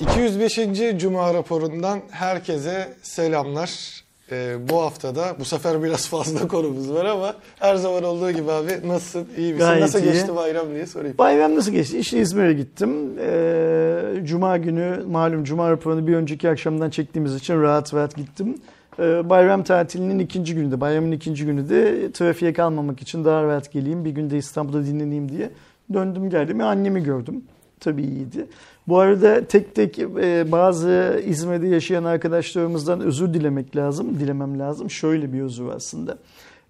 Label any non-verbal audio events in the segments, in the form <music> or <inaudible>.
205. Cuma raporundan herkese selamlar. Ee, bu haftada bu sefer biraz fazla konumuz var ama her zaman olduğu gibi abi nasılsın? İyi misin? Gayet Nasıl iyi. geçti bayram diye sorayım. Bayram nasıl geçti? İşte İzmir'e gittim. Ee, Cuma günü malum Cuma raporunu bir önceki akşamdan çektiğimiz için rahat rahat gittim. Ee, bayram tatilinin ikinci günü de, bayramın ikinci günü de trafiğe kalmamak için daha rahat geleyim. Bir günde İstanbul'da dinleneyim diye döndüm geldim ve annemi gördüm. Tabii iyiydi. Bu arada tek tek e, bazı İzmir'de yaşayan arkadaşlarımızdan özür dilemek lazım, dilemem lazım. Şöyle bir özür aslında.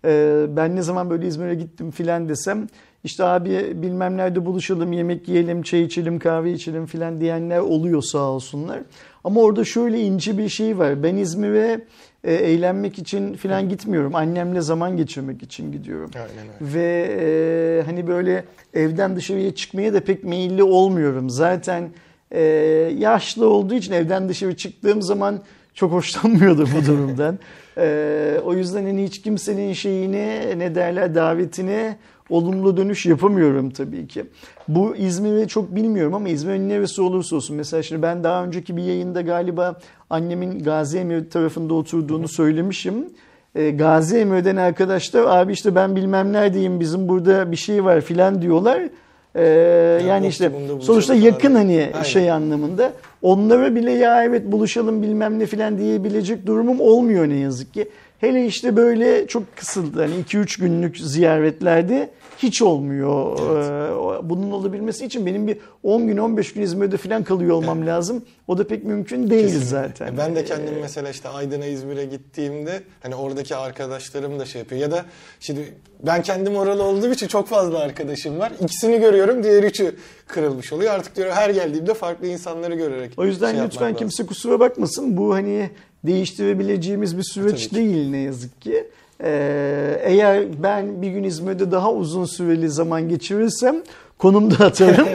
Ee, ben ne zaman böyle İzmir'e gittim filan desem işte abi bilmem nerede buluşalım, yemek yiyelim, çay içelim, kahve içelim filan diyenler oluyor sağ olsunlar. Ama orada şöyle ince bir şey var. Ben İzmir'e e, eğlenmek için filan gitmiyorum. Annemle zaman geçirmek için gidiyorum. Aynen öyle. Ve e, hani böyle evden dışarıya çıkmaya da pek meyilli olmuyorum. Zaten e, yaşlı olduğu için evden dışarı çıktığım zaman çok hoşlanmıyordum bu <laughs> durumdan. e, o yüzden hani hiç kimsenin şeyini ne derler davetine olumlu dönüş yapamıyorum tabii ki. Bu İzmir'i çok bilmiyorum ama İzmir'in neresi olursa olsun. Mesela şimdi ben daha önceki bir yayında galiba annemin Gazi Emir tarafında oturduğunu söylemişim. E, Gazi Emir'den arkadaşlar abi işte ben bilmem neredeyim bizim burada bir şey var filan diyorlar. E, yani işte optimumda buluşalım sonuçta yakın hani Aynen. şey anlamında. Onlara bile ya evet buluşalım bilmem ne filan diyebilecek durumum olmuyor ne yazık ki. Hele işte böyle çok kısıldı hani 2-3 günlük ziyaretlerde hiç olmuyor. Ee, Bunun olabilmesi için benim bir 10 gün 15 gün İzmir'de filan kalıyor olmam lazım. O da pek mümkün değil zaten. E Ben de kendim mesela işte Aydın'a İzmir'e gittiğimde hani oradaki arkadaşlarım da şey yapıyor. Ya da şimdi ben kendim oralı olduğum için çok fazla arkadaşım var. İkisini görüyorum diğer üçü kırılmış oluyor. Artık diyorum her geldiğimde farklı insanları görerek O yüzden şey lütfen kimse kusura bakmasın. Bu hani değiştirebileceğimiz bir süreç değil ne yazık ki. Ee, eğer ben bir gün İzmir'de daha uzun süreli zaman geçirirsem konum da atarım.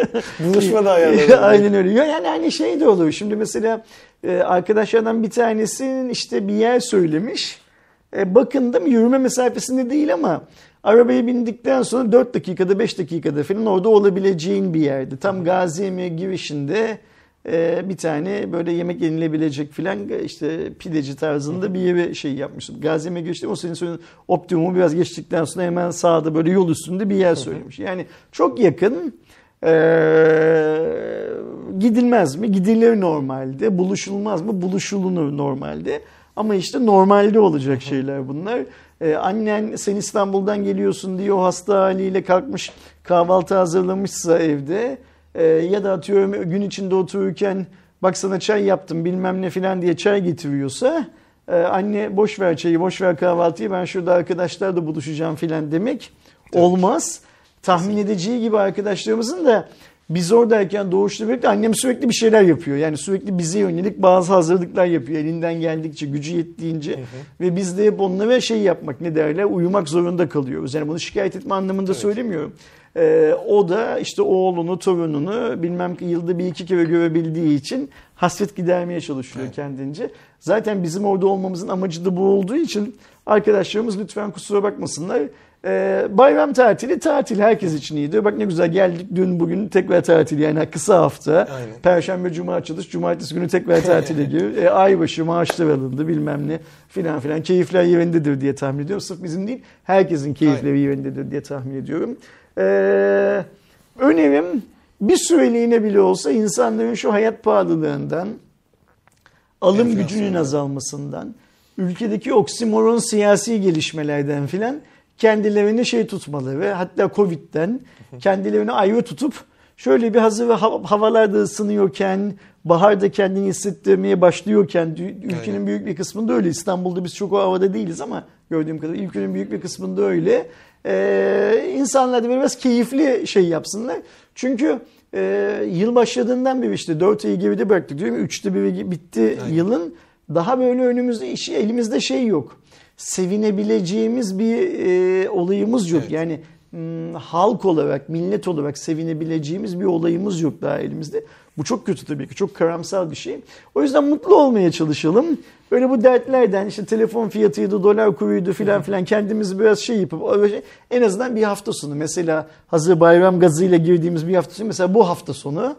<laughs> Buluşma da ayarlarım. <laughs> Aynen öyle. Yani hani şey de olur. Şimdi mesela e, arkadaşlardan bir tanesi işte bir yer söylemiş. E, bakındım yürüme mesafesinde değil ama arabaya bindikten sonra 4 dakikada 5 dakikada falan orada olabileceğin bir yerdi. Tam Gazi Emir girişinde e, bir tane böyle yemek yenilebilecek filan işte pideci tarzında bir yere şey yapmıştım. Gazi Emir geçtim o senin söylediğin optimumu biraz geçtikten sonra hemen sağda böyle yol üstünde bir yer söylemiş. Yani çok yakın. Ee, gidilmez mi? Gidilir normalde. Buluşulmaz mı? Buluşulunur normalde. Ama işte normalde olacak şeyler bunlar. Ee, annen sen İstanbul'dan geliyorsun diye o hasta haliyle kalkmış kahvaltı hazırlamışsa evde e, ya da atıyorum gün içinde otururken bak sana çay yaptım bilmem ne filan diye çay getiriyorsa e, anne boş ver çayı boş ver kahvaltıyı ben şurada arkadaşlarla buluşacağım filan demek olmaz. Tahmin edeceği gibi arkadaşlarımızın da biz oradayken doğuşla birlikte annem sürekli bir şeyler yapıyor. Yani sürekli bize yönelik bazı hazırlıklar yapıyor elinden geldikçe, gücü yettiğince. Ve biz de hep onlara şey yapmak ne derler uyumak zorunda kalıyoruz. Yani bunu şikayet etme anlamında söylemiyorum. Ee, o da işte oğlunu, torununu bilmem ki yılda bir iki kere görebildiği için hasret gidermeye çalışıyor kendince. Zaten bizim orada olmamızın amacı da bu olduğu için arkadaşlarımız lütfen kusura bakmasınlar. Ee, bayram tatili tatil herkes için iyiydi. Bak ne güzel geldik dün bugün tekrar tatil yani kısa hafta. Aynen. Perşembe cuma çalış cumartesi günü tekrar tatile <laughs> gir. E, aybaşı maaşlar alındı bilmem ne filan filan keyifler yerindedir diye tahmin ediyorum. Sırf bizim değil herkesin keyifleri yerindedir diye tahmin ediyorum. Ee, önerim bir süreliğine bile olsa insanların şu hayat pahalılığından alım Enflasyondan. gücünün azalmasından, ülkedeki oksimoron siyasi gelişmelerden filan kendilerini şey tutmaları, hatta Covid'den kendilerini ayrı tutup şöyle bir hazır ha- havalarda ısınıyorken, baharda kendini hissettirmeye başlıyorken, ülkenin Aynen. büyük bir kısmında öyle. İstanbul'da biz çok o havada değiliz ama gördüğüm kadarıyla ülkenin büyük bir kısmında öyle. Ee, insanlar da biraz keyifli şey yapsınlar. Çünkü e, yıl başladığından beri işte 4 ayı geride bıraktık diyorum. 3'te biri bitti Aynen. yılın. Daha böyle önümüzde işi elimizde şey yok. Sevinebileceğimiz bir e, olayımız yok. Evet. Yani hmm, halk olarak, millet olarak sevinebileceğimiz bir olayımız yok daha elimizde. Bu çok kötü tabii ki. Çok karamsal bir şey. O yüzden mutlu olmaya çalışalım. Böyle bu dertlerden işte telefon fiyatıydı, dolar kuruydu filan filan kendimizi biraz şey yapıp şey- en azından bir hafta sonu mesela hazır bayram gazıyla girdiğimiz bir hafta sonu mesela bu hafta sonu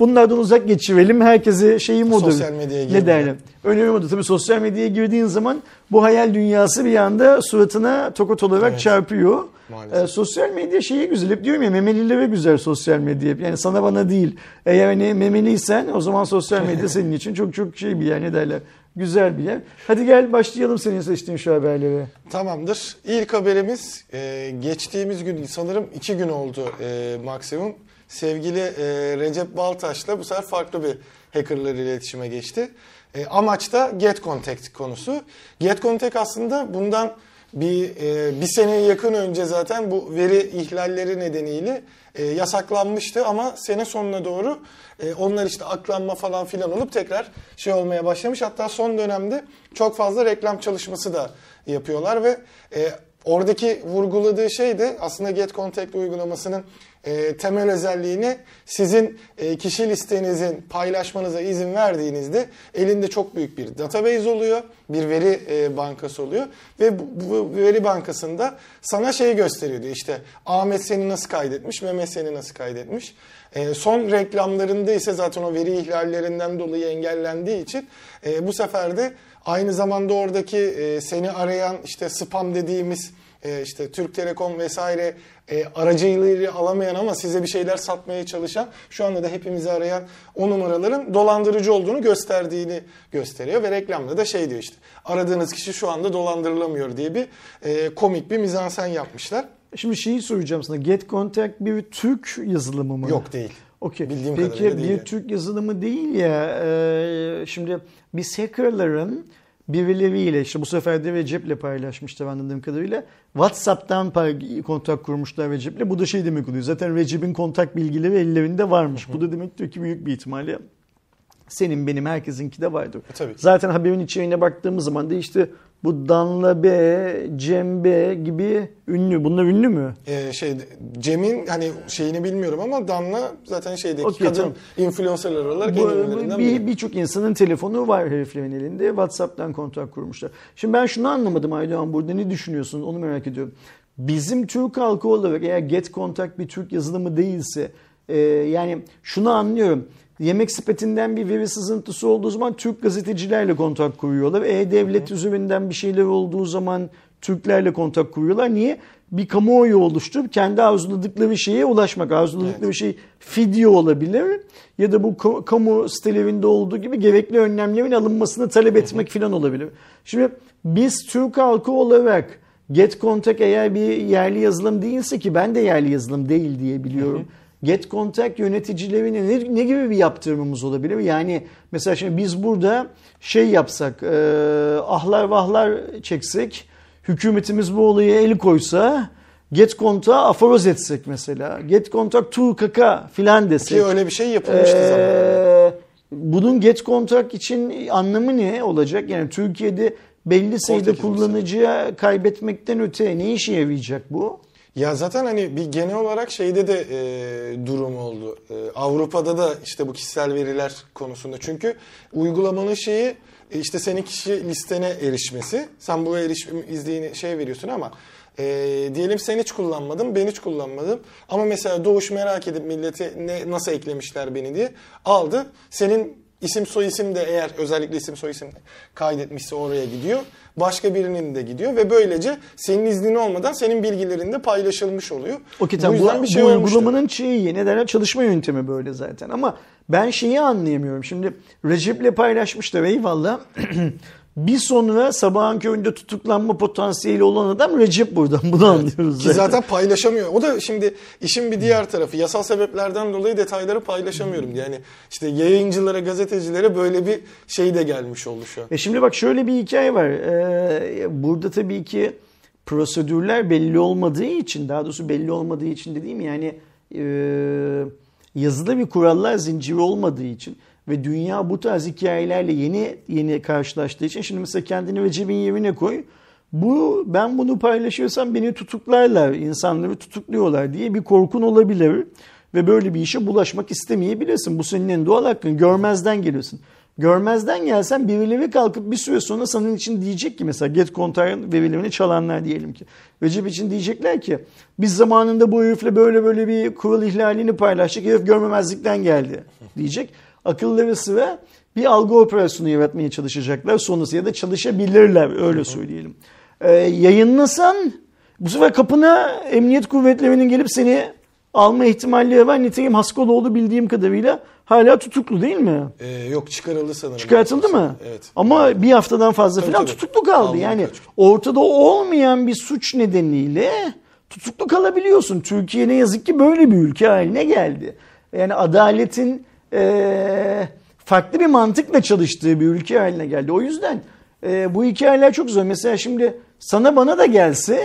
Bunlardan uzak geçirelim. Herkese şeyim odur. Sosyal medyaya Ne girmeyelim. derler? Önemi odur. Tabii sosyal medyaya girdiğin zaman bu hayal dünyası bir anda suratına tokat olarak Evet. çarpıyor. Maalesef. Ee, sosyal medya şeyi güzel. Hep diyorum ya memelilere güzel sosyal medya. Yani sana bana değil. Eğer hani memeliysen o zaman sosyal medya <laughs> senin için çok çok şey bir yer ne derler. Güzel bir yer. Hadi gel başlayalım senin seçtiğin şu haberlere. Tamamdır. İlk haberimiz e, geçtiğimiz gün sanırım iki gün oldu e, maksimum. Sevgili e, Recep Baltaş'la bu sefer farklı bir hackerlar iletişime geçti. E, amaç da Get Contact konusu. Get Contact aslında bundan bir e, bir seneye yakın önce zaten bu veri ihlalleri nedeniyle e, yasaklanmıştı ama sene sonuna doğru e, onlar işte aklanma falan filan olup tekrar şey olmaya başlamış. Hatta son dönemde çok fazla reklam çalışması da yapıyorlar ve e, oradaki vurguladığı şey de aslında Get Contact uygulamasının e, temel özelliğini sizin e, kişi listenizin paylaşmanıza izin verdiğinizde elinde çok büyük bir database oluyor, bir veri e, bankası oluyor ve bu, bu veri bankasında sana şey gösteriyor diyor işte Ahmet seni nasıl kaydetmiş, Mehmet seni nasıl kaydetmiş. E, son reklamlarında ise zaten o veri ihlallerinden dolayı engellendiği için e, bu sefer de aynı zamanda oradaki e, seni arayan işte spam dediğimiz e, işte Türk Telekom vesaire e, aracılığıyla alamayan ama size bir şeyler satmaya çalışan şu anda da hepimizi arayan o numaraların dolandırıcı olduğunu gösterdiğini gösteriyor ve reklamda da şey diyor işte aradığınız kişi şu anda dolandırılamıyor diye bir e, komik bir mizansen yapmışlar. Şimdi şeyi soracağım sana. Get Contact bir Türk yazılımı mı? Yok değil. Okey. Bildiğim Peki kadarıyla bir değil yani. Türk yazılımı değil ya. e, şimdi biz hackerların birileriyle işte bu sefer de Recep'le paylaşmışlar anladığım kadarıyla. WhatsApp'tan kontak kurmuşlar Recep'le. Bu da şey demek oluyor. Zaten Recep'in kontak bilgileri ellerinde varmış. Bu da demek diyor ki büyük bir ihtimalle senin benim herkesinki de vardır. E, tabii. Zaten haberin içeriğine baktığımız zaman da işte bu Danla B, Cem B gibi ünlü. Bunlar ünlü mü? Ee, şey Cem'in hani şeyini bilmiyorum ama Danla zaten şeydeki Okey, kadın tamam. influencerlar olarak Bu, bir-. Birçok insanın telefonu var heriflerin elinde. WhatsApp'tan kontak kurmuşlar. Şimdi ben şunu anlamadım Aydoğan burada ne düşünüyorsun onu merak ediyorum. Bizim Türk halkı olarak eğer Get Contact bir Türk yazılımı değilse e, yani şunu anlıyorum. Yemek sepetinden bir veri sızıntısı olduğu zaman Türk gazetecilerle kontak kuruyorlar. E-Devlet üzerinden bir şeyler olduğu zaman Türklerle kontak kuruyorlar. Niye? Bir kamuoyu oluşturup kendi arzuladıkları şeye ulaşmak. Arzuladıkları şey fidye olabilir ya da bu ka- kamu sitelerinde olduğu gibi gerekli önlemlerin alınmasını talep etmek falan olabilir. Şimdi biz Türk halkı olarak Get Contact eğer bir yerli yazılım değilse ki ben de yerli yazılım değil diye biliyorum. Get Contact yöneticilerine ne, ne gibi bir yaptırımımız olabilir? Yani mesela şimdi biz burada şey yapsak, e, ahlar vahlar çeksek, hükümetimiz bu olaya el koysa, Get Contact'ı aforoz etsek mesela, Get Contact tu kaka filan desek. Ki öyle bir şey yapılmıştı Ee, zamanında. bunun Get Contact için anlamı ne olacak? Yani Türkiye'de belli sayıda kullanıcıya kaybetmekten öte ne işe yarayacak bu? Ya zaten hani bir genel olarak şeyde de e, durum oldu. E, Avrupa'da da işte bu kişisel veriler konusunda. Çünkü uygulamanın şeyi e, işte senin kişi listene erişmesi. Sen bu erişim izleyini şey veriyorsun ama e, diyelim sen hiç kullanmadın, ben hiç kullanmadım. Ama mesela Doğuş merak edip millete ne, nasıl eklemişler beni diye aldı. Senin isim soy isim de eğer özellikle isim soy isim de kaydetmişse oraya gidiyor. Başka birinin de gidiyor ve böylece senin iznin olmadan senin bilgilerin de paylaşılmış oluyor. Okey tamam bu, yüzden bir şey bu olmuştu. uygulamanın şeyi ne derler çalışma yöntemi böyle zaten ama ben şeyi anlayamıyorum. Şimdi Recep'le paylaşmışlar eyvallah. <clears throat> bir sonra sabahın köründe tutuklanma potansiyeli olan adam Recep buradan bunu anlıyoruz Ki zaten paylaşamıyor. O da şimdi işin bir diğer tarafı. Yasal sebeplerden dolayı detayları paylaşamıyorum. Yani işte yayıncılara, gazetecilere böyle bir şey de gelmiş oldu şu an. E şimdi bak şöyle bir hikaye var. Ee, burada tabii ki prosedürler belli olmadığı için, daha doğrusu belli olmadığı için dediğim yani e, yazılı bir kurallar zinciri olmadığı için ve dünya bu tarz hikayelerle yeni yeni karşılaştığı için şimdi mesela kendini Recep'in yerine koy. Bu ben bunu paylaşıyorsam beni tutuklarlar, insanları tutukluyorlar diye bir korkun olabilir ve böyle bir işe bulaşmak istemeyebilirsin. Bu senin en doğal hakkın. Görmezden geliyorsun. Görmezden gelsen birileri kalkıp bir süre sonra senin için diyecek ki mesela Get Contact'ın verilerini çalanlar diyelim ki. Recep için diyecekler ki biz zamanında bu herifle böyle böyle bir kural ihlalini paylaştık. Herif görmemezlikten geldi. diyecek. Akılları sıra bir algı operasyonu yaratmaya çalışacaklar sonrası ya da çalışabilirler öyle söyleyelim. Ee, yayınlasan bu sefer kapına emniyet kuvvetlerinin gelip seni alma ihtimalleri var. Nitekim Haskaloğlu bildiğim kadarıyla hala tutuklu değil mi? Ee, yok çıkarıldı sanırım. Çıkartıldı mı? Evet. Ama bir haftadan fazla Tabii, falan tabii. tutuklu kaldı. Aldı yani ortada olmayan bir suç nedeniyle tutuklu kalabiliyorsun. Türkiye ne yazık ki böyle bir ülke haline geldi. Yani adaletin eee, farklı bir mantıkla çalıştığı bir ülke haline geldi. O yüzden eee, bu hikayeler çok zor. Mesela şimdi sana bana da gelse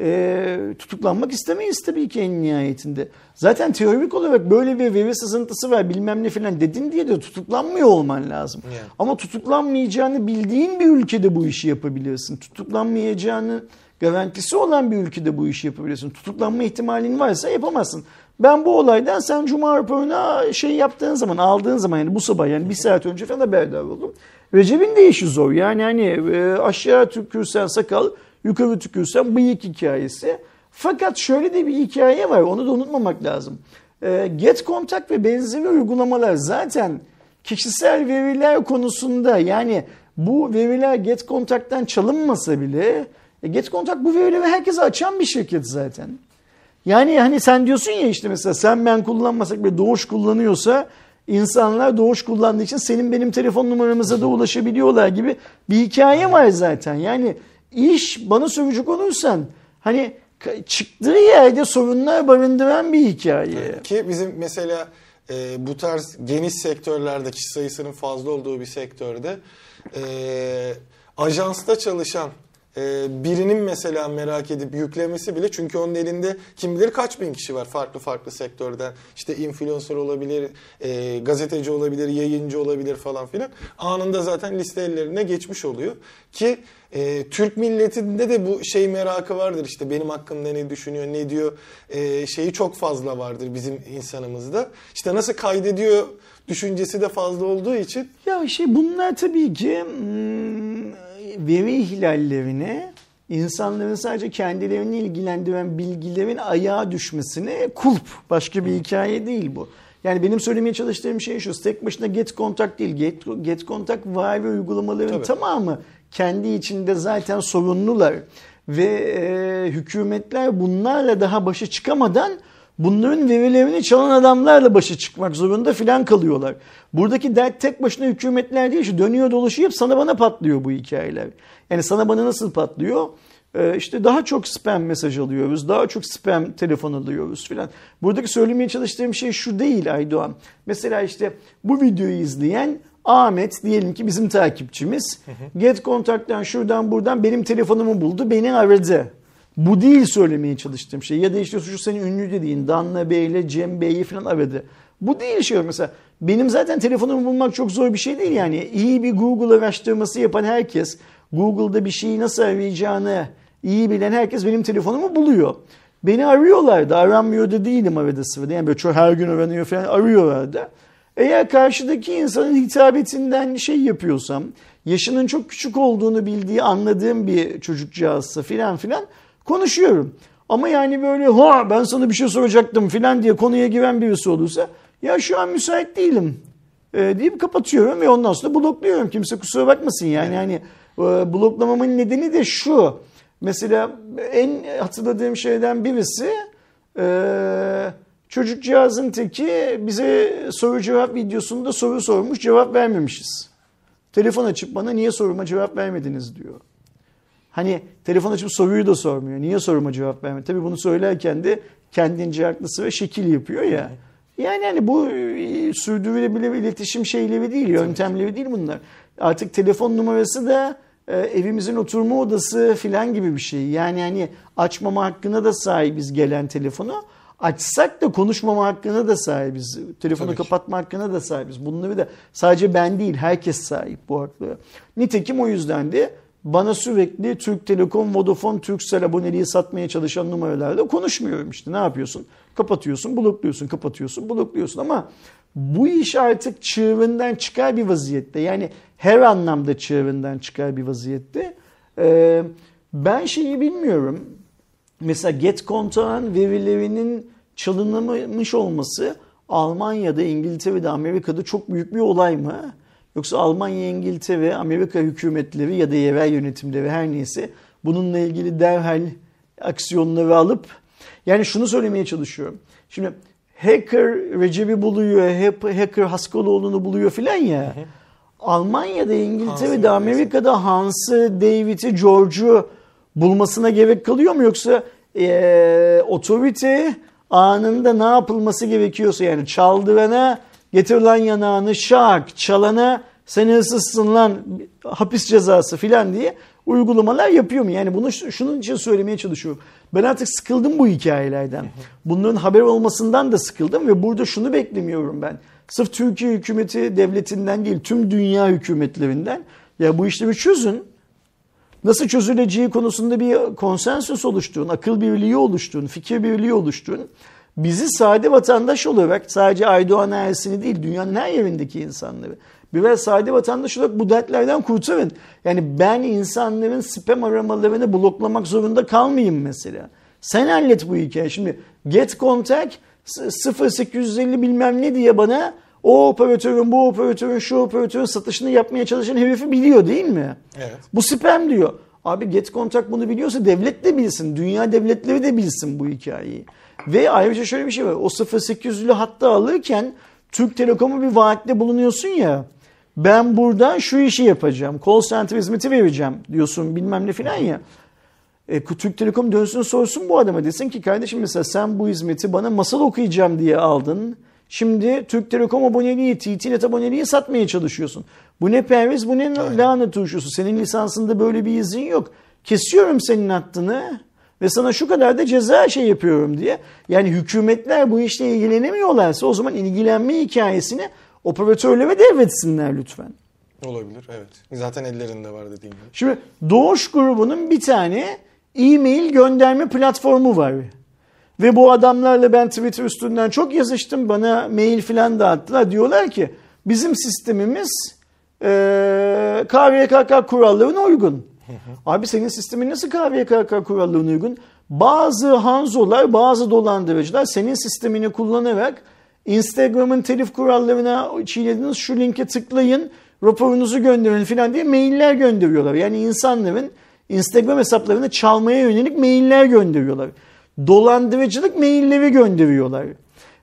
eee, tutuklanmak istemeyiz tabii ki en nihayetinde. Zaten teorik olarak böyle bir veri sızıntısı var bilmem ne falan dedin diye de tutuklanmıyor olman lazım. Yani. Ama tutuklanmayacağını bildiğin bir ülkede bu işi yapabilirsin. Tutuklanmayacağını garantisi olan bir ülkede bu işi yapabilirsin. Tutuklanma ihtimalin varsa yapamazsın. Ben bu olaydan sen Cuma raporuna şey yaptığın zaman aldığın zaman yani bu sabah yani bir saat önce falan haberdar oldum. Recep'in de işi zor. Yani hani e, aşağı tükürsen sakal, yukarı tükürsen bıyık hikayesi. Fakat şöyle de bir hikaye var. Onu da unutmamak lazım. E, Get Contact ve benzeri uygulamalar zaten kişisel veriler konusunda yani bu veriler Get Contact'tan çalınmasa bile e, Get Contact bu verileri herkese açan bir şirket zaten. Yani hani sen diyorsun ya işte mesela sen ben kullanmasak ve Doğuş kullanıyorsa insanlar Doğuş kullandığı için senin benim telefon numaramıza da ulaşabiliyorlar gibi bir hikaye var zaten. Yani iş bana sövecek olursan hani çıktığı yerde sorunlar barındıran bir hikaye. Ki bizim mesela e, bu tarz geniş sektörlerde kişi sayısının fazla olduğu bir sektörde e, ajansta çalışan birinin mesela merak edip yüklemesi bile çünkü onun elinde kim bilir kaç bin kişi var farklı farklı sektörden. İşte influencer olabilir, e, gazeteci olabilir, yayıncı olabilir falan filan. Anında zaten liste ellerine geçmiş oluyor. Ki e, Türk milletinde de bu şey merakı vardır. İşte benim hakkımda ne düşünüyor ne diyor e, şeyi çok fazla vardır bizim insanımızda. İşte nasıl kaydediyor düşüncesi de fazla olduğu için. Ya şey bunlar tabii ki hmm, veri ihlallerine insanların sadece kendilerini ilgilendiren bilgilerin ayağa düşmesine kulp. Başka bir hikaye değil bu. Yani benim söylemeye çalıştığım şey şu. Tek başına Get Contact değil. Get, Get Contact var ve uygulamaların Tabii. tamamı kendi içinde zaten sorunlular. Ve e, hükümetler bunlarla daha başa çıkamadan bunların verilerini çalan adamlarla başa çıkmak zorunda filan kalıyorlar. Buradaki dert tek başına hükümetler değil. Şu dönüyor dolaşıyor sana bana patlıyor bu hikayeler. Yani sana bana nasıl patlıyor? Ee, işte daha çok spam mesaj alıyoruz, daha çok spam telefon alıyoruz filan. Buradaki söylemeye çalıştığım şey şu değil Aydoğan. Mesela işte bu videoyu izleyen Ahmet diyelim ki bizim takipçimiz. Get Contact'tan şuradan buradan benim telefonumu buldu, beni aradı. Bu değil söylemeye çalıştığım şey. Ya da işte şu senin ünlü dediğin Danla Bey'le Cem Bey'i falan aradı. Bu değil şey mesela. Benim zaten telefonumu bulmak çok zor bir şey değil yani. İyi bir Google araştırması yapan herkes, Google'da bir şeyi nasıl arayacağını iyi bilen herkes benim telefonumu buluyor. Beni arıyorlar da aranmıyor da değilim arada sırada. Yani böyle çok her gün aranıyor falan arıyorlar da. Eğer karşıdaki insanın hitabetinden şey yapıyorsam, yaşının çok küçük olduğunu bildiği, anladığım bir çocukcağızsa filan filan konuşuyorum. Ama yani böyle ha ben sana bir şey soracaktım filan diye konuya giren birisi olursa ya şu an müsait değilim e, deyip kapatıyorum ve ondan sonra blokluyorum. Kimse kusura bakmasın yani. yani e, bloklamamın nedeni de şu. Mesela en hatırladığım şeyden birisi e, çocukcağızın teki bize soru cevap videosunda soru sormuş cevap vermemişiz. Telefon açıp bana niye soruma cevap vermediniz diyor. Hani telefon açıp soruyu da sormuyor. Niye soruma cevap vermedi? Tabii bunu söylerken de kendince haklısı ve şekil yapıyor ya. Yani hani bu e, sürdürülebilir iletişim şeyleri değil, yöntemleri değil bunlar. Artık telefon numarası da e, evimizin oturma odası filan gibi bir şey. Yani hani açmama hakkına da sahibiz gelen telefonu. Açsak da konuşmama hakkına da sahibiz. Telefonu Tabii ki. kapatma hakkına da sahibiz. Bunları da sadece ben değil herkes sahip bu haklara. Nitekim o yüzden de bana sürekli Türk Telekom, Vodafone, Turkcell aboneliği satmaya çalışan numaralarla konuşmuyorum işte. Ne yapıyorsun? Kapatıyorsun, blokluyorsun, kapatıyorsun, blokluyorsun ama bu iş artık çığırından çıkar bir vaziyette. Yani her anlamda çığırından çıkar bir vaziyette. Ee, ben şeyi bilmiyorum. Mesela Get Contact'ın verilerinin çalınmış olması Almanya'da, İngiltere'de, Amerika'da çok büyük bir olay mı? Yoksa Almanya, İngiltere, Amerika hükümetleri ya da yerel yönetimleri her neyse bununla ilgili derhal aksiyonları alıp yani şunu söylemeye çalışıyorum. Şimdi hacker Recep'i buluyor, hacker Haskaloğlu'nu buluyor filan ya. Almanya'da, İngiltere'de, Amerika'da Hans'ı, David'i, George'u bulmasına gerek kalıyor mu? Yoksa eee otorite anında ne yapılması gerekiyorsa yani çaldırana getir yanağını şak, çalana sen hırsızsın lan hapis cezası filan diye uygulamalar yapıyor mu? Yani bunu şunun için söylemeye çalışıyorum. Ben artık sıkıldım bu hikayelerden. Bunların haber olmasından da sıkıldım ve burada şunu beklemiyorum ben. Sırf Türkiye hükümeti devletinden değil tüm dünya hükümetlerinden ya bu işleri çözün. Nasıl çözüleceği konusunda bir konsensüs oluşturun, akıl birliği oluşturun, fikir birliği oluşturun. Bizi sade vatandaş olarak sadece Aydoğan Ersin'i değil dünyanın her yerindeki insanları birer sade vatandaş olarak bu dertlerden kurtarın. Yani ben insanların spam aramalarını bloklamak zorunda kalmayayım mesela. Sen hallet bu hikayeyi. Şimdi get contact 0850 bilmem ne diye bana o operatörün, bu operatörün, şu operatörün satışını yapmaya çalışan herifi biliyor değil mi? Evet. Bu spam diyor. Abi get contact bunu biliyorsa devlet de bilsin. Dünya devletleri de bilsin bu hikayeyi. Ve ayrıca şöyle bir şey var. O 0800'lü hatta alırken Türk Telekom'a bir vaatte bulunuyorsun ya. Ben buradan şu işi yapacağım. Call center hizmeti vereceğim diyorsun bilmem ne filan ya. E, Türk Telekom dönsün sorsun bu adama desin ki kardeşim mesela sen bu hizmeti bana masal okuyacağım diye aldın. Şimdi Türk Telekom aboneliği, TTNet aboneliği satmaya çalışıyorsun. Bu ne perviz, bu ne Aynen. lahana turşusu. Senin lisansında böyle bir izin yok. Kesiyorum senin hattını ve sana şu kadar da ceza şey yapıyorum diye. Yani hükümetler bu işle ilgilenemiyorlarsa o zaman ilgilenme hikayesini operatörlere devretsinler lütfen. Olabilir evet. Zaten ellerinde var dediğin gibi. Şimdi Doğuş grubunun bir tane e-mail gönderme platformu var. Ve bu adamlarla ben Twitter üstünden çok yazıştım. Bana mail filan dağıttılar. Diyorlar ki bizim sistemimiz e, KVKK kurallarına uygun. Abi senin sistemin nasıl KVKK kurallarına uygun? Bazı hanzolar, bazı dolandırıcılar senin sistemini kullanarak Instagram'ın telif kurallarına çiğnediniz şu linke tıklayın raporunuzu gönderin filan diye mailler gönderiyorlar. Yani insanların Instagram hesaplarını çalmaya yönelik mailler gönderiyorlar. Dolandırıcılık mailleri gönderiyorlar.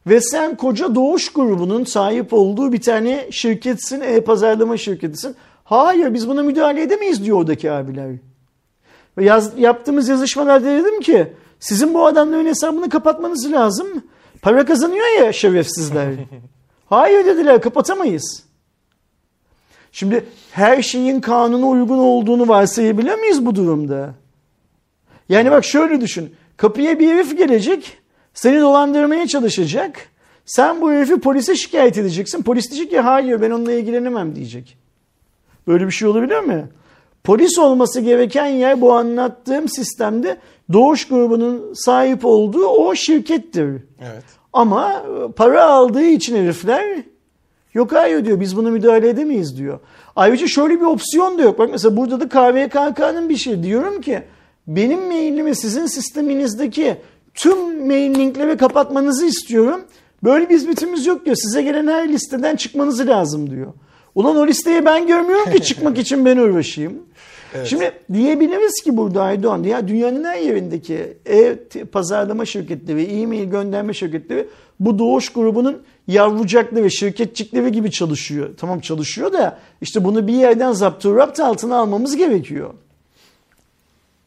Ve sen koca Doğuş grubunun sahip olduğu bir tane şirketsin, e-pazarlama şirketisin. Hayır biz buna müdahale edemeyiz diyor oradaki abiler. Ve yaz, yaptığımız yazışmalarda dedim ki sizin bu adamların hesabını kapatmanız lazım. Para kazanıyor ya şerefsizler. <laughs> Hayır dediler kapatamayız. Şimdi her şeyin kanuna uygun olduğunu varsayabilir miyiz bu durumda? Yani bak şöyle düşün. Kapıya bir herif gelecek, seni dolandırmaya çalışacak. Sen bu herifi polise şikayet edeceksin. Polis diyecek ki hayır ben onunla ilgilenemem diyecek. Böyle bir şey olabilir mi? Polis olması gereken yer bu anlattığım sistemde Doğuş grubunun sahip olduğu o şirkettir. Evet. Ama para aldığı için herifler yok hayır diyor biz buna müdahale edemeyiz diyor. Ayrıca şöyle bir opsiyon da yok. Bak mesela burada da KVKK'nın bir şey diyorum ki benim mailimi sizin sisteminizdeki tüm mail linkleri kapatmanızı istiyorum. Böyle bir hizmetimiz yok diyor. Size gelen her listeden çıkmanız lazım diyor. Ulan o listeyi ben görmüyorum ki çıkmak için ben uğraşayım. <laughs> Evet. Şimdi diyebiliriz ki burada Aydoğan ya dünyanın her yerindeki ev pazarlama şirketleri, e-mail gönderme şirketleri bu doğuş grubunun yavrucakları, şirketçikleri gibi çalışıyor. Tamam çalışıyor da işte bunu bir yerden zapturapt altına almamız gerekiyor.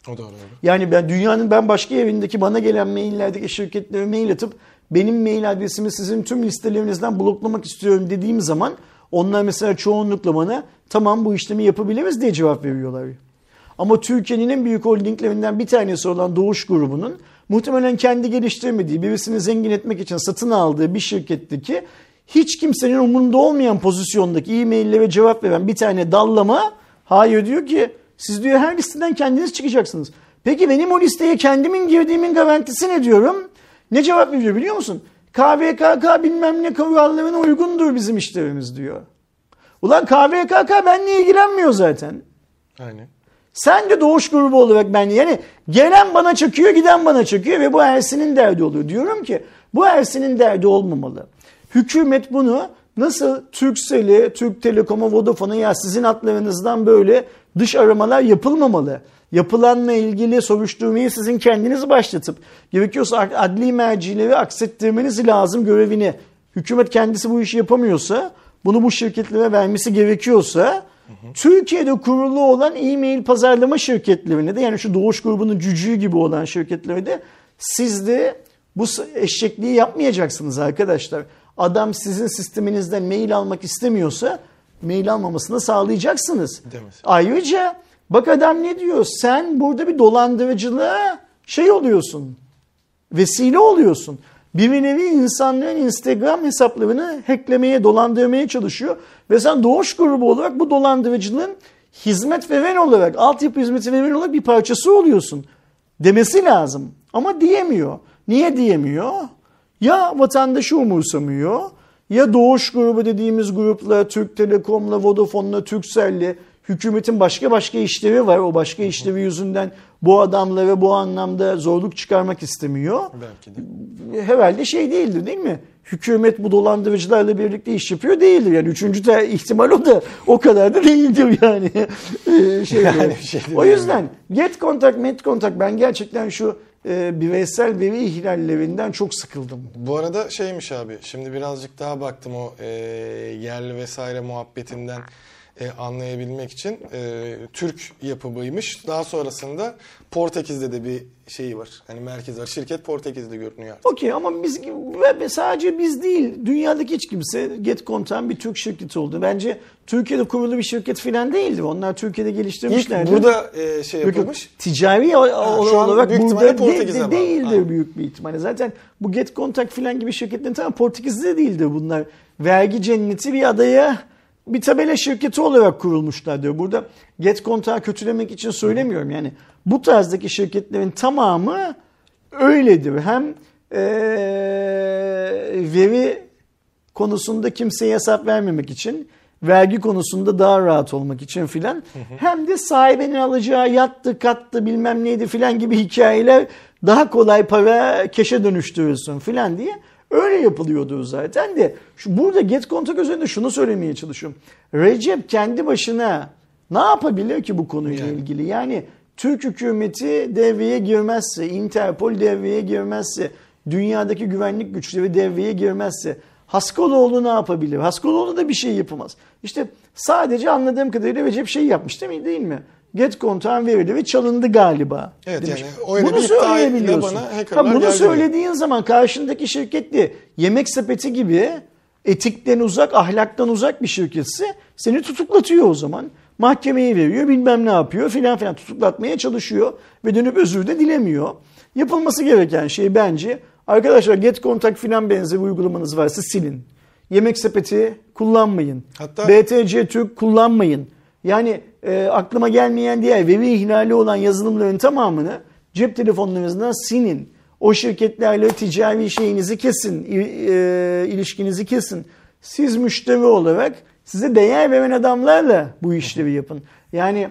O doğru. Yani ben dünyanın ben başka yerindeki bana gelen maillerdeki şirketlere mail atıp benim mail adresimi sizin tüm listelerinizden bloklamak istiyorum dediğim zaman onlar mesela çoğunlukla bana tamam bu işlemi yapabiliriz diye cevap veriyorlar. Ama Türkiye'nin en büyük holdinglerinden bir tanesi olan Doğuş grubunun muhtemelen kendi geliştirmediği, birisini zengin etmek için satın aldığı bir şirketteki hiç kimsenin umurunda olmayan pozisyondaki e-maillere cevap veren bir tane dallama hayır diyor ki siz diyor her listeden kendiniz çıkacaksınız. Peki benim o listeye kendimin girdiğimin garantisi ne diyorum? Ne cevap veriyor biliyor musun? KVKK bilmem ne kurallarına uygundur bizim işlerimiz diyor. Ulan KVKK benimle ilgilenmiyor zaten. Aynen. Sen de doğuş grubu olarak ben yani gelen bana çöküyor giden bana çöküyor ve bu Ersin'in derdi oluyor. Diyorum ki bu Ersin'in derdi olmamalı. Hükümet bunu nasıl Turkcell'i, Türk Telekom'a, Vodafone'a ya sizin hatlarınızdan böyle dış aramalar yapılmamalı. Yapılanla ilgili soruşturmayı sizin kendiniz başlatıp gerekiyorsa adli mercileri aksettirmeniz lazım görevini. Hükümet kendisi bu işi yapamıyorsa bunu bu şirketlere vermesi gerekiyorsa Türkiye'de kurulu olan e-mail pazarlama şirketlerine de yani şu Doğuş grubunun cücüğü gibi olan şirketlere de siz de bu eşekliği yapmayacaksınız arkadaşlar. Adam sizin sisteminizden mail almak istemiyorsa mail almamasını sağlayacaksınız. Demesin. Ayrıca bak adam ne diyor? Sen burada bir dolandırıcılığa şey oluyorsun. Vesile oluyorsun. Bir nevi insanların Instagram hesaplarını hacklemeye, dolandırmaya çalışıyor. Ve sen doğuş grubu olarak bu dolandırıcılığın hizmet veren olarak, altyapı hizmeti veren olarak bir parçası oluyorsun. Demesi lazım. Ama diyemiyor. Niye diyemiyor? Ya vatandaşı umursamıyor ya Doğuş grubu dediğimiz grupla, Türk Telekom'la, Vodafone'la, Turkcell'le hükümetin başka başka işlevi var. O başka işlevi yüzünden bu adamlara bu anlamda zorluk çıkarmak istemiyor. Belki de. Herhalde şey değildir değil mi? Hükümet bu dolandırıcılarla birlikte iş yapıyor değildir. Yani üçüncü de ihtimal o da o kadar da değildir yani. Ee, <laughs> şey Yani şey o yüzden get contact, met contact ben gerçekten şu e, bireysel veri ihlallerinden çok sıkıldım. Bu arada şeymiş abi şimdi birazcık daha baktım o e, yerli vesaire muhabbetinden e, anlayabilmek için e, Türk yapımıymış. Daha sonrasında Portekiz'de de bir şeyi var. Hani merkez var. Şirket Portekiz'de görünüyor artık. Okey ama biz ve sadece biz değil dünyadaki hiç kimse GetContact'ın bir Türk şirketi oldu. Bence Türkiye'de kurulu bir şirket falan değildi. Onlar Türkiye'de İlk geliştirmişlerdi. burada e, şey yok. yapılmış. ticari an olarak büyük burada de, de, değildir Aynen. büyük bir ihtimalle. Zaten bu Get Contact filan gibi şirketlerin tamam Portekiz'de değildir bunlar. Vergi cenneti bir adaya bir tabela şirketi olarak kurulmuşlardır. Burada Get Contact'ı kötülemek için söylemiyorum. Yani bu tarzdaki şirketlerin tamamı öyledir. Hem eee, veri konusunda kimseye hesap vermemek için, vergi konusunda daha rahat olmak için filan. Hem de sahibinin alacağı yattı, kattı, bilmem neydi filan gibi hikayeler daha kolay para keşe dönüştürürsün filan diye öyle yapılıyordu zaten de. Şu, burada Get Contact üzerinde şunu söylemeye çalışıyorum. Recep kendi başına ne yapabilir ki bu konuyla Yani. ilgili? Yani Türk hükümeti devreye girmezse, Interpol devreye girmezse, dünyadaki güvenlik güçleri devreye girmezse Haskaloğlu ne yapabilir? Haskaloğlu da bir şey yapamaz. İşte sadece anladığım kadarıyla Recep şey yapmış değil mi? Değil mi? Get kontağın verildi ve çalındı galiba. Evet, demiş. yani bunu söyleyebiliyorsun. bana Ha, bunu söylediğin zaman karşındaki şirket de yemek sepeti gibi etikten uzak, ahlaktan uzak bir şirketse seni tutuklatıyor o zaman. Mahkemeye veriyor, bilmem ne yapıyor filan filan tutuklatmaya çalışıyor ve dönüp özür de dilemiyor. Yapılması gereken şey bence arkadaşlar Get Contact filan benzeri uygulamanız varsa silin. Yemek sepeti kullanmayın. Hatta- BTC Türk kullanmayın. Yani e, aklıma gelmeyen diğer veri ihlali olan yazılımların tamamını cep telefonlarınızdan silin. O şirketlerle ticari şeyinizi kesin, e, ilişkinizi kesin. Siz müşteri olarak size değer veren adamlarla bu işleri yapın. Yani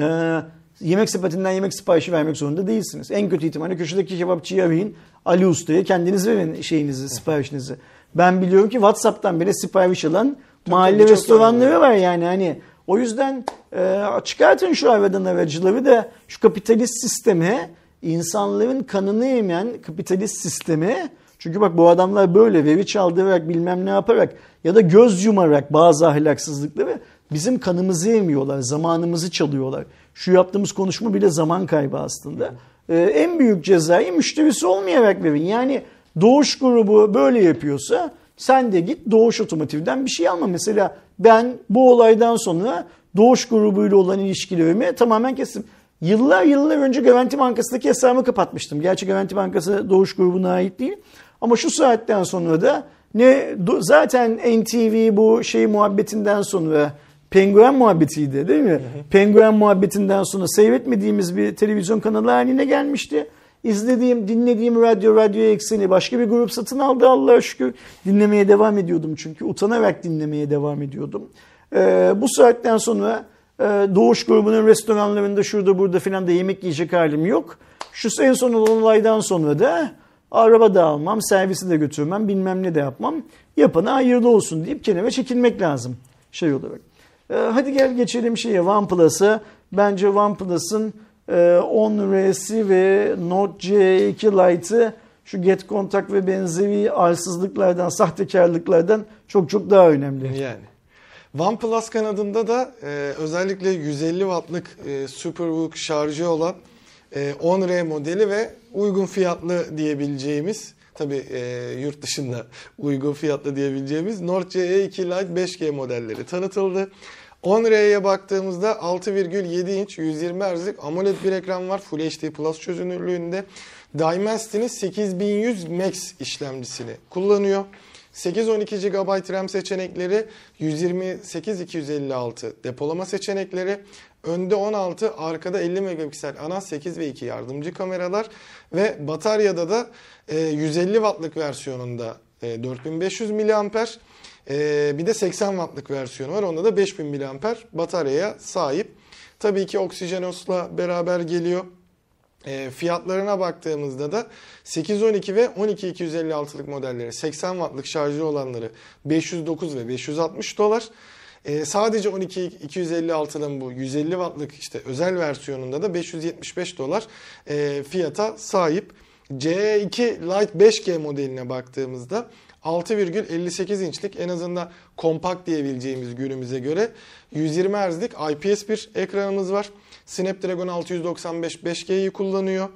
e, yemek sepetinden yemek siparişi vermek zorunda değilsiniz. En kötü ihtimalle köşedeki kebapçıyı arayın. Ali Usta'ya kendiniz verin şeyinizi, siparişinizi. Ben biliyorum ki WhatsApp'tan bile sipariş alan mahalle tabii, restoranları var yani hani o yüzden e, çıkartın şu aradan aracıları da şu kapitalist sisteme insanların kanını emen kapitalist sisteme çünkü bak bu adamlar böyle veri çaldırarak bilmem ne yaparak ya da göz yumarak bazı ahlaksızlıkları bizim kanımızı emiyorlar, zamanımızı çalıyorlar. Şu yaptığımız konuşma bile zaman kaybı aslında. Ee, en büyük cezayı müşterisi olmayarak verin. Yani Doğuş grubu böyle yapıyorsa sen de git Doğuş Otomotiv'den bir şey alma. Mesela ben bu olaydan sonra Doğuş grubuyla olan ilişkilerimi tamamen kestim. Yıllar yıllar önce Garanti Bankası'ndaki hesabımı kapatmıştım. Gerçi Garanti Bankası Doğuş grubuna ait değil. Ama şu saatten sonra da ne zaten NTV bu şey muhabbetinden sonra Penguen muhabbetiydi değil mi? Penguen muhabbetinden sonra seyretmediğimiz bir televizyon kanalı haline gelmişti. İzlediğim, dinlediğim radyo, radyo ekseni başka bir grup satın aldı Allah'a şükür. Dinlemeye devam ediyordum çünkü. Utanarak dinlemeye devam ediyordum. Ee, bu saatten sonra e, Doğuş grubunun restoranlarında şurada burada filan da yemek yiyecek halim yok. Şu en son olaydan sonra da Araba da almam, servisi de götürmem, bilmem ne de yapmam. Yapana hayırlı olsun deyip kenara çekilmek lazım şey olarak. Ee, hadi gel geçelim şeye OnePlus'a. Bence OnePlus'ın 10R'si ve Note C2 Lite'ı şu Get Contact ve benzeri arsızlıklardan, sahtekarlıklardan çok çok daha önemli. Yani. OnePlus kanadında da e, özellikle 150 wattlık e, Superbook şarjı olan e, 10R modeli ve uygun fiyatlı diyebileceğimiz tabi e, yurt dışında uygun fiyatlı diyebileceğimiz Nord CE2 Lite 5G modelleri tanıtıldı. 10R'ye baktığımızda 6,7 inç 120 Hz'lik AMOLED bir ekran var Full HD Plus çözünürlüğünde. Dimensity'nin 8100 Max işlemcisini kullanıyor. 8-12 GB RAM seçenekleri, 128-256 depolama seçenekleri, önde 16, arkada 50 megapiksel ana 8 ve 2 yardımcı kameralar ve bataryada da 150 wattlık versiyonunda 4500 mAh ee, bir de 80 wattlık versiyonu var. Onda da 5000 mAh bataryaya sahip. Tabii ki Oxygenos'la beraber geliyor. E, fiyatlarına baktığımızda da 812 ve 12256'lık modelleri 80 wattlık şarjlı olanları 509 ve 560 dolar. E, sadece 12 256'nın bu 150 wattlık işte özel versiyonunda da 575 dolar e, fiyata sahip. C2 Lite 5G modeline baktığımızda 6,58 inçlik en azından kompakt diyebileceğimiz günümüze göre 120 Hz'lik IPS bir ekranımız var. Snapdragon 695 5G'yi kullanıyor.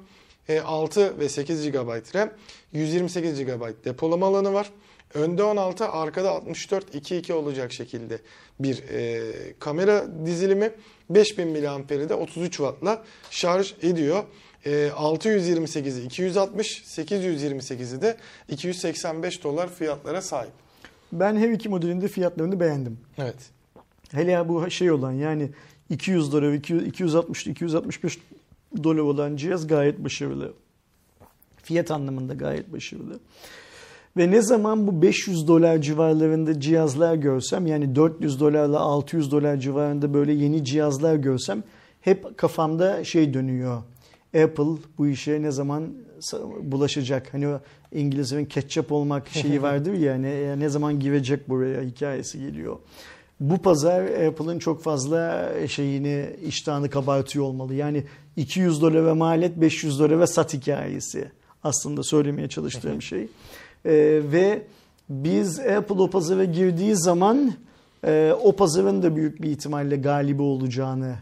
6 e, ve 8 GB RAM, 128 GB depolama alanı var. Önde 16, arkada 64 2.2 olacak şekilde bir e, kamera dizilimi. 5000 mAh'i de 33 Watt'la şarj ediyor. E, 628'i 260, 828'i de 285 dolar fiyatlara sahip. Ben her iki modelinde fiyatlarını beğendim. Evet. Hele bu şey olan yani 200 dolar, 260, 265 dolar olan cihaz gayet başarılı. Fiyat anlamında gayet başarılı. Ve ne zaman bu 500 dolar civarlarında cihazlar görsem yani 400 dolarla 600 dolar civarında böyle yeni cihazlar görsem hep kafamda şey dönüyor. Apple bu işe ne zaman bulaşacak? Hani o İngilizlerin ketçap olmak şeyi <laughs> vardır ya ne, ne zaman girecek buraya hikayesi geliyor. Bu pazar Apple'ın çok fazla şeyini iştahını kabartıyor olmalı. Yani 200 dolar ve maliyet 500 dolar ve sat hikayesi aslında söylemeye çalıştığım şey. Ee, ve biz Apple o pazara girdiği zaman e, o pazarın da büyük bir ihtimalle galibi olacağını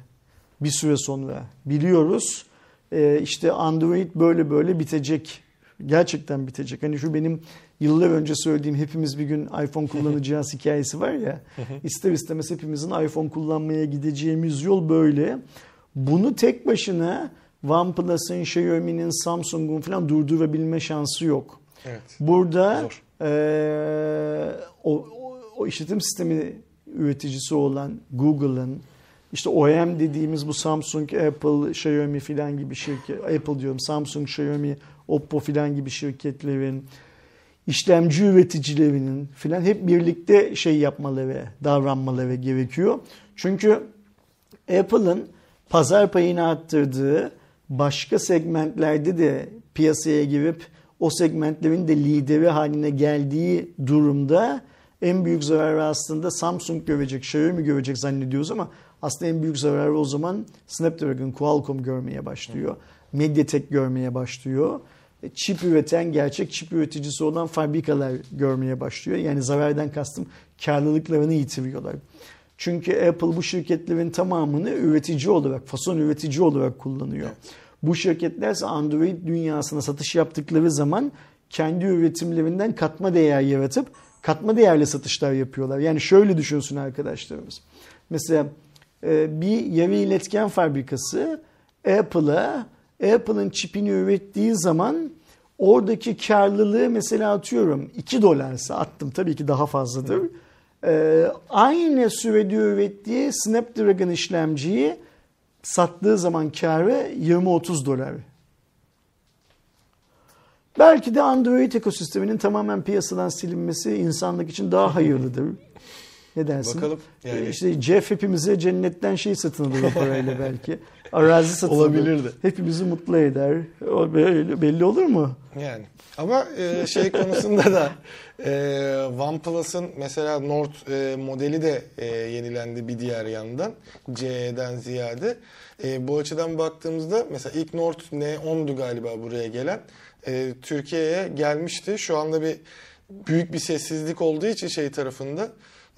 bir süre sonra biliyoruz. E, işte Android böyle böyle bitecek. Gerçekten bitecek. Hani şu benim yıllar önce söylediğim hepimiz bir gün iPhone kullanacağız <laughs> hikayesi var ya. ister istemez hepimizin iPhone kullanmaya gideceğimiz yol böyle. Bunu tek başına OnePlus'ın, Xiaomi'nin, Samsung'un falan durdurabilme şansı yok. Evet. Burada e, o, o işletim sistemi üreticisi olan Google'ın işte OEM dediğimiz bu Samsung, Apple, Xiaomi filan gibi şirket, Apple diyorum Samsung, Xiaomi, Oppo filan gibi şirketlerin işlemci üreticilerinin filan hep birlikte şey yapmaları, davranmaları gerekiyor. Çünkü Apple'ın pazar payını arttırdığı başka segmentlerde de piyasaya girip o segmentlerin de lideri haline geldiği durumda en büyük zararı aslında Samsung görecek, Xiaomi görecek zannediyoruz ama aslında en büyük zararı o zaman Snapdragon, Qualcomm görmeye başlıyor. Mediatek görmeye başlıyor. E, çip üreten, gerçek çip üreticisi olan fabrikalar görmeye başlıyor. Yani zarardan kastım karlılıklarını yitiriyorlar. Çünkü Apple bu şirketlerin tamamını üretici olarak, fason üretici olarak kullanıyor. Evet. Bu şirketler ise Android dünyasına satış yaptıkları zaman kendi üretimlerinden katma değer yaratıp katma değerli satışlar yapıyorlar. Yani şöyle düşünsün arkadaşlarımız. Mesela bir yarı iletken fabrikası Apple'a Apple'ın çipini ürettiği zaman oradaki karlılığı mesela atıyorum 2 dolarsa attım tabii ki daha fazladır. Ee, aynı sürede ürettiği Snapdragon işlemciyi sattığı zaman karı 20-30 dolar. Belki de Android ekosisteminin tamamen piyasadan silinmesi insanlık için daha <laughs> hayırlıdır. Ne dersin? Bakalım. Yani. İşte Jeff hepimize cennetten şey satın alır o parayla <laughs> belki. Arazi satın Olabilirdi. alır. Hepimizi mutlu eder. O belli, belli olur mu? Yani ama e, şey konusunda da e, OnePlus'ın mesela Nord e, modeli de e, yenilendi bir diğer yandan CE'den ziyade. E, bu açıdan baktığımızda mesela ilk Nord N10'du galiba buraya gelen. E, Türkiye'ye gelmişti. Şu anda bir büyük bir sessizlik olduğu için şey tarafında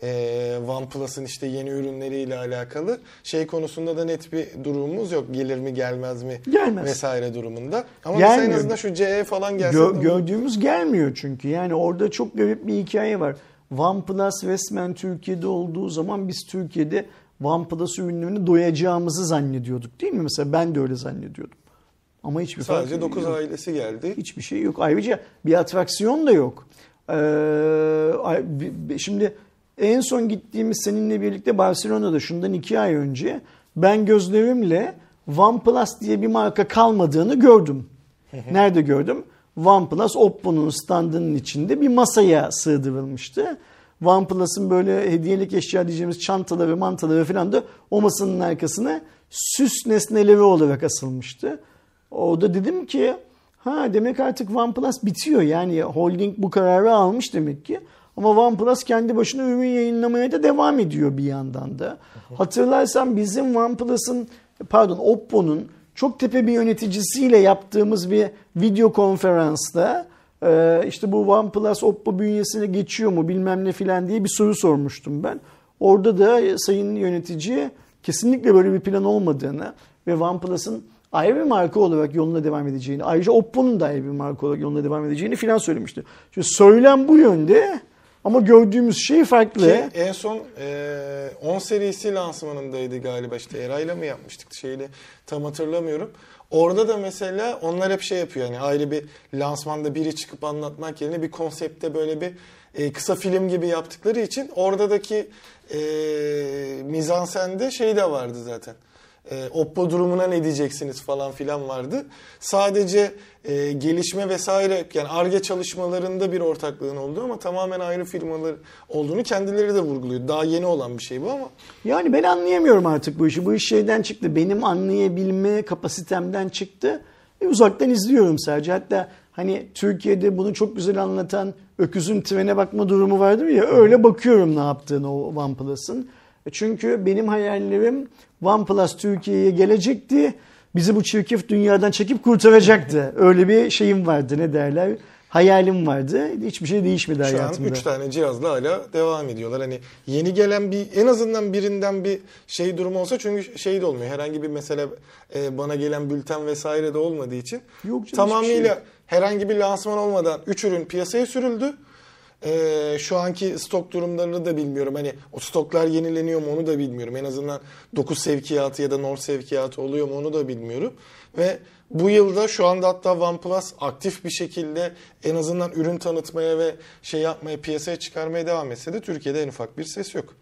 e, OnePlus'ın işte yeni ürünleriyle alakalı şey konusunda da net bir durumumuz yok. Gelir mi gelmez mi Gelmez. vesaire durumunda. Ama mesela en Gelmiyor. azından şu CE falan gelse Gö- gördüğümüz gelmiyor çünkü. Yani orada çok garip bir hikaye var. OnePlus resmen Türkiye'de olduğu zaman biz Türkiye'de OnePlus ürünlerini doyacağımızı zannediyorduk değil mi? Mesela ben de öyle zannediyordum. Ama hiçbir Sadece fark 9 yok. ailesi geldi. Hiçbir şey yok. Ayrıca bir atraksiyon da yok. Ee, şimdi en son gittiğimiz seninle birlikte Barcelona'da şundan iki ay önce ben gözlerimle OnePlus diye bir marka kalmadığını gördüm. Nerede gördüm? OnePlus Oppo'nun standının içinde bir masaya sığdırılmıştı. OnePlus'ın böyle hediyelik eşya diyeceğimiz çantaları, mantaları falan da o masanın arkasına süs nesneleri olarak asılmıştı. Orada dedim ki ha demek artık OnePlus bitiyor. Yani holding bu kararı almış demek ki. Ama OnePlus kendi başına ürün yayınlamaya da devam ediyor bir yandan da. Hatırlarsan bizim OnePlus'ın pardon Oppo'nun çok tepe bir yöneticisiyle yaptığımız bir video konferansta e, işte bu OnePlus Oppo bünyesine geçiyor mu bilmem ne filan diye bir soru sormuştum ben. Orada da sayın yönetici kesinlikle böyle bir plan olmadığını ve OnePlus'ın ayrı bir marka olarak yoluna devam edeceğini, ayrıca Oppo'nun da ayrı bir marka olarak yoluna devam edeceğini filan söylemişti. Şimdi söylem bu yönde ama gördüğümüz şey farklı. Ki en son e, 10 serisi lansmanındaydı galiba işte Eray'la mı yapmıştık şeyle tam hatırlamıyorum. Orada da mesela onlar hep şey yapıyor yani ayrı bir lansmanda biri çıkıp anlatmak yerine bir konsepte böyle bir e, kısa film gibi yaptıkları için oradaki e, mizansende şey de vardı zaten. E, Oppo durumuna ne diyeceksiniz falan filan vardı. Sadece e, gelişme vesaire yani ARGE çalışmalarında bir ortaklığın olduğu ama tamamen ayrı firmalar olduğunu kendileri de vurguluyor. Daha yeni olan bir şey bu ama Yani ben anlayamıyorum artık bu işi. Bu iş şeyden çıktı. Benim anlayabilme kapasitemden çıktı. E, uzaktan izliyorum sadece. Hatta hani Türkiye'de bunu çok güzel anlatan öküzün trene bakma durumu vardır ya. Öyle bakıyorum ne yaptığını o OnePlus'ın. E, Çünkü benim hayallerim OnePlus Türkiye'ye gelecekti. Bizi bu çirkef dünyadan çekip kurtaracaktı. <laughs> Öyle bir şeyim vardı ne derler. Hayalim vardı. Hiçbir şey değişmedi şu an hayatımda. 3 tane cihazla hala devam ediyorlar. Hani yeni gelen bir en azından birinden bir şey durumu olsa çünkü şey de olmuyor. Herhangi bir mesela e, bana gelen bülten vesaire de olmadığı için Yok canım, hiçbir tamamıyla şey herhangi bir lansman olmadan 3 ürün piyasaya sürüldü. Ee, şu anki stok durumlarını da bilmiyorum. Hani o stoklar yenileniyor mu onu da bilmiyorum. En azından 9 sevkiyatı ya da Nord sevkiyatı oluyor mu onu da bilmiyorum. Ve bu yılda şu anda hatta OnePlus aktif bir şekilde en azından ürün tanıtmaya ve şey yapmaya piyasaya çıkarmaya devam etse de Türkiye'de en ufak bir ses yok.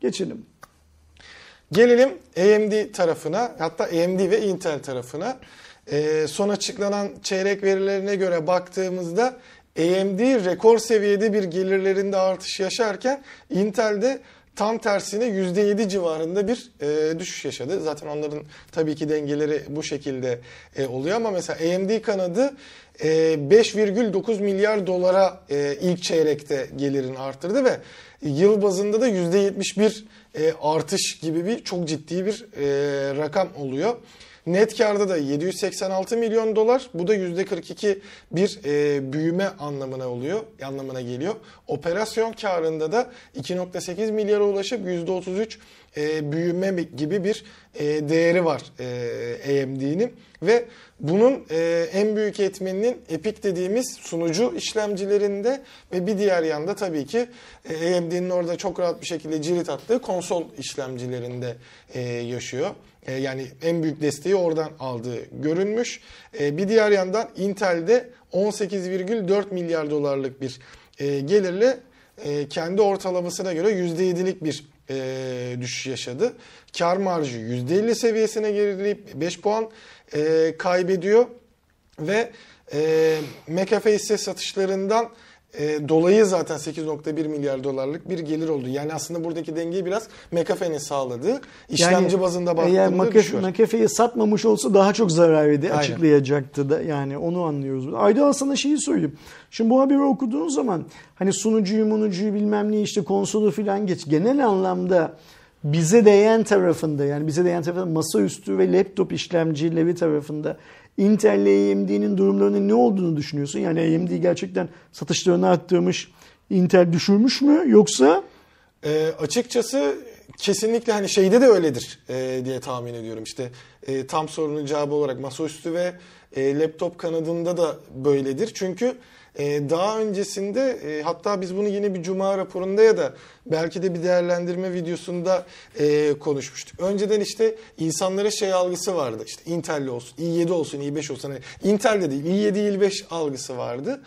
Geçelim. Gelelim AMD tarafına hatta AMD ve Intel tarafına. Ee, son açıklanan çeyrek verilerine göre baktığımızda AMD rekor seviyede bir gelirlerinde artış yaşarken Intel'de tam tersine %7 civarında bir e, düşüş yaşadı. Zaten onların tabii ki dengeleri bu şekilde e, oluyor ama mesela AMD kanadı e, 5,9 milyar dolara e, ilk çeyrekte gelirini arttırdı ve yıl bazında da %71 e, artış gibi bir çok ciddi bir e, rakam oluyor. Net karda da 786 milyon dolar. Bu da %42 bir e, büyüme anlamına oluyor, anlamına geliyor. Operasyon karında da 2.8 milyara ulaşıp %33 e, büyüme gibi bir e, değeri var e, AMD'nin ve bunun e, en büyük etmeninin Epic dediğimiz sunucu işlemcilerinde ve bir diğer yanda tabii ki e, AMD'nin orada çok rahat bir şekilde cirit attığı konsol işlemcilerinde e, yaşıyor. E, yani en büyük desteği oradan aldığı görünmüş. E, bir diğer yandan Intel'de 18,4 milyar dolarlık bir e, gelirle e, kendi ortalamasına göre %7'lik bir e, düşüş yaşadı. Kar marjı %50 seviyesine gerileyip 5 puan e, kaybediyor ve e, McAfee hisse satışlarından e, dolayı zaten 8.1 milyar dolarlık bir gelir oldu. Yani aslında buradaki dengeyi biraz McAfee'nin sağladığı işlemci Yani bazında Eğer baktığımda McAfee. McAfee'yi satmamış olsa daha çok zarar Aynen. açıklayacaktı da yani onu anlıyoruz. Aydın sana şeyi söyleyeyim. Şimdi bu haberi okuduğun zaman hani sunucuyu munucuyu bilmem ne işte konsolu falan geç. Genel anlamda bize değen tarafında yani bize değen tarafında masaüstü ve laptop işlemcileri tarafında Intel ile AMD'nin durumlarının ne olduğunu düşünüyorsun? Yani AMD gerçekten satışlarını arttırmış, Intel düşürmüş mü yoksa E, açıkçası kesinlikle hani şeyde de öyledir e, diye tahmin ediyorum. İşte e, tam sorunun cevabı olarak masaüstü ve e, laptop kanadında da böyledir. Çünkü e, daha öncesinde e, hatta biz bunu yine bir cuma raporunda ya da belki de bir değerlendirme videosunda e, konuşmuştuk. Önceden işte insanlara şey algısı vardı. İşte Intel'li olsun, i7 olsun, i5 olsun. Hani Intel'de değil, i7, i5 algısı vardı.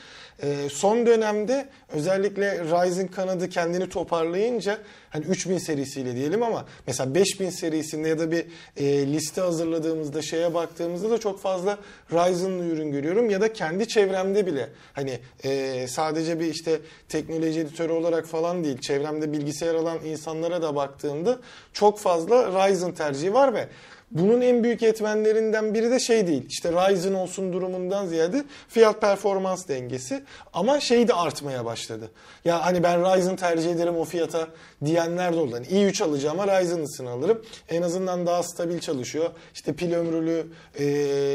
E, son dönemde özellikle Ryzen kanadı kendini toparlayınca hani 3000 serisiyle diyelim ama mesela 5000 serisinde ya da bir e, liste hazırladığımızda şeye baktığımızda da çok fazla Ryzen'lı ürün görüyorum. Ya da kendi çevremde bile hani e, sadece bir işte teknoloji editörü olarak falan değil çevremde bilgisayar alan insanlara da baktığımda çok fazla Ryzen tercihi var ve bunun en büyük etmenlerinden biri de şey değil. İşte Ryzen olsun durumundan ziyade fiyat performans dengesi. Ama şey de artmaya başladı. Ya hani ben Ryzen tercih ederim o fiyata diyenler de oldu. Hani i3 alacağım ama Ryzen'lısını alırım. En azından daha stabil çalışıyor. İşte pil ömrülü e,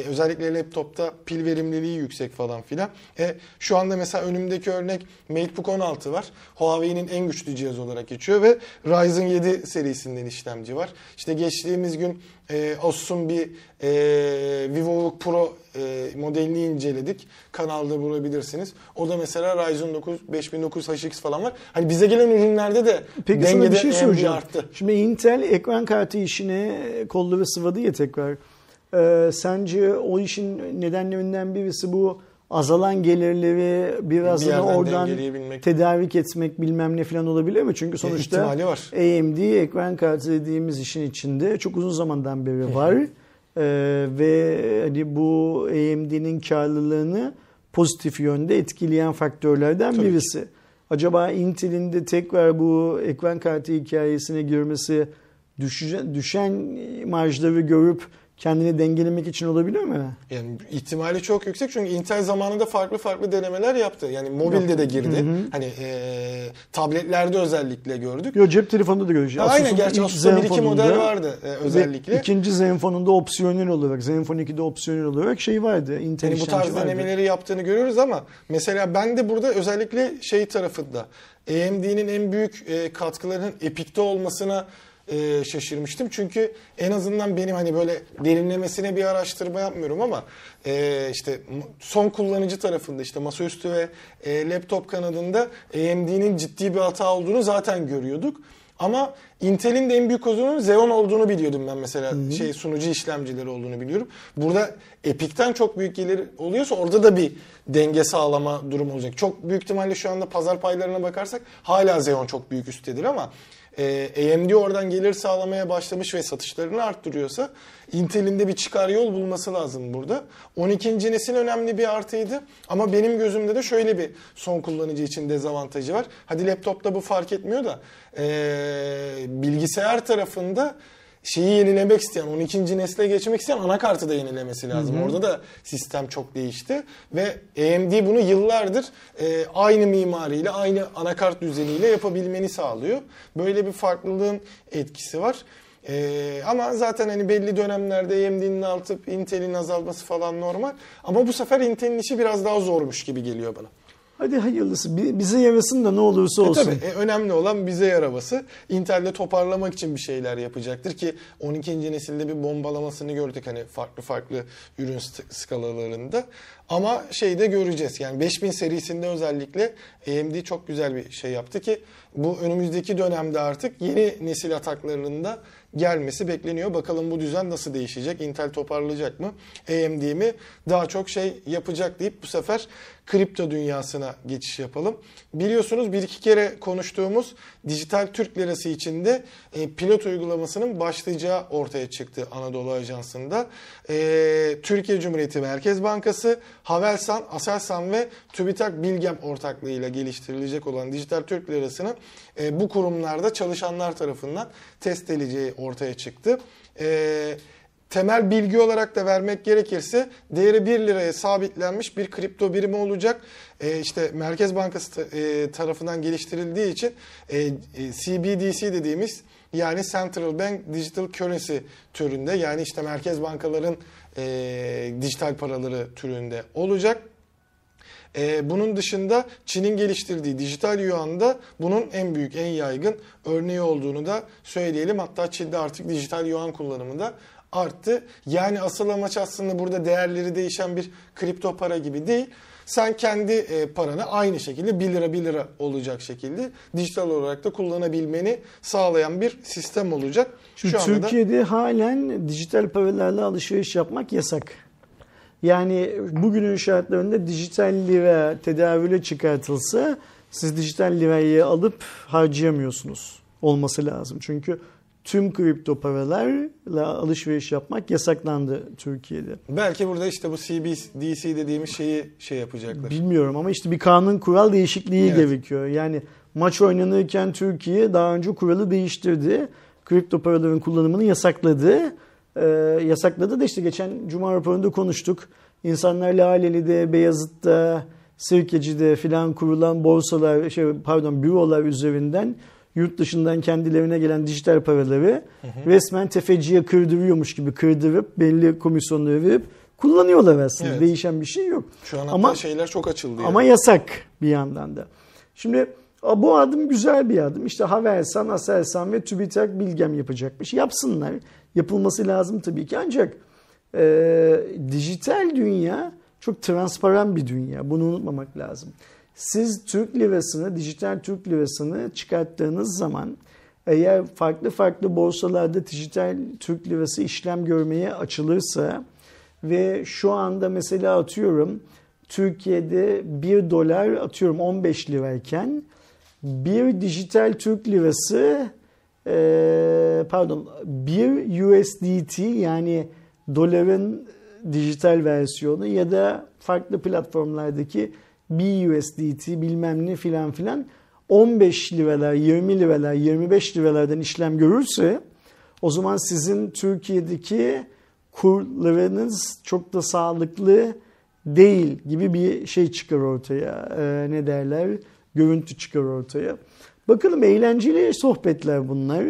özellikle laptopta pil verimliliği yüksek falan filan. E, şu anda mesela önümdeki örnek MateBook 16 var. Huawei'nin en güçlü cihaz olarak geçiyor ve Ryzen 7 serisinden işlemci var. İşte geçtiğimiz gün e, Asus'un bir e, VivoBook Pro e, modelini inceledik. Kanalda bulabilirsiniz. O da mesela Ryzen 9 5900 HX falan var. Hani bize gelen ürünlerde de Peki sana dengede bir şey soracağım. arttı. Şimdi Intel ekran kartı işine kolları sıvadı ya tekrar. Ee, sence o işin nedenlerinden birisi bu azalan gelirleri biraz Bir oradan tedarik etmek bilmem ne falan olabilir mi? Çünkü sonuçta ihtimali var. AMD ekran kartı dediğimiz işin içinde çok uzun zamandan beri var. Ee, ve hani bu AMD'nin karlılığını pozitif yönde etkileyen faktörlerden Tabii ki. birisi. Acaba Intel'in de tekrar bu ekran kartı hikayesine girmesi düşen, düşen marjları görüp kendini dengelemek için olabilir mi? Yani ihtimali çok yüksek çünkü Intel zamanında farklı farklı denemeler yaptı. Yani mobilde de girdi. Hani e, tabletlerde özellikle gördük. Yo cep telefonunda da. Aynen Asus'un gerçi ilk Asus'ta bir iki model vardı e, özellikle. Ve ikinci Zenfone'unda opsiyonel olarak, Zenfone 2'de opsiyonel olarak şey vardı. Intel Yani bu tarz vardı. denemeleri yaptığını görüyoruz ama mesela ben de burada özellikle şey tarafında AMD'nin en büyük e, katkılarının Epic'te olmasına e, şaşırmıştım. Çünkü en azından benim hani böyle derinlemesine bir araştırma yapmıyorum ama e, işte son kullanıcı tarafında işte masaüstü ve e, laptop kanadında AMD'nin ciddi bir hata olduğunu zaten görüyorduk. Ama Intel'in de en büyük kozunun Xeon olduğunu biliyordum ben mesela. Şey sunucu işlemcileri olduğunu biliyorum. Burada Epic'ten çok büyük gelir oluyorsa orada da bir denge sağlama durumu olacak. Çok büyük ihtimalle şu anda pazar paylarına bakarsak hala Xeon çok büyük üsttedir ama e, AMD oradan gelir sağlamaya başlamış ve satışlarını arttırıyorsa Intel'in de bir çıkar yol bulması lazım burada. 12. nesil önemli bir artıydı ama benim gözümde de şöyle bir son kullanıcı için dezavantajı var. Hadi laptopta bu fark etmiyor da e, bilgisayar tarafında şeyi yenilemek isteyen, 12. nesle geçmek isteyen anakartı da yenilemesi lazım. Orada da sistem çok değişti ve AMD bunu yıllardır e, aynı mimariyle, aynı anakart düzeniyle yapabilmeni sağlıyor. Böyle bir farklılığın etkisi var. E, ama zaten hani belli dönemlerde AMD'nin artıp Intel'in azalması falan normal. Ama bu sefer Intel'in işi biraz daha zormuş gibi geliyor bana. Hadi hayırlısı. Bi- Bize yarasın da ne olursa E olsun. tabii e, önemli olan bize yaraması. Intel'de toparlamak için bir şeyler yapacaktır ki 12. nesilde bir bombalamasını gördük hani farklı farklı ürün skalalarında. Ama şeyde göreceğiz. Yani 5000 serisinde özellikle AMD çok güzel bir şey yaptı ki bu önümüzdeki dönemde artık yeni nesil ataklarında gelmesi bekleniyor. Bakalım bu düzen nasıl değişecek? Intel toparlayacak mı? AMD mi? Daha çok şey yapacak deyip bu sefer kripto dünyasına geçiş yapalım. Biliyorsunuz bir iki kere konuştuğumuz dijital Türk lirası içinde e, pilot uygulamasının başlayacağı ortaya çıktı Anadolu Ajansı'nda. E, Türkiye Cumhuriyeti Merkez Bankası, Havelsan, Aselsan ve TÜBİTAK Bilgem ortaklığıyla geliştirilecek olan dijital Türk lirasını e, bu kurumlarda çalışanlar tarafından test edileceği ortaya çıktı. E, temel bilgi olarak da vermek gerekirse değeri 1 liraya sabitlenmiş bir kripto birimi olacak. E, işte Merkez Bankası e, tarafından geliştirildiği için e, e, CBDC dediğimiz yani Central Bank Digital Currency türünde yani işte merkez bankaların e, dijital paraları türünde olacak. Ee, bunun dışında Çin'in geliştirdiği dijital yuanda bunun en büyük, en yaygın örneği olduğunu da söyleyelim. Hatta Çin'de artık dijital yuan kullanımı da arttı. Yani asıl amaç aslında burada değerleri değişen bir kripto para gibi değil. Sen kendi e, paranı aynı şekilde 1 lira 1 lira olacak şekilde dijital olarak da kullanabilmeni sağlayan bir sistem olacak. Şimdi anda da- Türkiye'de halen dijital paralarla alışveriş yapmak yasak. Yani bugünün şartlarında dijital lira tedavüle çıkartılsa siz dijital lirayı alıp harcayamıyorsunuz. Olması lazım. Çünkü tüm kripto paralarla alışveriş yapmak yasaklandı Türkiye'de. belki burada işte bu CBDC dediğimiz şeyi şey yapacaklar. Bilmiyorum ama işte bir kanun kural değişikliği Evet. gerekiyor. Yani maç oynanırken Türkiye daha önce kuralı değiştirdi. Kripto paraların kullanımını yasakladı. Ee, yasakladı da işte geçen Cuma raporunda konuştuk. İnsanlar Laleli'de, Beyazıt'ta, Sirkeci'de filan kurulan borsalar, şey pardon bürolar üzerinden yurt dışından kendilerine gelen dijital paraları resmen tefeciye kırdırıyormuş gibi kırdırıp belli komisyonları verip kullanıyorlar aslında. Evet. Değişen bir şey yok. Şu an Ama şeyler çok açıldı. yani. ama yasak bir yandan da. Şimdi bu adım güzel bir adım. İşte Havelsan, Aselsan ve TÜBİTAK Bilgem yapacakmış. Yapsınlar. Yapılması lazım tabii ki ancak e, dijital dünya çok transparan bir dünya. Bunu unutmamak lazım. Siz Türk lirasını, dijital Türk lirasını çıkarttığınız zaman eğer farklı farklı borsalarda dijital Türk lirası işlem görmeye açılırsa ve şu anda mesela atıyorum Türkiye'de 1 dolar atıyorum 15 lirayken bir dijital Türk lirası e, pardon bir USDT yani doların dijital versiyonu ya da farklı platformlardaki bir USDT bilmem ne filan filan 15 liralar, 20 liralar, 25 liralardan işlem görürse o zaman sizin Türkiye'deki kurlarınız çok da sağlıklı değil gibi bir şey çıkar ortaya. Ee, ne derler? Görüntü çıkar ortaya. Bakalım eğlenceli sohbetler bunlar.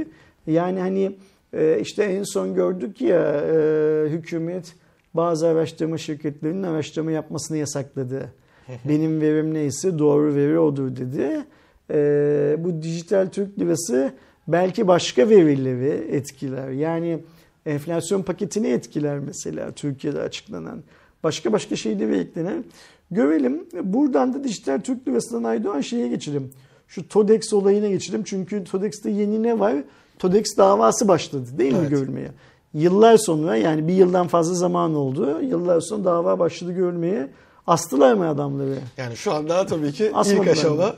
Yani hani e, işte en son gördük ya e, hükümet bazı araştırma şirketlerinin araştırma yapmasını yasakladı. <laughs> Benim verim neyse doğru veri odur dedi. E, bu dijital Türk lirası belki başka verileri etkiler. Yani enflasyon paketini etkiler mesela Türkiye'de açıklanan. Başka başka şeyleri eklenir. Görelim. Buradan da dijital Türk lirasından Aydoğan şeye geçelim. Şu TODEX olayına geçelim. Çünkü TODEX'te yeni ne var? TODEX davası başladı değil mi Evet. görülmeye? Yıllar sonra yani bir yıldan fazla zaman oldu. Yıllar sonra dava başladı görülmeye. Astılar mı adamları? Yani şu an daha tabii ki Asmadılar ilk aşama.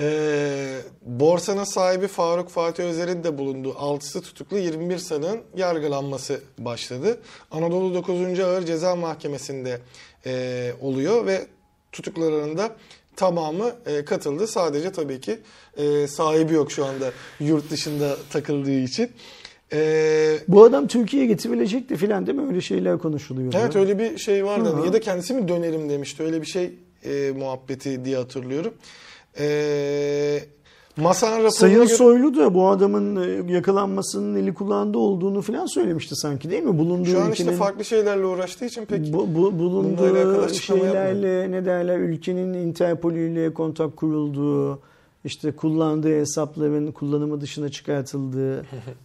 Ee, borsanın sahibi Faruk Fatih Özer'in de bulunduğu 6'sı tutuklu 21 sanığın yargılanması başladı. Anadolu 9. Ağır Ceza Mahkemesi'nde e, oluyor ve tutukluların da tamamı e, katıldı. Sadece tabii ki e, sahibi yok şu anda yurt dışında takıldığı için. E, Bu adam Türkiye'ye getirilecekti filan değil mi? Öyle şeyler konuşuluyor. Evet öyle bir şey vardı. Hı hı. Ya da kendisi mi dönerim demişti. Öyle bir şey e, muhabbeti diye hatırlıyorum. E, Masan raporuna Sayın göre... Soylu da bu adamın e, yakalanmasının eli kulağında olduğunu filan söylemişti sanki değil mi? Bulunduğu Şu an ülkenin işte farklı şeylerle uğraştığı için pek bu, bu- bulunduğu şeylerle ne derler ülkenin Interpol ile kontak kurulduğu işte kullandığı hesapların kullanımı dışına çıkartıldığı <laughs> ya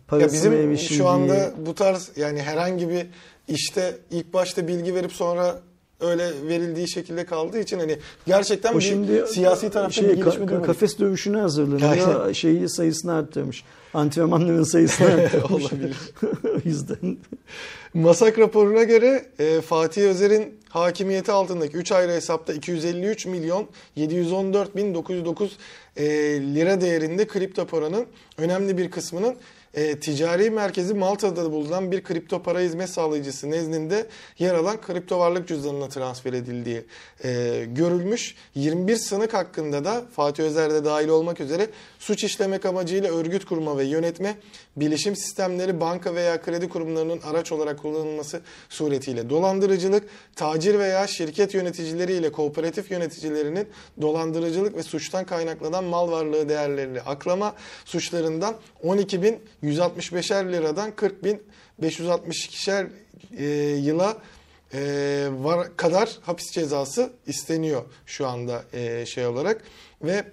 parasını bizim erişildiği şu anda bu tarz yani herhangi bir işte ilk başta bilgi verip sonra öyle verildiği şekilde kaldığı için hani gerçekten o bir şimdi siyasi tarafta şey, bir gelişme ka- kafes dövüşüne hazırlanıyor. Aynen. Şeyi sayısını arttırmış. Antrenmanların sayısını <laughs> arttırmış. Olabilir. <laughs> o yüzden Masak raporuna göre e, Fatih Özer'in hakimiyeti altındaki 3 ayrı hesapta 253 milyon 714 bin 909 e, lira değerinde kripto paranın önemli bir kısmının e, ticari merkezi Malta'da bulunan bir kripto para hizmet sağlayıcısı nezdinde yer alan kripto varlık cüzdanına transfer edildiği e, görülmüş. 21 sanık hakkında da Fatih Özer de dahil olmak üzere suç işlemek amacıyla örgüt kurma ve yönetme, bilişim sistemleri, banka veya kredi kurumlarının araç olarak kullanılması suretiyle dolandırıcılık, tacir veya şirket yöneticileri ile kooperatif yöneticilerinin dolandırıcılık ve suçtan kaynaklanan mal varlığı değerlerini aklama suçlarından 12.165'er liradan 40.562'şer e, yıla e, var, kadar hapis cezası isteniyor şu anda e, şey olarak ve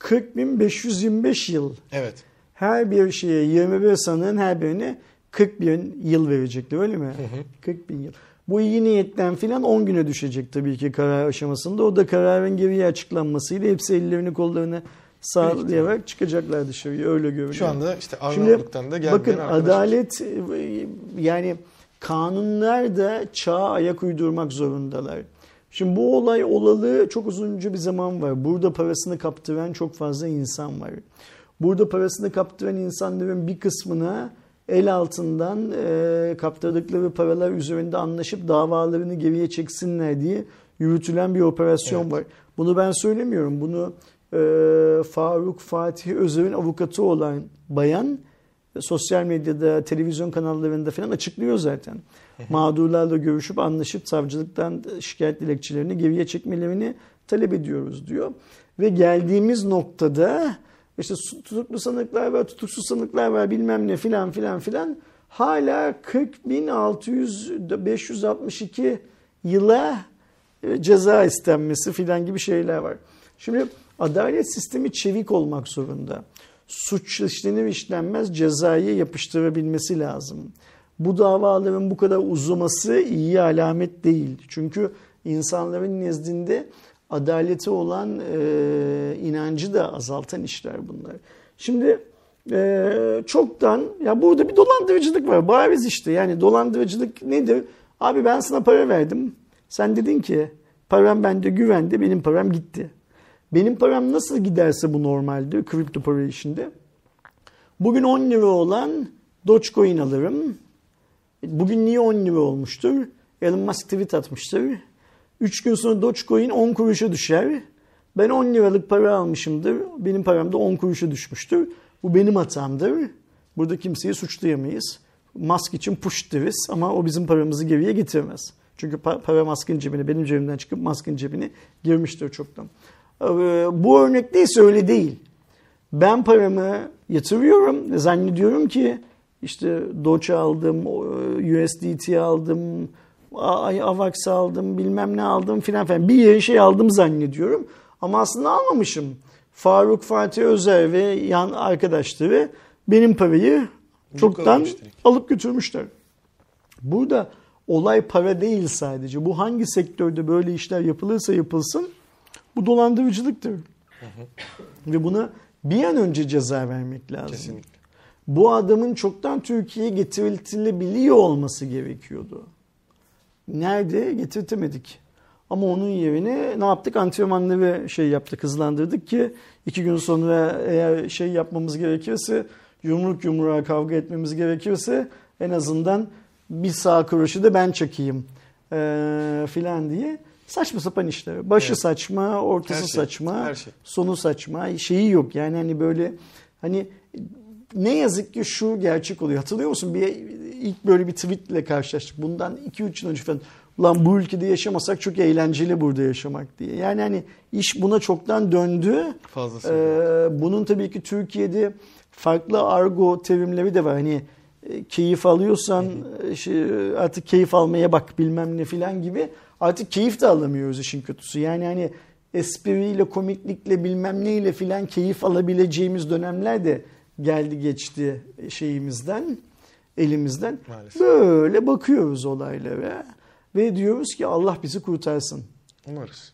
40.525 yıl. evet Her bir şeye 21 sanığın her birine 40 bin yıl verecekler öyle mi? 40 bin yıl. Bu iyi niyetten filan 10 güne düşecek tabii ki karar aşamasında. O da kararın geriye açıklanmasıyla hepsi ellerini kollarını sağlayarak çıkacaklar dışarıya öyle görünüyor. şu anda işte Arnavutluk'tan da gelmeyen bakın arkadaşlar. adalet yani kanunlar da çağa ayak uydurmak zorundalar. Şimdi bu olay olalı çok uzunca bir zaman var. Burada parasını kaptıran çok fazla insan var. Burada parasını kaptıran insanların bir kısmına el altından e, kaptırdıkları paralar üzerinde anlaşıp davalarını geriye çeksinler diye yürütülen bir operasyon Evet. var. Bunu ben söylemiyorum. Bunu e, Faruk Fatih Özer'in avukatı olan bayan e, sosyal medyada, televizyon kanallarında falan açıklıyor zaten. Mağdurlarla görüşüp anlaşıp savcılıktan şikayet dilekçelerini geriye çekmelerini talep ediyoruz diyor. Ve geldiğimiz noktada işte tutuklu sanıklar var, tutuksuz sanıklar var bilmem ne filan filan filan hala 40.600 562 yıla e, ceza istenmesi filan gibi şeyler var. Şimdi adalet sistemi çevik olmak zorunda. Suç işlenir işlenmez cezayı yapıştırabilmesi lazım. Bu davaların bu kadar uzaması iyi alamet değil. Çünkü insanların nezdinde adalete olan e, inancı da azaltan işler bunlar. Şimdi e, çoktan ya burada bir dolandırıcılık var. Bariz işte yani dolandırıcılık nedir? Abi ben sana para verdim. Sen dedin ki param bende güvende benim param gitti. Benim param nasıl giderse bu normaldir kripto para işinde. Bugün 10 lira olan Dogecoin alırım. Bugün niye 10 lira olmuştur? Elon Musk tweet atmıştır. 3 gün sonra Dogecoin 10 kuruşa düşer. Ben 10 liralık para almışımdır. Benim param da 10 kuruşa düşmüştür. Bu benim hatamdır. Burada kimseyi suçlayamayız. Musk için push deriz ama o bizim paramızı geriye getirmez. Çünkü pa- para Musk'ın cebine, benim cebimden çıkıp Musk'ın cebine girmiştir çoktan. Ee, Bu örnek değilse öyle değil. Ben paramı yatırıyorum zannediyorum ki işte Doge aldım, USDT aldım, AVAX aldım, bilmem ne aldım filan filan. Bir yere şey aldım zannediyorum. Ama aslında almamışım. Faruk Fatih Özer ve yan arkadaşları benim parayı çoktan alıp götürmüşler. Burada olay para değil sadece. Bu hangi sektörde böyle işler yapılırsa yapılsın bu dolandırıcılıktır. Ve buna bir an önce ceza vermek lazım. Kesinlikle. Bu adamın çoktan Türkiye'ye getirilebiliyor olması gerekiyordu. Nerede? Getirtemedik. Ama onun yerine ne yaptık? Antrenmanları şey yaptık, hızlandırdık ki iki gün sonra eğer şey yapmamız gerekirse, yumruk yumruğa kavga etmemiz gerekirse en azından bir sağ kroşu da ben çekeyim eee filan diye. Saçma sapan işler. Başı Evet. saçma, ortası Her şey, saçma, her şey. sonu saçma. Şeyi yok yani hani böyle hani ne yazık ki şu gerçek oluyor. Hatırlıyor musun? Bir ilk böyle bir tweetle karşılaştık. Bundan 2-3 yıl önce falan. Ulan bu ülkede yaşamasak çok eğlenceli burada yaşamak diye. Yani hani iş buna çoktan döndü. Fazlasıyla. Ee, bunun tabii ki Türkiye'de farklı argo terimleri de var. Hani e, keyif alıyorsan e, şey, artık keyif almaya bak bilmem ne filan gibi. Artık keyif de alamıyoruz işin kötüsü. Yani hani espriyle, komiklikle bilmem neyle filan keyif alabileceğimiz dönemler de geldi geçti şeyimizden, elimizden. Maalesef. Böyle bakıyoruz olaylara ve diyoruz ki Allah bizi kurtarsın. Umarız.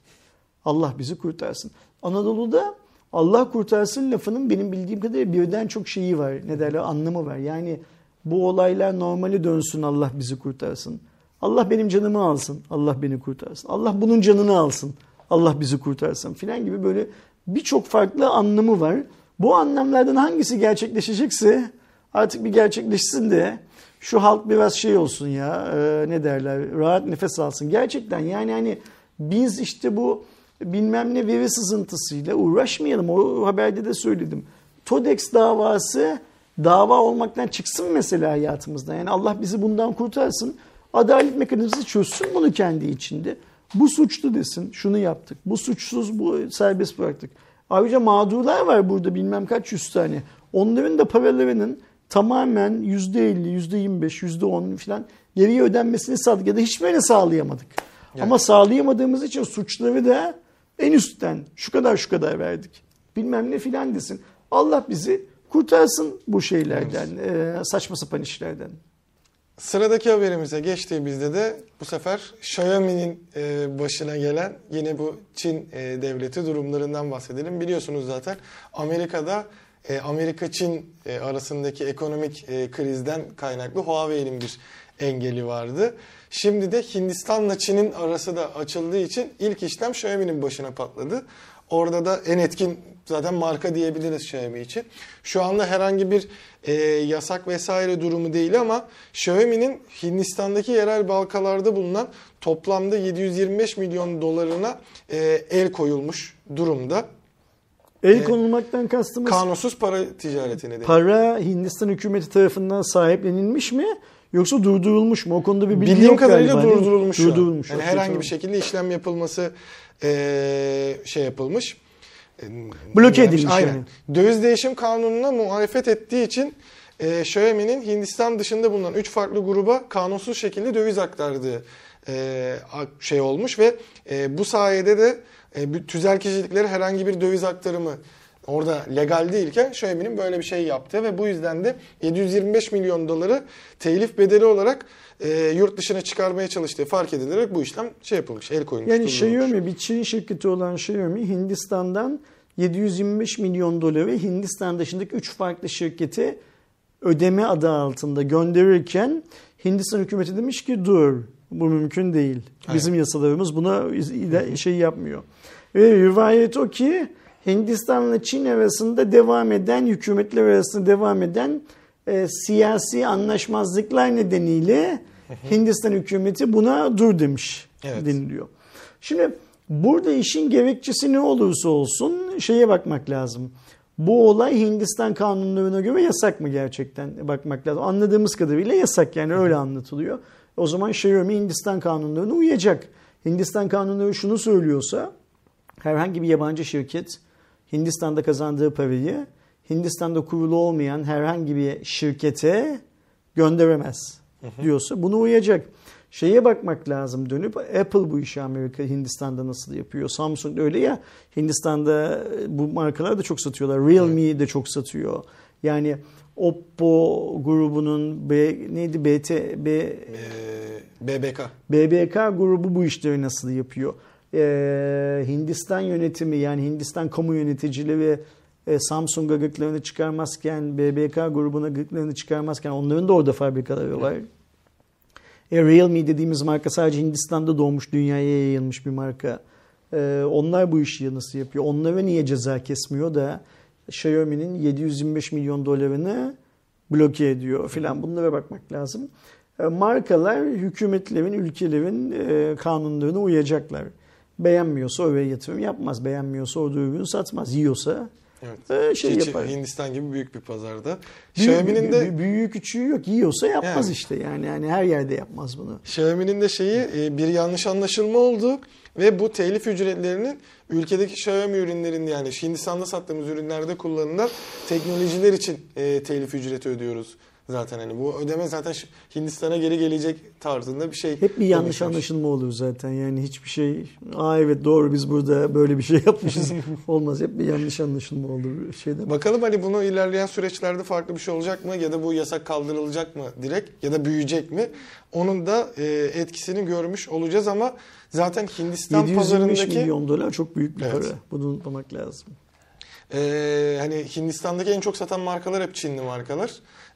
Allah bizi kurtarsın. Anadolu'da Allah kurtarsın lafının benim bildiğim kadarıyla birden çok şeyi var. Ne derler anlamı var. Yani bu olaylar normali dönsün Allah bizi kurtarsın. Allah benim canımı alsın. Allah beni kurtarsın. Allah bunun canını alsın. Allah bizi kurtarsın filan gibi böyle birçok farklı anlamı var. Bu anlamlardan hangisi gerçekleşecekse artık bir gerçekleşsin de şu halk biraz şey olsun ya e, ne derler rahat nefes alsın. Gerçekten yani hani biz işte bu bilmem ne veri sızıntısıyla uğraşmayalım. O haberde de söyledim. TODEX davası dava olmaktan çıksın mesela hayatımızda. Yani Allah bizi bundan kurtarsın. Adalet mekanizması çözsün bunu kendi içinde. Bu suçlu desin. Şunu yaptık. Bu suçsuz bu serbest bıraktık. Ayrıca mağdurlar var burada bilmem kaç yüz tane. Onların da paralarının tamamen %50, %25, %10 falan geriye ödenmesini sağladık ya da hiçbirini sağlayamadık. Yani. Ama sağlayamadığımız için suçları da en üstten şu kadar şu kadar verdik. Bilmem ne filan desin. Allah bizi kurtarsın bu şeylerden, e, saçma sapan işlerden. Sıradaki haberimize geçtiğimizde de bu sefer Xiaomi'nin e, başına gelen yine bu Çin e, devleti durumlarından bahsedelim. Biliyorsunuz zaten Amerika'da e, Amerika-Çin arasındaki ekonomik krizden kaynaklı Huawei'nin bir engeli vardı. Şimdi de Hindistan'la Çin'in arası da açıldığı için ilk işlem Xiaomi'nin başına patladı. Orada da en etkin zaten marka diyebiliriz Xiaomi için. Şu anda herhangi bir e, yasak vesaire durumu değil ama Xiaomi'nin Hindistan'daki yerel bankalarda bulunan toplamda 725 milyon dolarına e, el koyulmuş durumda. El E, konulmaktan kastımız Kanunsuz para ticaretine de. para Hindistan hükümeti tarafından sahiplenilmiş mi yoksa durdurulmuş mu? O konuda bir bilgi Bildiğim yok kadarıyla galiba, değil durdurulmuş. Durdurulmuş. Yani herhangi bir şekilde işlem yapılması e, şey yapılmış. Bloke edilmiş Aynen. yani. Döviz değişim kanununa muhalefet ettiği için e, Xiaomi'nin Hindistan dışında bulunan 3 farklı gruba kanunsuz şekilde döviz aktardığı e, şey olmuş ve e, bu sayede de e, tüzel kişiliklere herhangi bir döviz aktarımı orada legal değilken Xiaomi'nin böyle bir şey yaptı ve bu yüzden de 725 milyon doları telif bedeli olarak e, yurt dışına çıkarmaya çalıştığı fark edilerek bu işlem şey yapılmış, el koyulmuş. Yani. Xiaomi bir Çin şirketi olan Xiaomi Hindistan'dan 725 milyon doları Hindistan dışındaki 3 farklı şirkete ödeme adı altında gönderirken Hindistan hükümeti demiş ki dur bu mümkün değil. Bizim yasalarımız buna şey yapmıyor. Ve rivayet o ki Hindistan'la Çin arasında devam eden, hükümetler arasında devam eden e, siyasi anlaşmazlıklar nedeniyle Hindistan hükümeti buna dur demiş Evet. deniliyor. Şimdi burada işin gerekçesi ne olursa olsun şeye bakmak lazım. Bu olay Hindistan kanunlarına göre yasak mı gerçekten bakmak lazım. Anladığımız kadarıyla yasak yani öyle anlatılıyor. O zaman Xiaomi Hindistan kanunlarına uyacak. Hindistan kanunları şunu söylüyorsa herhangi bir yabancı şirket Hindistan'da kazandığı parayı Hindistan'da kurulu olmayan herhangi bir şirkete gönderemez diyorsa bunu uyacak. Şeye bakmak lazım dönüp Apple bu işi Amerika Hindistan'da nasıl yapıyor? Samsung öyle ya Hindistan'da bu markalar da çok satıyorlar. Realme de çok satıyor. Yani Oppo grubunun B, neydi BT B E, BBK. BBK grubu bu işleri nasıl yapıyor? Ee, Hindistan yönetimi yani Hindistan kamu yöneticileri e, Samsung'a gıklarını çıkarmazken, BBK grubuna gıklarını çıkarmazken onların da orada fabrikaları var. E, Realme dediğimiz marka sadece Hindistan'da doğmuş, dünyaya yayılmış bir marka. E, onlar bu işi nasıl yapıyor? Onlara niye ceza kesmiyor da Xiaomi'nin 725 milyon dolarını bloke ediyor filan bunlara bakmak lazım. E, markalar hükümetlerin, ülkelerin e, kanunlarına uyacaklar. Beğenmiyorsa oraya yatırım yapmaz. Beğenmiyorsa orada ürün satmaz. Yiyorsa Evet. e, şey Hiç yapar. Hindistan gibi büyük bir pazarda. Xiaomi'nin de büyüğü küçüğü yok. Yiyorsa yapmaz Yani. işte yani. Yani her yerde yapmaz bunu. Xiaomi'nin de şeyi e, bir yanlış anlaşılma oldu ve bu telif ücretlerinin ülkedeki Xiaomi ürünlerinde yani Hindistan'da sattığımız ürünlerde kullanılan teknolojiler için e, telif ücreti ödüyoruz zaten hani bu ödeme zaten Hindistan'a geri gelecek tarzında bir şey. Hep bir yanlış konuşmuş. anlaşılma olur zaten. Yani hiçbir şey aa evet doğru biz burada böyle bir şey yapmışız. <laughs> Olmaz. Hep bir yanlış anlaşılma olur şeyde. Bakalım hani bunu ilerleyen süreçlerde farklı bir şey olacak mı ya da bu yasak kaldırılacak mı direkt ya da büyüyecek mi? Onun da e, etkisini görmüş olacağız ama zaten Hindistan 725 pazarındaki milyon dolar çok büyük bir Evet. para. Bunu unutmamak lazım. Ee, hani Hindistan'daki en çok satan markalar hep Çinli markalar.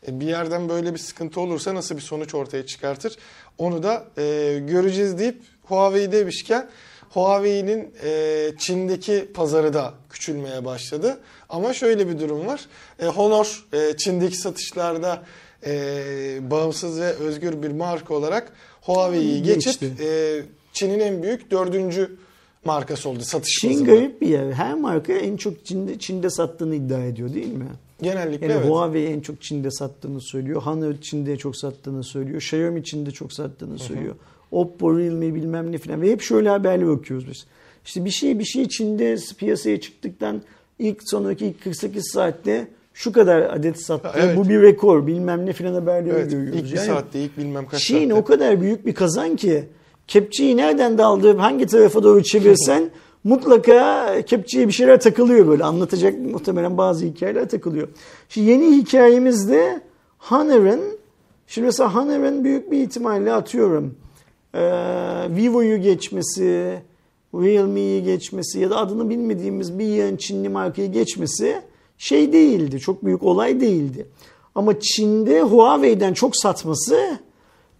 Ee, bir yerden böyle bir sıkıntı olursa nasıl bir sonuç ortaya çıkartır? Onu da e, göreceğiz deyip Huawei demişken Huawei'nin e, Çin'deki pazarı da küçülmeye başladı. Ama şöyle bir durum var. E, Honor e, Çin'deki satışlarda e, bağımsız ve özgür bir marka olarak Huawei'yi geçip Geçti. e, Çin'in en büyük dördüncü markası oldu satış Çin bazında. garip bir yer. Her marka en çok Çin'de, Çin'de sattığını iddia ediyor değil mi? Genellikle Yani evet. Huawei en çok Çin'de sattığını söylüyor. Honor Çin'de çok sattığını söylüyor. Xiaomi Çin'de çok sattığını söylüyor. Oppo, Realme bilmem ne falan. Ve hep şöyle haberler okuyoruz biz. İşte bir şey bir şey Çin'de piyasaya çıktıktan ilk sonraki ilk 48 saatte şu kadar adet sattı. Evet. Bu bir rekor bilmem ne falan haberleri Evet, görüyoruz. ilk bir Yani saatte, ilk bilmem kaç Çin saatte. o kadar büyük bir kazan ki kepçeyi nereden daldı hangi tarafa doğru çevirsen <laughs> mutlaka kepçeye bir şeyler takılıyor böyle anlatacak muhtemelen bazı hikayeler takılıyor. Şimdi yeni hikayemizde Honor'ın şimdi mesela Honor'ın büyük bir ihtimalle atıyorum eee, Vivo'yu geçmesi Realme'yi geçmesi ya da adını bilmediğimiz bir yığın Çinli markayı geçmesi şey değildi. Çok büyük olay değildi. Ama Çin'de Huawei'den çok satması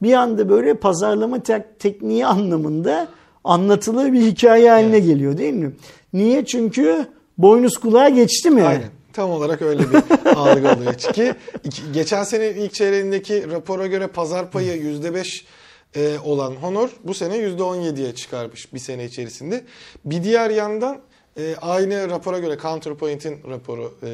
bir anda böyle pazarlama tek- tekniği anlamında anlatılır bir hikaye haline geliyor değil mi? Niye? Çünkü boynuz kulağa geçti mi? Aynen. Tam olarak öyle bir <laughs> algı oluyor. Ki geçen sene ilk çeyreğindeki rapora göre pazar payı %5 e, olan Honor bu sene %17'ye çıkarmış bir sene içerisinde. Bir diğer yandan e, aynı rapora göre Counterpoint'in raporu e,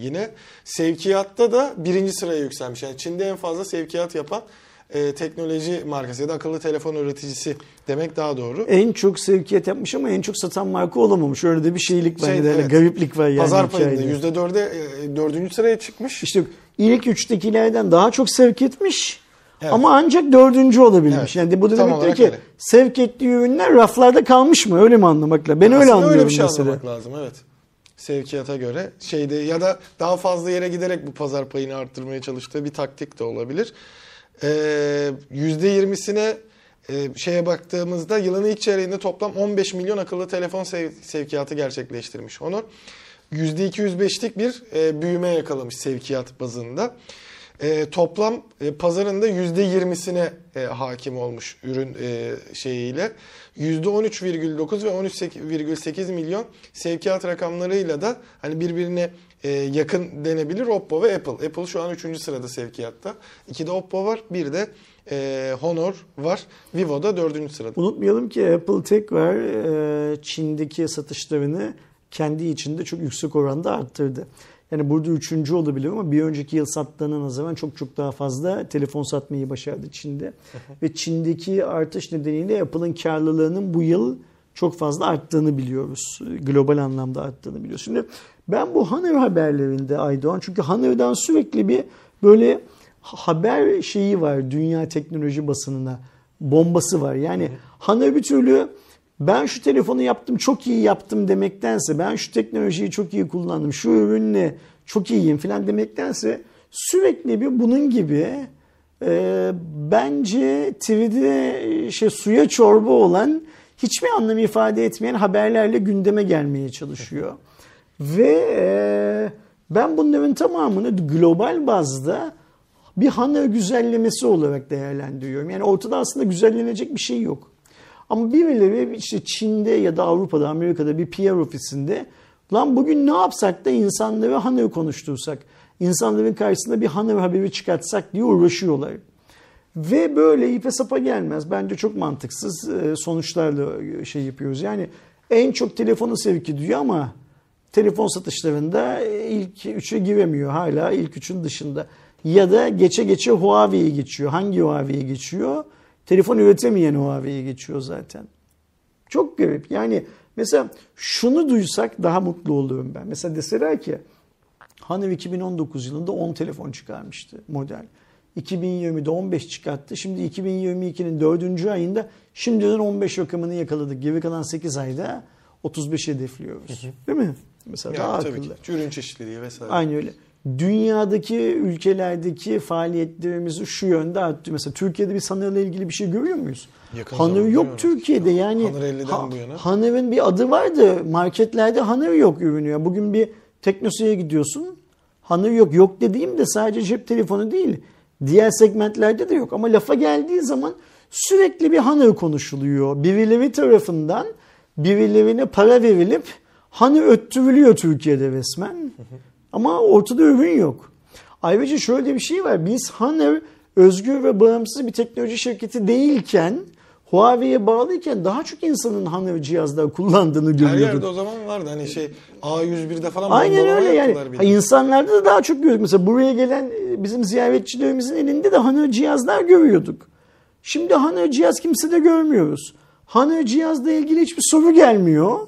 yine sevkiyatta da birinci sıraya yükselmiş. Yani Çin'de en fazla sevkiyat yapan e, teknoloji markası ya da akıllı telefon üreticisi demek daha doğru. En çok sevkiyat yapmış ama en çok satan marka olamamış. Öyle de bir şeylik var. Şey, yani evet. gariplik var yani Pazar payında hikayede. %4'e e, dördüncü sıraya çıkmış. İşte ilk üçtekilerden daha çok sevk etmiş. Evet. Ama ancak dördüncü olabilmiş. Evet. Yani bu da Tam demektir ki öyle. sevk ettiği ürünler raflarda kalmış mı? Öyle mi anlamakla? Ben öyle Aslında anlıyorum öyle bir şey mesela. anlamak lazım evet. Sevkiyata göre şeyde ya da daha fazla yere giderek bu pazar payını arttırmaya çalıştığı bir taktik de olabilir. Ee, %20'sine e, şeye baktığımızda yılın ilk çeyreğinde toplam 15 milyon akıllı telefon sev- sevkiyatı gerçekleştirmiş Honor. %205'lik bir e, büyüme yakalamış sevkiyat bazında. E, toplam e, pazarın da %20'sine e, hakim olmuş ürün e, şeyiyle. %13,9 ve 13,8 milyon sevkiyat rakamlarıyla da hani birbirine e, yakın denebilir Oppo ve Apple. Apple şu an 3. sırada sevkiyatta. 2'de Oppo var, bir de e, Honor var. Vivo da 4. sırada. Unutmayalım ki Apple tekrar e, Çin'deki satışlarını kendi içinde çok yüksek oranda arttırdı. Yani burada üçüncü olabilir ama bir önceki yıl sattığına nazaran çok çok daha fazla telefon satmayı başardı Çin'de. Ve Çin'deki artış nedeniyle Apple'ın karlılığının bu yıl çok fazla arttığını biliyoruz. Global anlamda arttığını biliyoruz. Şimdi ben bu Honor haberlerinde Aydoğan çünkü Honor'dan sürekli bir böyle haber şeyi var dünya teknoloji basınına bombası var. Yani Honor bir türlü ben şu telefonu yaptım çok iyi yaptım demektense ben şu teknolojiyi çok iyi kullandım şu ürünle çok iyiyim falan demektense sürekli bir bunun gibi e, bence TV'de şey suya çorba olan hiçbir anlam ifade etmeyen haberlerle gündeme gelmeye çalışıyor. Ve e, ben bunların tamamını global bazda bir Honor güzellemesi olarak değerlendiriyorum. Yani ortada aslında güzellenecek bir şey yok. Ama birileri işte Çin'de ya da Avrupa'da, Amerika'da bir PR ofisinde lan bugün ne yapsak da insanlara Honor konuştursak, insanların karşısında bir Honor haberi çıkartsak diye uğraşıyorlar. Ve böyle ipe sapa gelmez. Bence çok mantıksız e, sonuçlarla şey yapıyoruz. Yani en çok telefonu sevk ediyor ama telefon satışlarında ilk üçe giremiyor. Hala ilk üçün dışında. Ya da geçe geçe Huawei'ye geçiyor. Hangi Huawei'ye geçiyor? Telefon üretemeyen Huawei'ye geçiyor zaten. Çok garip. Yani mesela şunu duysak daha mutlu olurum ben. Mesela deseler ki Honor 2019 yılında 10 telefon çıkarmıştı model. 2020'de 15 çıkarttı. Şimdi 2022'nin 4. ayında şimdiden 15 rakamını yakaladık. Geri kalan 8 ayda 35 hedefliyoruz. Değil mi? Mesela Yani daha tabii akıllı. ki. Ürün çeşitliliği vesaire. Aynı öyle. Dünyadaki ülkelerdeki faaliyetlerimizi şu yönde arttı. Mesela Türkiye'de bir Honor'la ilgili bir şey görüyor muyuz? Yakın yok. Türkiye'de yani. Honor 50'den bu yana. Honor'ın bir adı vardı. Marketlerde Honor yok ürünü. Ya Bugün bir Teknosa'ya gidiyorsun. Hanır yok. Yok dediğim de sadece cep telefonu değil. Diğer segmentlerde de yok. Ama lafa geldiği zaman sürekli bir hanır konuşuluyor. Birileri tarafından birilerine para verilip hanır öttürülüyor Türkiye'de resmen. Ama ortada ürün yok. Ayrıca şöyle bir şey var. Biz Honor özgür ve bağımsız bir teknoloji şirketi değilken Huawei'ye bağlıyken daha çok insanın Honor cihazlar kullandığını Her görüyorduk. yerde o zaman vardı. Hani şey A101'de falan Aynen öyle yani. Ha, de. İnsanlarda da daha çok görüyorduk. Mesela buraya gelen e, bizim ziyaretçilerimizin elinde de Honor cihazlar görüyorduk. Şimdi Honor cihaz kimsede görmüyoruz. Honor cihazla ilgili hiçbir soru gelmiyor.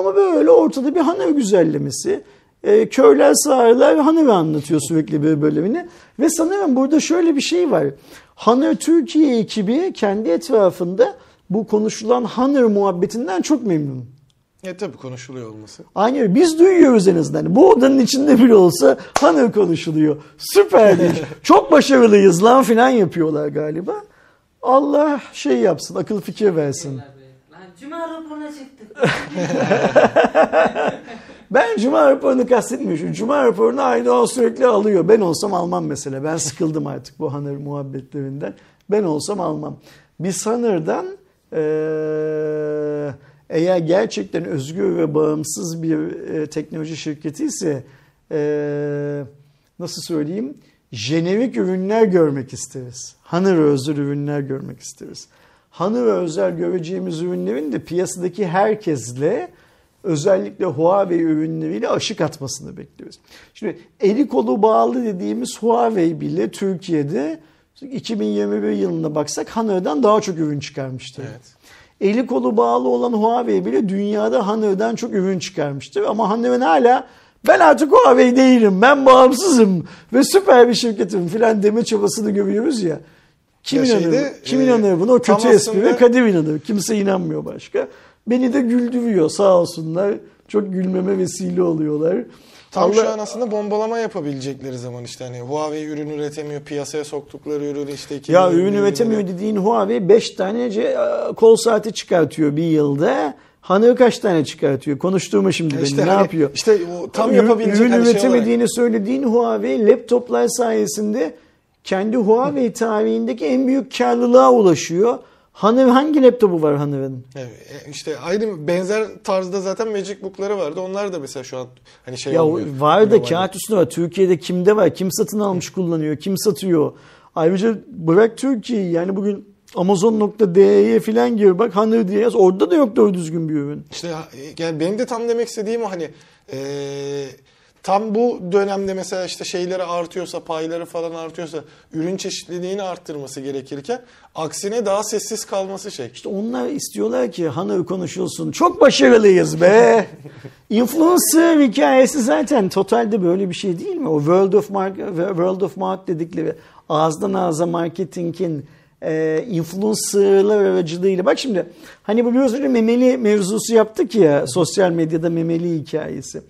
Ama böyle ortada bir Honor güzellemesi. E, köyler sağırlar Honor'ı anlatıyor sürekli bir bölümünü. Ve sanırım burada şöyle bir şey var. Honor Türkiye ekibi kendi etrafında bu konuşulan Honor muhabbetinden çok memnun. E tabii konuşuluyor olması. Aynen biz duyuyoruz en azından. Bu odanın içinde bile olsa Hanır konuşuluyor. Süper iş. <laughs> Çok başarılıyız lan filan yapıyorlar galiba. Allah şey yapsın, akıl fikir versin. Lan cuma raporuna çıktık. <laughs> Ben Cuma raporunu kastetmiyorum. Cuma raporunu Aydoğan sürekli alıyor. Ben olsam almam mesela. Ben sıkıldım artık bu Hanır muhabbetlerinden. Ben olsam almam. Biz Hanır'dan eğer gerçekten özgür ve bağımsız bir e, teknoloji şirketi ise eee, nasıl söyleyeyim jenerik ürünler görmek isteriz. Hanır özgür ürünler görmek isteriz. Hanır özel göreceğimiz ürünlerin de piyasadaki herkesle özellikle Huawei ürünleriyle aşık atmasını bekliyoruz. Şimdi eli kolu bağlı dediğimiz Huawei bile Türkiye'de 2021 yılına baksak Hanor'dan daha çok ürün çıkarmıştır. Evet. Eli kolu bağlı olan Huawei bile dünyada Hanor'dan çok ürün çıkarmıştır. Ama Hanor'un hala ben artık Huawei değilim, ben bağımsızım ve süper bir şirketim filan deme çabasını görüyoruz ya. Kim inanır? şeyde, Kim e, inanır buna? O tam kötü espri ve Kadir inanır. Kimse inanmıyor başka. Beni de güldürüyor sağ olsunlar. Çok gülmeme vesile oluyorlar. Tam Allah- şu an aslında bombalama yapabilecekleri zaman işte hani Huawei ürün üretemiyor, piyasaya soktukları ürün işte 2000 Ya ürün üretemiyor dediğin Huawei 5 tane ce- kol saati çıkartıyor bir yılda. Hanır kaç tane çıkartıyor? Konuşturma şimdi beni. İşte ne hani- yapıyor? İşte o tam Ürün- yapabilecek ürün hani şey üretemediğini söylediğin Huawei laptoplar sayesinde kendi Huawei tarihindeki en büyük karlılığa ulaşıyor. Hanır hangi laptopu var Hanır'ın? Evet, e, işte aynı benzer tarzda zaten Magicbook'ları vardı. Onlar da mesela şu an hani şey Ya olmuyor. var da kağıt üstünde var. Türkiye'de kimde var? Kim satın almış kullanıyor? Kim satıyor? Ayrıca bırak Türkiye'yi yani bugün Amazon.de'ye falan gir bak Hanır diye yaz. Orada da yok doğru düzgün bir ürün. İşte yani benim de tam demek istediğim o hani e, tam bu dönemde mesela işte şeyleri artıyorsa, payları falan artıyorsa ürün çeşitliliğini arttırması gerekirken aksine daha sessiz kalması şey. İşte onlar istiyorlar ki Hanır konuşulsun. Çok başarılıyız be. <laughs> Influencer hikayesi zaten totalde böyle bir şey değil mi? O World of Mark, World of Mark dedikleri ağızdan ağza marketingin e, influencerlar aracılığıyla. Bak şimdi hani bu biraz önce memeli mevzusu yaptık ya sosyal medyada memeli hikayesi.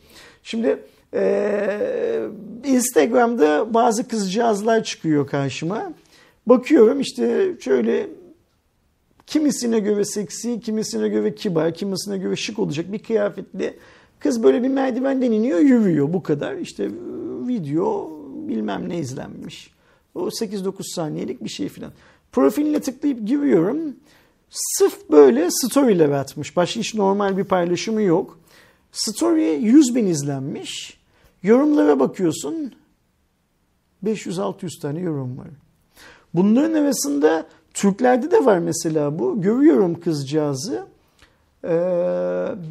Şimdi e, Instagram'da bazı kızcağızlar çıkıyor karşıma. Bakıyorum işte şöyle kimisine göre seksi, kimisine göre kibar, kimisine göre şık olacak bir kıyafetli kız böyle bir merdivenden iniyor yürüyor bu kadar. İşte e, video bilmem ne izlenmiş. O 8-9 saniyelik bir şey filan. Profiline tıklayıp giriyorum. Sırf böyle story'ler atmış. Başka hiç normal bir paylaşımı yok. Story 100 bin izlenmiş. Yorumlara bakıyorsun. 500-600 tane yorum var. Bunların arasında Türklerde de var mesela bu. Görüyorum kızcağızı. Ee,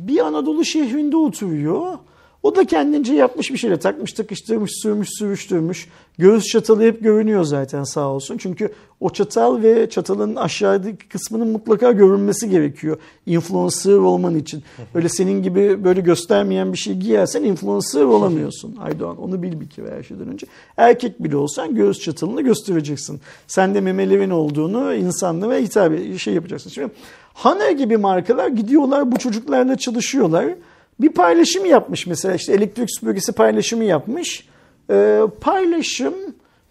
bir Anadolu şehrinde oturuyor. O da kendince yapmış bir şeyle takmış takıştırmış sürmüş sürüştürmüş. Göğüs çatalı hep görünüyor zaten sağ olsun. Çünkü o çatal ve çatalın aşağıdaki kısmının mutlaka görünmesi gerekiyor. Influencer olman için. Öyle senin gibi böyle göstermeyen bir şey giyersen influencer olamıyorsun <laughs> Aydoğan. Onu bil bir kere her şeyden önce. Erkek bile olsan göğüs çatalını göstereceksin. Sen de memelerin olduğunu insanlara hitap şey yapacaksın. Şimdi Hana gibi markalar gidiyorlar bu çocuklarla çalışıyorlar. Bir paylaşım yapmış mesela işte elektrik süpürgesi paylaşımı yapmış. Ee, paylaşım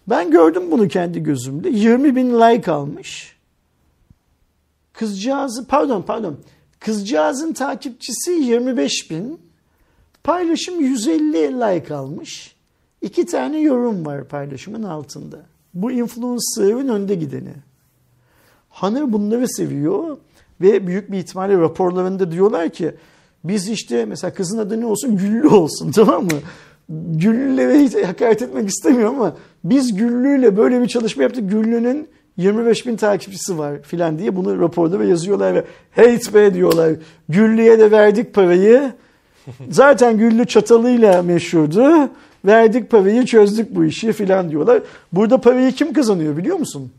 ben gördüm bunu kendi gözümde. 20 bin like almış. Kızcağızı pardon pardon kızcağızın takipçisi 25 bin. Paylaşım 150 like almış. İki tane yorum var paylaşımın altında. Bu influencer'ın önde gideni. Hunter bunları seviyor ve büyük bir ihtimalle raporlarında diyorlar ki biz işte mesela kızın adı ne olsun Güllü olsun <laughs> tamam mı? Güllü'yle hiç hakaret etmek istemiyorum ama biz Güllü'yle böyle bir çalışma yaptık. Güllü'nün 25 bin takipçisi var filan diye bunu raporda ve yazıyorlar ve hate be diyorlar. Güllü'ye de verdik parayı. <laughs> Zaten Güllü çatalıyla meşhurdu. Verdik parayı çözdük bu işi filan diyorlar. Burada parayı kim kazanıyor biliyor musun?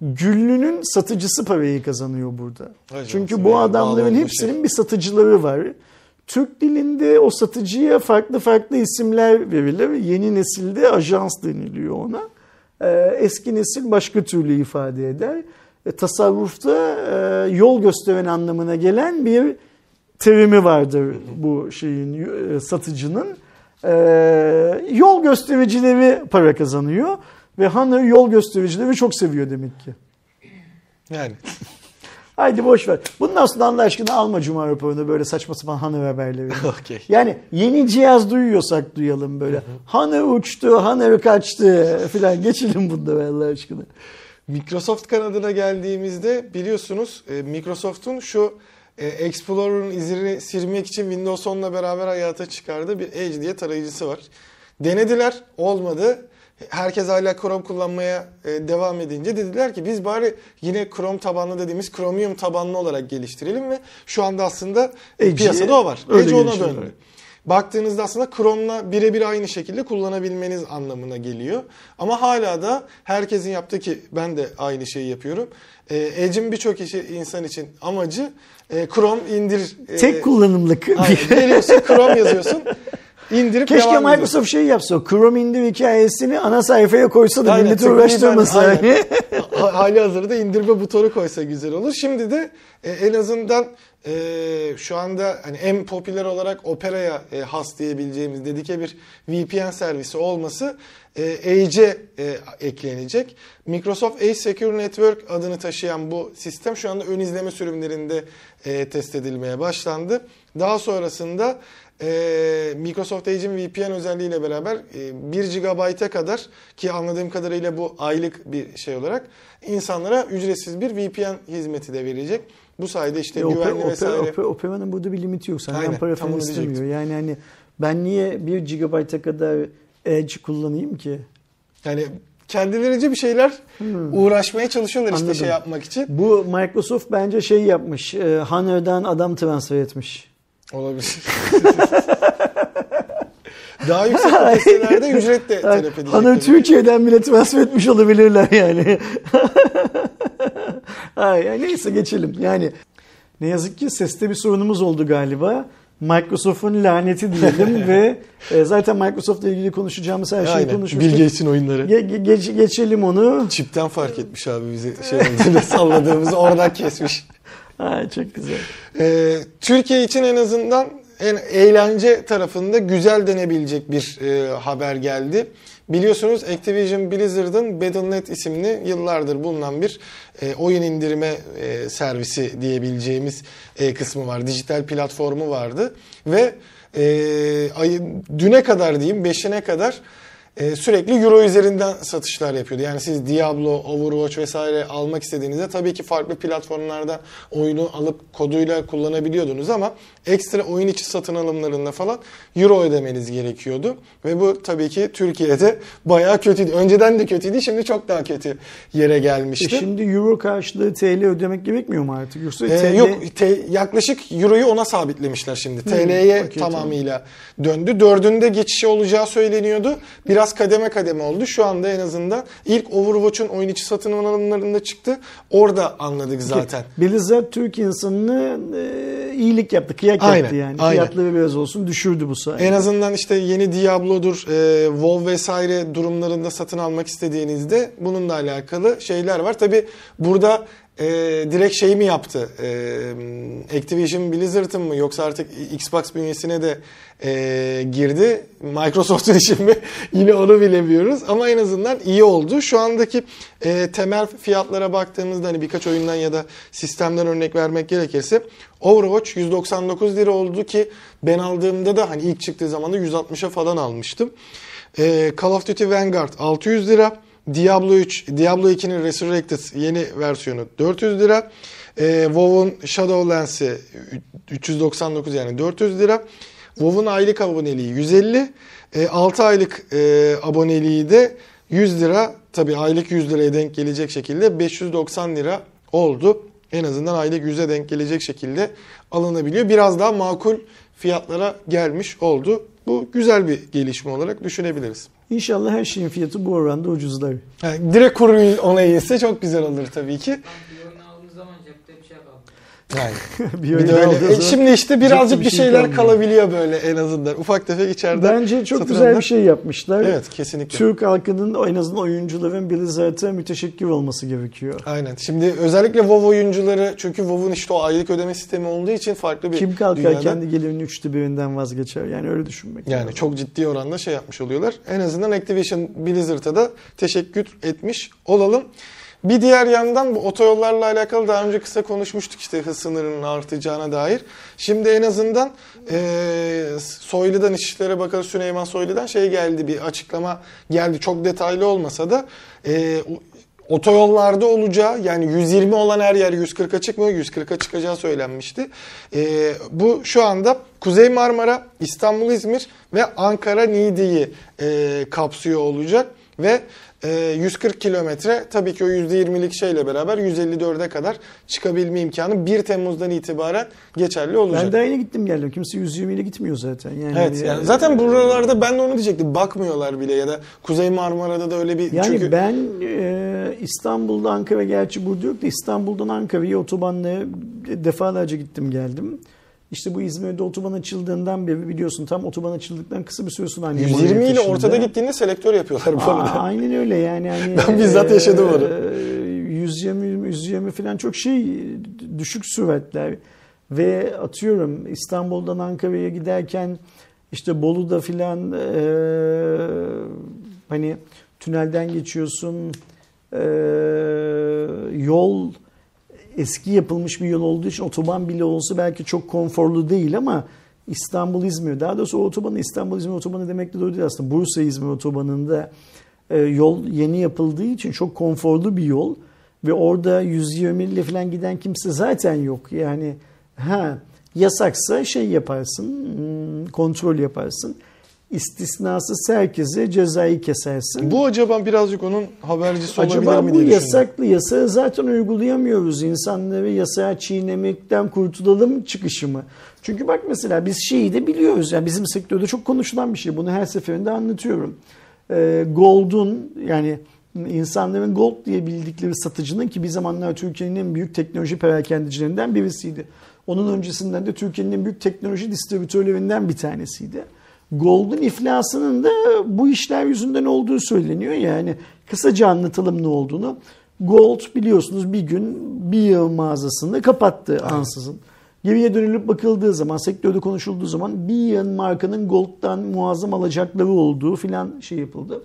Güllü'nün satıcısı parayı kazanıyor burada. Vay Çünkü bu adamların hepsinin olmuş bir satıcıları var. Türk dilinde o satıcıya farklı farklı isimler verilir. Yeni nesilde ajans deniliyor ona. Ee, eski nesil başka türlü ifade eder. E, tasarrufta e, yol gösteren anlamına gelen bir terimi vardır bu şeyin e, satıcının. E, yol göstericileri para kazanıyor ve Hunter yol göstericileri çok seviyor demek ki. Yani <laughs> Haydi boş ver. Bundan sonra Allah aşkına alma Cuma raporunu böyle saçma sapan Hunter haberleri. <laughs> okey. Yani yeni cihaz duyuyorsak duyalım böyle. Hunter uçtu, Hunter kaçtı <laughs> filan. Geçelim bunda Allah aşkına. Microsoft kanadına geldiğimizde biliyorsunuz e, Microsoft'un şu e, Explorer'ın izini silmek için Windows 10'la beraber hayata çıkardığı bir Edge diye tarayıcısı var. Denediler, olmadı. Herkes hala Chrome kullanmaya e, devam edince dediler ki biz bari yine Chrome tabanlı dediğimiz Chromium tabanlı olarak geliştirelim ve şu anda aslında Edge'i piyasada o var. Edge ona döndü. Baktığınızda aslında Chrome'la birebir aynı şekilde kullanabilmeniz anlamına geliyor. Ama hala da herkesin yaptığı ki ben de aynı şeyi yapıyorum. E, Edge'in birçok işi, insan için amacı e, Chrome indir. e, Tek kullanımlık. aynen, geliyorsun Chrome yazıyorsun. <laughs> indirip Keşke. Microsoft şey yapsa. Chrome indir hikayesini ana sayfaya koysa da Aynen, milleti uğraştırmasa. <laughs> Hali hazırda indirme butonu koysa güzel olur. Şimdi de e, en azından e, şu anda hani en popüler olarak Opera'ya e, has diyebileceğimiz dedike bir VPN servisi olması e, Edge'e e, eklenecek. Microsoft Edge Secure Network adını taşıyan bu sistem şu anda ön izleme sürümlerinde e, test edilmeye başlandı. Daha sonrasında e, Microsoft Edge'in VPN özelliğiyle beraber e, 1 GB'a kadar ki anladığım kadarıyla bu aylık bir şey olarak insanlara ücretsiz bir VPN hizmeti de verecek. Bu sayede işte E, güvenli Opera- vesaire. Opera- Opera'nın burada bir limiti yok. Senden Aynen, para falan istemiyor. Yani hani ben niye 1 GB'a kadar Edge kullanayım ki? Yani kendilerince bir şeyler uğraşmaya çalışıyorlar işte Hmm. Anladım. şey yapmak için. Bu Microsoft bence şey yapmış. E, Hunter'dan adam transfer etmiş. Olabilir. <laughs> Daha yüksek kapasitelerde ücret de talep edecek. Ki. Türkiye'den bile transfer etmiş olabilirler yani. <laughs> Ay, neyse geçelim. Yani ne yazık ki seste bir sorunumuz oldu galiba. Microsoft'un laneti diyelim <laughs> ve e, zaten Microsoft'la ilgili konuşacağımız her şeyi Aynen. konuşmuştuk. Bill Gates'in oyunları. Ge- ge- geç- geçelim onu. Çipten fark etmiş abi bizi şey salladığımızı oradan kesmiş. Ay, çok güzel. Ee, Türkiye için en azından en eğlence tarafında güzel denebilecek bir e, haber geldi. Biliyorsunuz Activision Blizzard'ın Battle.net isimli yıllardır bulunan bir e, oyun indirme e, servisi diyebileceğimiz e, kısmı var. Dijital platformu vardı ve e, ay, düne kadar diyeyim 5'ine kadar e, sürekli euro üzerinden satışlar yapıyordu. Yani siz Diablo, Overwatch vesaire almak istediğinizde tabii ki farklı platformlarda oyunu alıp koduyla kullanabiliyordunuz ama ekstra oyun içi satın alımlarında falan euro ödemeniz gerekiyordu. Ve bu tabii ki Türkiye'de bayağı kötüydü. Önceden de kötüydü şimdi çok daha kötü yere E gelmişti. şimdi Euro karşılığı TL ödemek gerekmiyor mu artık? Yoksa Ee, TL... yok te- yaklaşık Euro'yu ona sabitlemişler şimdi. TL'ye okey, tamamıyla döndü. Dördünde geçişi olacağı söyleniyordu. Biraz kademe kademe oldu. Şu anda en azından ilk Overwatch'un oyun içi satın alımlarında çıktı. Orada anladık zaten. Blizzard Türk insanını e, iyilik yaptı. Kıyak Aynen, yaptı yani. aynen. Fiyatları biraz olsun düşürdü bu sayede. En azından işte yeni Diablo'dur, e, WoW vesaire durumlarında satın almak istediğinizde bununla alakalı şeyler var. Tabi burada e, direkt şey mi yaptı? E, Activision Blizzard'ın mı yoksa artık Xbox bünyesine de e, girdi. Microsoft'un <laughs> işi mi? Yine onu bilemiyoruz. Ama en azından iyi oldu. Şu andaki e, temel fiyatlara baktığımızda hani birkaç oyundan ya da sistemden örnek vermek gerekirse Overwatch 199 lira oldu ki ben aldığımda da hani ilk çıktığı zaman da 160'a falan almıştım. E, Call of Duty Vanguard 600 lira. Diablo 3, Diablo 2'nin Resurrected yeni versiyonu 400 lira. E, WoW'un Shadowlands'i 399 yani 400 lira. WoW'un aylık aboneliği 150. E, 6 aylık e, aboneliği de 100 lira. Tabi aylık 100 liraya denk gelecek şekilde 590 lira oldu. En azından aylık 100'e denk gelecek şekilde alınabiliyor. Biraz daha makul fiyatlara gelmiş oldu. Bu güzel bir gelişme olarak düşünebiliriz. İnşallah her şeyin fiyatı bu oranda ucuzlar. Yani direkt kuru ona iyiyse çok güzel olur tabii ki. Lan bir oyun aldığınız zaman cepte bir şey kaldı. Yani <laughs> bir bir E, şimdi işte birazcık bir şey şeyler kalmıyor. kalabiliyor böyle en azından. Ufak tefek içeride. Bence çok güzel satılanlar. bir şey yapmışlar. Evet kesinlikle. Türk halkının en azından oyuncuların Blizzard'a müteşekkir olması gerekiyor. Aynen. Şimdi özellikle WoW oyuncuları çünkü WoW'un işte o aylık ödeme sistemi olduğu için farklı bir Kim kalkar dünyada- kendi gelirinin üçte birinden vazgeçer? Yani öyle düşünmek Yani lazım. çok ciddi oranda şey yapmış oluyorlar. En azından Activision Blizzard'a da teşekkür etmiş olalım. Bir diğer yandan bu otoyollarla alakalı daha önce kısa konuşmuştuk işte hız sınırının artacağına dair. Şimdi en azından eee Soylu'dan İçişleri Bakanı Süleyman Soylu'dan şey geldi bir açıklama geldi. Çok detaylı olmasa da o- otoyollarda olacağı yani 120 olan her yer 140'a çıkmıyor 140'a çıkacağı söylenmişti. Eee, bu şu anda Kuzey Marmara, İstanbul, İzmir ve Ankara Niğde'yi eee, kapsıyor olacak ve e, 140 kilometre tabii ki o %20'lik şeyle beraber 154'e kadar çıkabilme imkanı 1 Temmuz'dan itibaren geçerli olacak. Ben de aynı gittim geldim. Kimse 120 ile gitmiyor zaten. Yani Evet yani zaten buralarda ben de onu diyecektim. Bakmıyorlar bile ya da Kuzey Marmara'da da öyle bir Yani çünkü ben e, İstanbul'da Ankara gerçi burada yok da İstanbul'dan Ankara'ya otobanla defalarca gittim geldim. İşte bu İzmir'de otoban açıldığından beri biliyorsun tam otoban açıldıktan kısa bir süre sonra annem 120 oraya ile ortada gittiğinde selektör yapıyorlar bu Aa, arada. aynen öyle yani. hani <laughs> Ben bizzat yaşadım onu. e, 120 120 falan çok şey düşük süratler ve atıyorum İstanbul'dan Ankara'ya giderken işte Bolu'da filan e, hani tünelden geçiyorsun e, yol eski yapılmış bir yol olduğu için otoban bile olsa belki çok konforlu değil ama İstanbul İzmir daha doğrusu o otobanı İstanbul İzmir otobanı demek de doğru değil aslında. Bursa İzmir otobanında e, yol yeni yapıldığı için çok konforlu bir yol ve orada 120 ile falan giden kimse zaten yok. Yani ha yasaksa şey yaparsın hmm, kontrol yaparsın istisnasız herkese cezayı kesersin. Bu acaba birazcık onun habercisi olabilir Acaba mi bu diye düşündüm. yasaklı yasağı zaten uygulayamıyoruz. İnsanları yasağı çiğnemekten kurtulalım çıkışı mı? Çünkü bak mesela biz şeyi de biliyoruz. Yani bizim sektörde çok konuşulan bir şey. Bunu her seferinde anlatıyorum. Ee, Gold'un yani insanların Gold diye bildikleri satıcının ki bir zamanlar Türkiye'nin en büyük teknoloji perakendicilerinden birisiydi. Onun öncesinden de Türkiye'nin en büyük teknoloji distribütörlerinden bir tanesiydi. Gold'un iflasının da bu işler yüzünden olduğu söyleniyor. Yani kısaca anlatalım ne olduğunu. Gold biliyorsunuz bir gün bir yıl mağazasını kapattı ansızın. Geriye dönülüp bakıldığı zaman, sektörde konuşulduğu zaman bir yığın markanın Gold'dan muazzam alacakları olduğu filan şey yapıldı.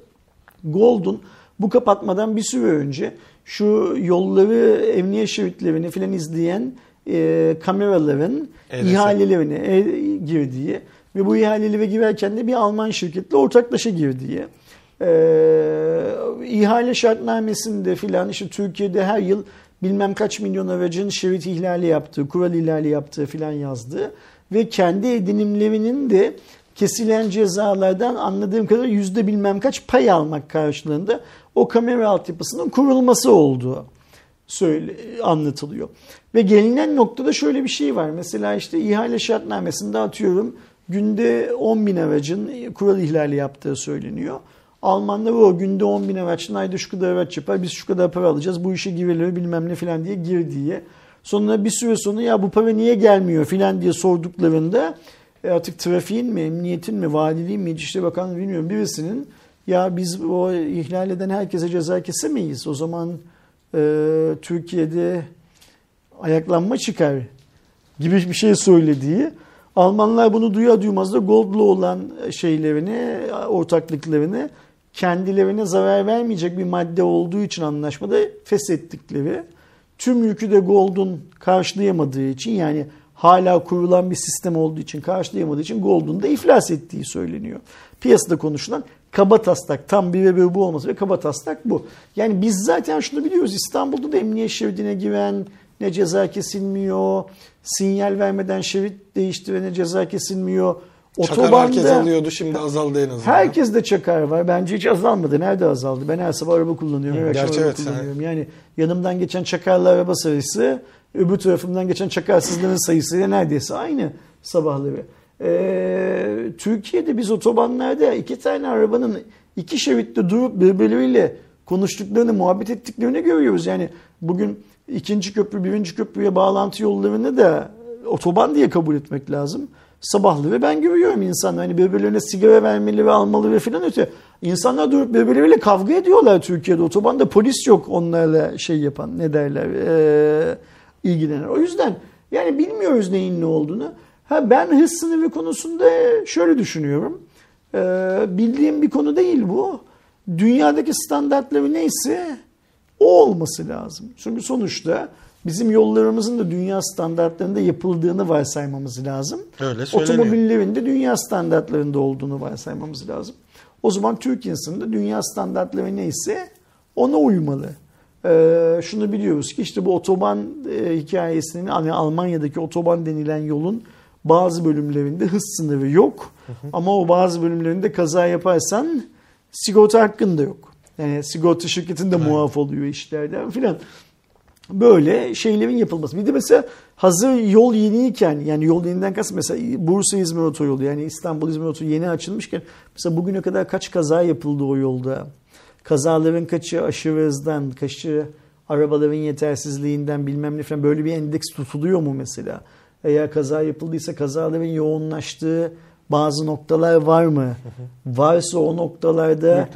Gold'un bu kapatmadan bir süre önce şu yolları, emniyet şeritlerini filan izleyen e, kameraların Evet. ihalelerine e, girdiği ve bu ihalelere girerken de bir Alman şirketle ortaklaşa girdiği e, ihale şartnamesinde filan işte Türkiye'de her yıl bilmem kaç milyon aracın şerit ihlali yaptığı, kural ihlali yaptığı filan yazdı ve kendi edinimlerinin de kesilen cezalardan anladığım kadar yüzde bilmem kaç pay almak karşılığında o kamera altyapısının kurulması olduğu söyle, anlatılıyor. Ve gelinen noktada şöyle bir şey var. Mesela işte ihale şartnamesinde atıyorum günde 10 bin aracın kural ihlali yaptığı söyleniyor. Almanlar o günde 10 bin araçın ayda şu kadar araç yapar biz şu kadar para alacağız bu işe girilir bilmem ne filan diye gir diye. Sonra bir süre sonra ya bu para niye gelmiyor filan diye sorduklarında e artık trafiğin mi, emniyetin mi, valiliğin mi, İçişleri Bakanlığı bilmiyorum birisinin ya biz o ihlal eden herkese ceza kesemeyiz. O zaman e, Türkiye'de ayaklanma çıkar gibi bir şey söylediği. Almanlar bunu duyar duymaz da Gold'la olan şeylerini, ortaklıklarını kendilerine zarar vermeyecek bir madde olduğu için anlaşmada feshettikleri, tüm yükü de Gold'un karşılayamadığı için yani hala kurulan bir sistem olduğu için karşılayamadığı için Gold'un da iflas ettiği söyleniyor. Piyasada konuşulan kaba taslak tam bir ve bu olması ve kaba taslak bu. Yani biz zaten şunu biliyoruz İstanbul'da da emniyet şeridine giren ne ceza kesilmiyor, sinyal vermeden şerit değiştirene ceza kesilmiyor. Çakar herkes alıyordu şimdi azaldı en azından. Herkes de çakar var. Bence hiç azalmadı. Nerede azaldı? Ben her sabah araba kullanıyorum. Her akşam gerçi araba evet, kullanıyorum. Yani yanımdan geçen çakarlı araba sayısı öbür tarafımdan geçen çakarsızların sayısıyla neredeyse aynı sabahları. Ee, Türkiye'de biz otobanlarda iki tane arabanın iki şeritte durup birbirleriyle konuştuklarını, muhabbet ettiklerini görüyoruz. Yani bugün ikinci köprü, birinci köprüye bağlantı yollarını da otoban diye kabul etmek lazım. Sabahları ben görüyorum insanlar hani birbirlerine sigara vermeli ve almalı ve filan öte. İnsanlar durup birbirleriyle kavga ediyorlar Türkiye'de. Otobanda polis yok onlarla şey yapan ne derler ee, ilgilenen. O yüzden yani bilmiyoruz neyin ne olduğunu. Ha ben hız sınırı konusunda şöyle düşünüyorum. Ee, bildiğim bir konu değil bu. Dünyadaki standartları neyse o olması lazım. Çünkü sonuçta bizim yollarımızın da dünya standartlarında yapıldığını varsaymamız lazım. Öyle söyleniyor. Otomobillerin de dünya standartlarında olduğunu varsaymamız lazım. O zaman Türkiye'nin de dünya standartları neyse ona uymalı. Ee, şunu biliyoruz ki işte bu otoban e, hikayesinin hani Almanya'daki otoban denilen yolun bazı bölümlerinde hız sınırı yok. Hı hı. Ama o bazı bölümlerinde kaza yaparsan sigorta hakkın da yok. Yani sigorta şirketinde evet. muaf oluyor işlerden filan. Böyle şeylerin yapılması. Bir de mesela hazır yol yeniyken yani yol yeniden kastım mesela Bursa İzmir otoyolu yani İstanbul İzmir otoyolu yeni açılmışken mesela bugüne kadar kaç kaza yapıldı o yolda? Kazaların kaçı aşırı hızdan, kaçı arabaların yetersizliğinden bilmem ne falan böyle bir endeks tutuluyor mu mesela? Eğer kaza yapıldıysa kazaların yoğunlaştığı bazı noktalar var mı? <laughs> Varsa o noktalarda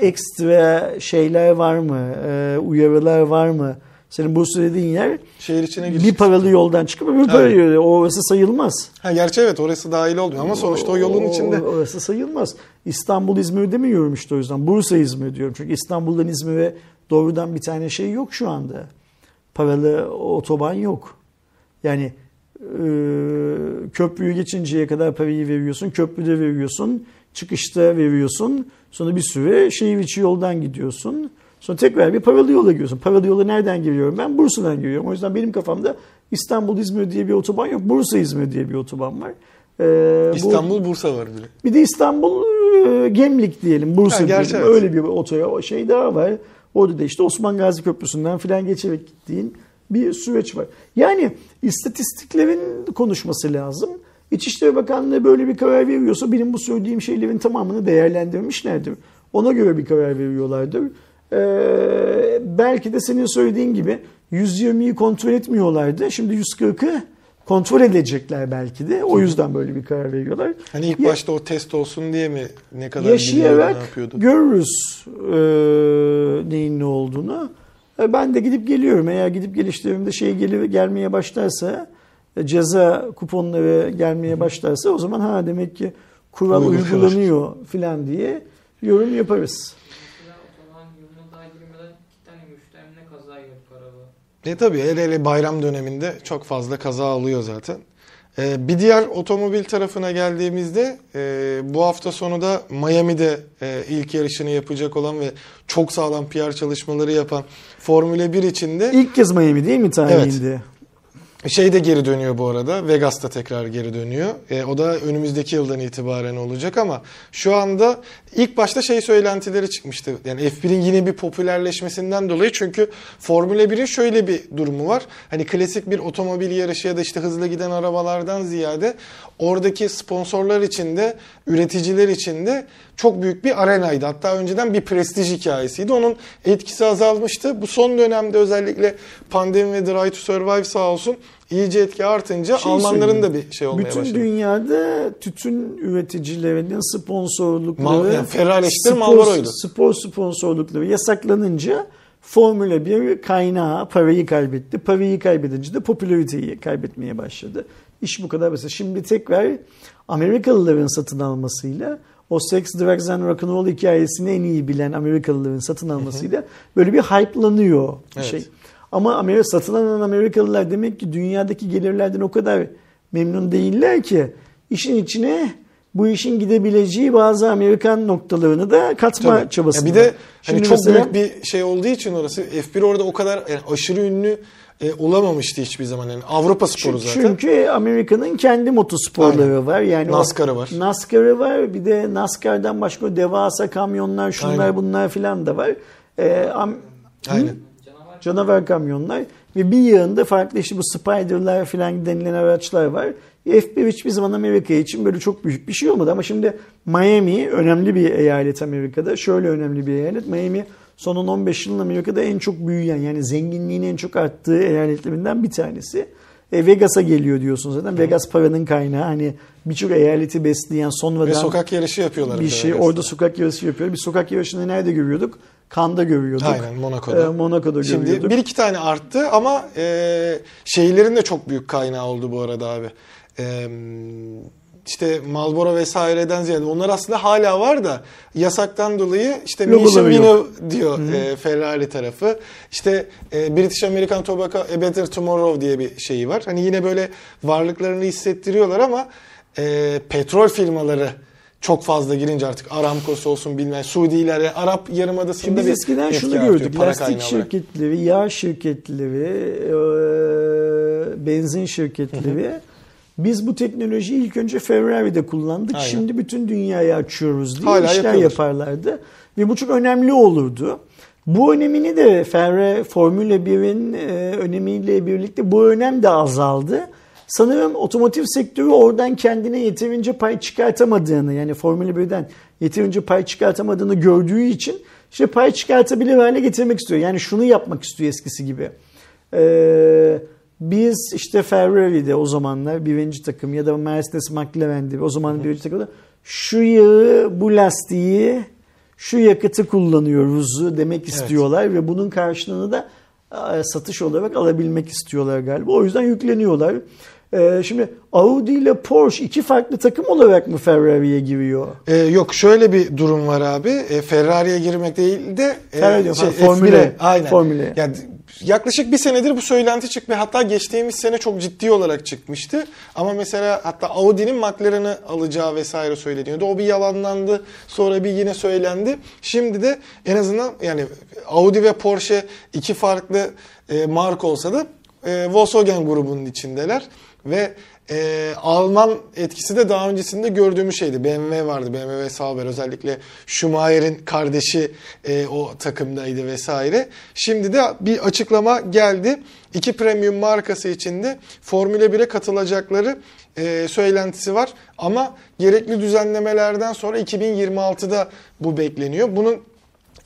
ekstra şeyler var mı? Ee, uyarılar var mı? Senin bu söylediğin yer şehir içine bir paralı yoldan çıkıp öbür paralı evet. yolu. Orası sayılmaz. Ha, gerçi evet orası dahil olmuyor ama sonuçta o yolun içinde. Orası sayılmaz. İstanbul İzmir demiyorum işte o yüzden. Bursa İzmir diyorum. Çünkü İstanbul'dan İzmir'e doğrudan bir tane şey yok şu anda. Paralı otoban yok. Yani köprüyü geçinceye kadar parayı veriyorsun. Köprüde veriyorsun. Çıkışta veriyorsun. Sonra bir süre şehir içi yoldan gidiyorsun. Sonra tekrar bir paralı yola giriyorsun. Paralı yola nereden giriyorum ben? Bursa'dan giriyorum. O yüzden benim kafamda İstanbul İzmir diye bir otoban yok. Bursa İzmir diye bir otoban var. Ee, İstanbul bu, Bursa var bile. Bir de İstanbul e, Gemlik diyelim. Bursa ha, diyelim. Evet. Öyle bir otoya şey daha var. Orada da işte Osman Gazi Köprüsü'nden filan geçerek gittiğin bir süreç var. Yani istatistiklerin konuşması lazım. İçişleri Bakanlığı böyle bir karar veriyorsa benim bu söylediğim şeylerin tamamını değerlendirmişlerdir. Ona göre bir karar veriyorlardır. Ee, belki de senin söylediğin gibi 120'yi kontrol etmiyorlardı. Şimdi 140'ı kontrol edecekler belki de. O yüzden böyle bir karar veriyorlar. Hani ilk ya, başta o test olsun diye mi ne kadar yaşayarak görürüz e, neyin ne olduğunu. E, ben de gidip geliyorum. Eğer gidip geliştiğimde şey gel gelmeye başlarsa e, ceza kuponları gelmeye başlarsa o zaman ha demek ki kural uygulanıyor filan diye yorum yaparız. E tabii hele hele bayram döneminde çok fazla kaza alıyor zaten. Ee, bir diğer otomobil tarafına geldiğimizde e, bu hafta sonu da Miami'de e, ilk yarışını yapacak olan ve çok sağlam PR çalışmaları yapan Formula 1 içinde. İlk kez Miami değil mi tarihinde? Evet. Şey de geri dönüyor bu arada. Vegas'ta tekrar geri dönüyor. E, o da önümüzdeki yıldan itibaren olacak ama şu anda ilk başta şey söylentileri çıkmıştı. Yani F1'in yine bir popülerleşmesinden dolayı çünkü Formula 1'in şöyle bir durumu var. Hani klasik bir otomobil yarışı ya da işte hızlı giden arabalardan ziyade oradaki sponsorlar için de üreticiler için de çok büyük bir arenaydı. Hatta önceden bir prestij hikayesiydi. Onun etkisi azalmıştı. Bu son dönemde özellikle pandemi ve Drive to Survive sağ olsun iyice etki artınca şey Almanların da bir şey olmaya bütün başladı. Bütün dünyada tütün üreticilerinin sponsorlukları Mal, yani Ferrari spor, Marlboro'ydu. Spor sponsorlukları yasaklanınca Formula 1 kaynağı parayı kaybetti. Parayı kaybedince de popülariteyi kaybetmeye başladı. İş bu kadar basit. Şimdi tekrar Amerikalıların satın almasıyla o Sex, Drugs and Rock'n'Roll hikayesini en iyi bilen Amerikalıların satın almasıyla böyle bir hype'lanıyor bir Evet. şey. Ama Amerika satın alan Amerikalılar demek ki dünyadaki gelirlerden o kadar memnun değiller ki işin içine bu işin gidebileceği bazı Amerikan noktalarını da katma Tabii. çabası. Ya bir de hani Şimdi çok mesela- büyük bir şey olduğu için orası F1 orada o kadar yani aşırı ünlü e, olamamıştı hiçbir zaman. Yani Avrupa sporu zaten. Çünkü Amerika'nın kendi motosporları Aynen. var. Yani NASCAR'ı var. NASCAR'ı var. Bir de NASCAR'dan başka devasa kamyonlar, şunlar Aynen. bunlar filan da var. Ee, am- Aynen. Canavar. canavar kamyonlar ve bir yığında farklı işte bu Spider'lar filan denilen araçlar var. F1 hiçbir zaman Amerika için böyle çok büyük bir şey olmadı ama şimdi Miami önemli bir eyalet Amerika'da. Şöyle önemli bir eyalet. Miami son 10-15 yılın Amerika'da en çok büyüyen yani zenginliğin en çok arttığı eyaletlerinden bir tanesi. E, Vegas'a geliyor diyorsun zaten. Vegas paranın kaynağı. Hani birçok eyaleti besleyen sonradan Ve sokak yarışı yapıyorlar. bir şey. Vegas'ta. Orada sokak yarışı yapıyor. Bir sokak yarışını nerede görüyorduk? Kan'da görüyorduk. Aynen Monaco'da. Ee, Monaco'da Şimdi görüyorduk. bir iki tane arttı ama e, şehirlerin de çok büyük kaynağı oldu bu arada abi. E, işte Marlboro vesaireden ziyade onlar aslında hala var da yasaktan dolayı işte Mission. Vino diyor e, Ferrari tarafı. İşte e, British American Tobacco A Better Tomorrow diye bir şeyi var. Hani yine böyle varlıklarını hissettiriyorlar ama e, petrol firmaları çok fazla girince artık Aramco's olsun bilmem Suudiler Arap Yarımadası'nda Şimdi biz bir eskiden şunu gördük. para Lastik kaynağı olarak. şirketleri, yağ şirketleri, e, benzin şirketleri. Biz bu teknolojiyi ilk önce Ferrari'de kullandık. Aynen. Şimdi bütün dünyaya açıyoruz diye Hala işler yapıyorlar. yaparlardı. Ve bu çok önemli olurdu. Bu önemini de Ferrari Formula 1'in e, önemiyle birlikte bu önem de azaldı. Sanırım otomotiv sektörü oradan kendine yeterince pay çıkartamadığını yani Formula 1'den yeterince pay çıkartamadığını gördüğü için işte pay çıkartabilir hale getirmek istiyor. Yani şunu yapmak istiyor eskisi gibi. Ee, biz işte Ferrari'de o zamanlar birinci takım ya da Mercedes McLaren'de o zaman birinci takımda şu yağı bu lastiği şu yakıtı kullanıyoruz demek istiyorlar ve bunun karşılığını da e, satış olarak alabilmek istiyorlar galiba. O yüzden yükleniyorlar. E, şimdi Audi ile Porsche iki farklı takım olarak mı Ferrari'ye giriyor? Ee, yok şöyle bir durum var abi. E, Ferrari'ye girmek değil de e, Ferrari diyorum, ha, F1'e. Formüle. Aynen. Formüle. Yani yaklaşık bir senedir bu söylenti çıktı. Hatta geçtiğimiz sene çok ciddi olarak çıkmıştı. Ama mesela hatta Audi'nin McLaren'ı alacağı vesaire söyleniyordu. O bir yalanlandı. Sonra bir yine söylendi. Şimdi de en azından yani Audi ve Porsche iki farklı e, marka olsa da e, Volkswagen grubunun içindeler. Ve e, Alman etkisi de daha öncesinde gördüğümüz şeydi. BMW vardı. BMW Sauber özellikle Schumacher'in kardeşi e, o takımdaydı vesaire. Şimdi de bir açıklama geldi. İki premium markası içinde Formula 1'e katılacakları e, söylentisi var. Ama gerekli düzenlemelerden sonra 2026'da bu bekleniyor. Bunun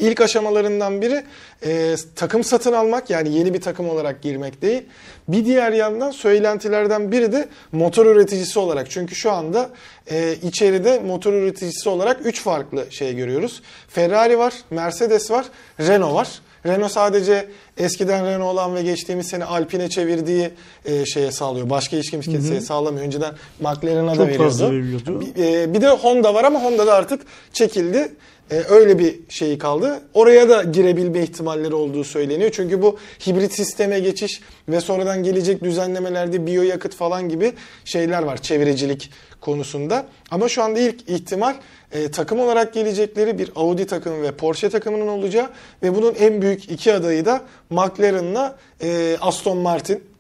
İlk aşamalarından biri e, takım satın almak yani yeni bir takım olarak girmek değil. Bir diğer yandan söylentilerden biri de motor üreticisi olarak. Çünkü şu anda e, içeride motor üreticisi olarak 3 farklı şey görüyoruz. Ferrari var, Mercedes var, Renault var. Renault sadece eskiden Renault olan ve geçtiğimiz sene Alpine çevirdiği e, şeye sağlıyor. Başka hiç kimseye sağlamıyor. Önceden McLaren'a da veriyordu. Bir, e, bir de Honda var ama Honda da artık çekildi. E, öyle bir şeyi kaldı. Oraya da girebilme ihtimalleri olduğu söyleniyor. Çünkü bu hibrit sisteme geçiş ve sonradan gelecek düzenlemelerde biyoyakıt falan gibi şeyler var çevrecilik konusunda. Ama şu anda ilk ihtimal e, takım olarak gelecekleri bir Audi takımı ve Porsche takımının olacağı ve bunun en büyük iki adayı da McLaren'la e, Aston Martin.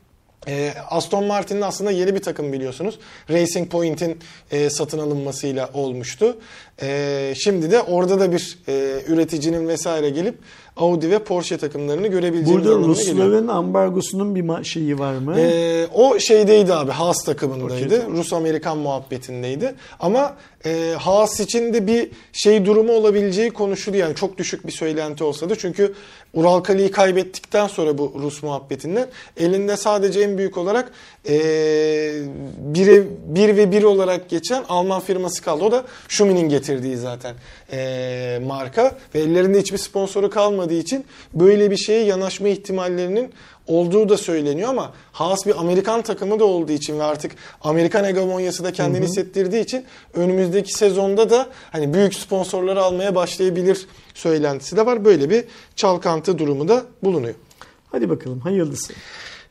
E, Aston Martin'in aslında yeni bir takım biliyorsunuz. Racing Point'in e, satın alınmasıyla olmuştu. E, şimdi de orada da bir e, üreticinin vesaire gelip Audi ve Porsche takımlarını görebileceğimiz Burada. Rusların ambargosunun bir şeyi var mı? Ee, o şeydeydi abi Haas takımındaydı. Rus-Amerikan muhabbetindeydi. Ama e, Haas için de bir şey durumu olabileceği konuşuldu. Yani çok düşük bir söylenti olsa da çünkü Ural Kali'yi kaybettikten sonra bu Rus muhabbetinden elinde sadece en büyük olarak e, bir, bir ve bir olarak geçen Alman firması kaldı. O da Schumi'nin getirdiği zaten e, marka ve ellerinde hiçbir sponsoru kalmadığı için böyle bir şeye yanaşma ihtimallerinin olduğu da söyleniyor ama Haas bir Amerikan takımı da olduğu için ve artık Amerikan hegemonyası da kendini hissettirdiği için önümüzdeki sezonda da hani büyük sponsorları almaya başlayabilir söylentisi de var. Böyle bir çalkantı durumu da bulunuyor. Hadi bakalım hayırlısı.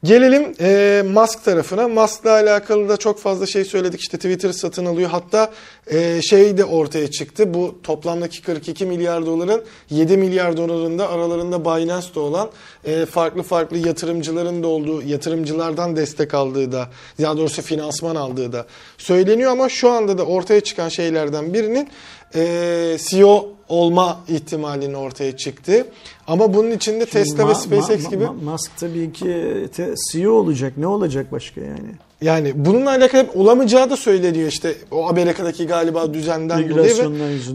Gelelim e, Musk tarafına. Musk'la alakalı da çok fazla şey söyledik. İşte Twitter satın alıyor. Hatta e, şey de ortaya çıktı. Bu toplamdaki 42 milyar doların 7 milyar dolarında aralarında Binance'da olan e, farklı farklı yatırımcıların da olduğu, yatırımcılardan destek aldığı da, daha doğrusu finansman aldığı da söyleniyor. Ama şu anda da ortaya çıkan şeylerden birinin e, CEO olma ihtimalinin ortaya çıktı. Ama bunun içinde Tesla ve Ma- SpaceX ma- gibi ma- Musk tabii ki te- CEO olacak. Ne olacak başka yani? Yani bununla alakalı hep olamayacağı da söyleniyor işte o Amerika'daki galiba düzenden dolayı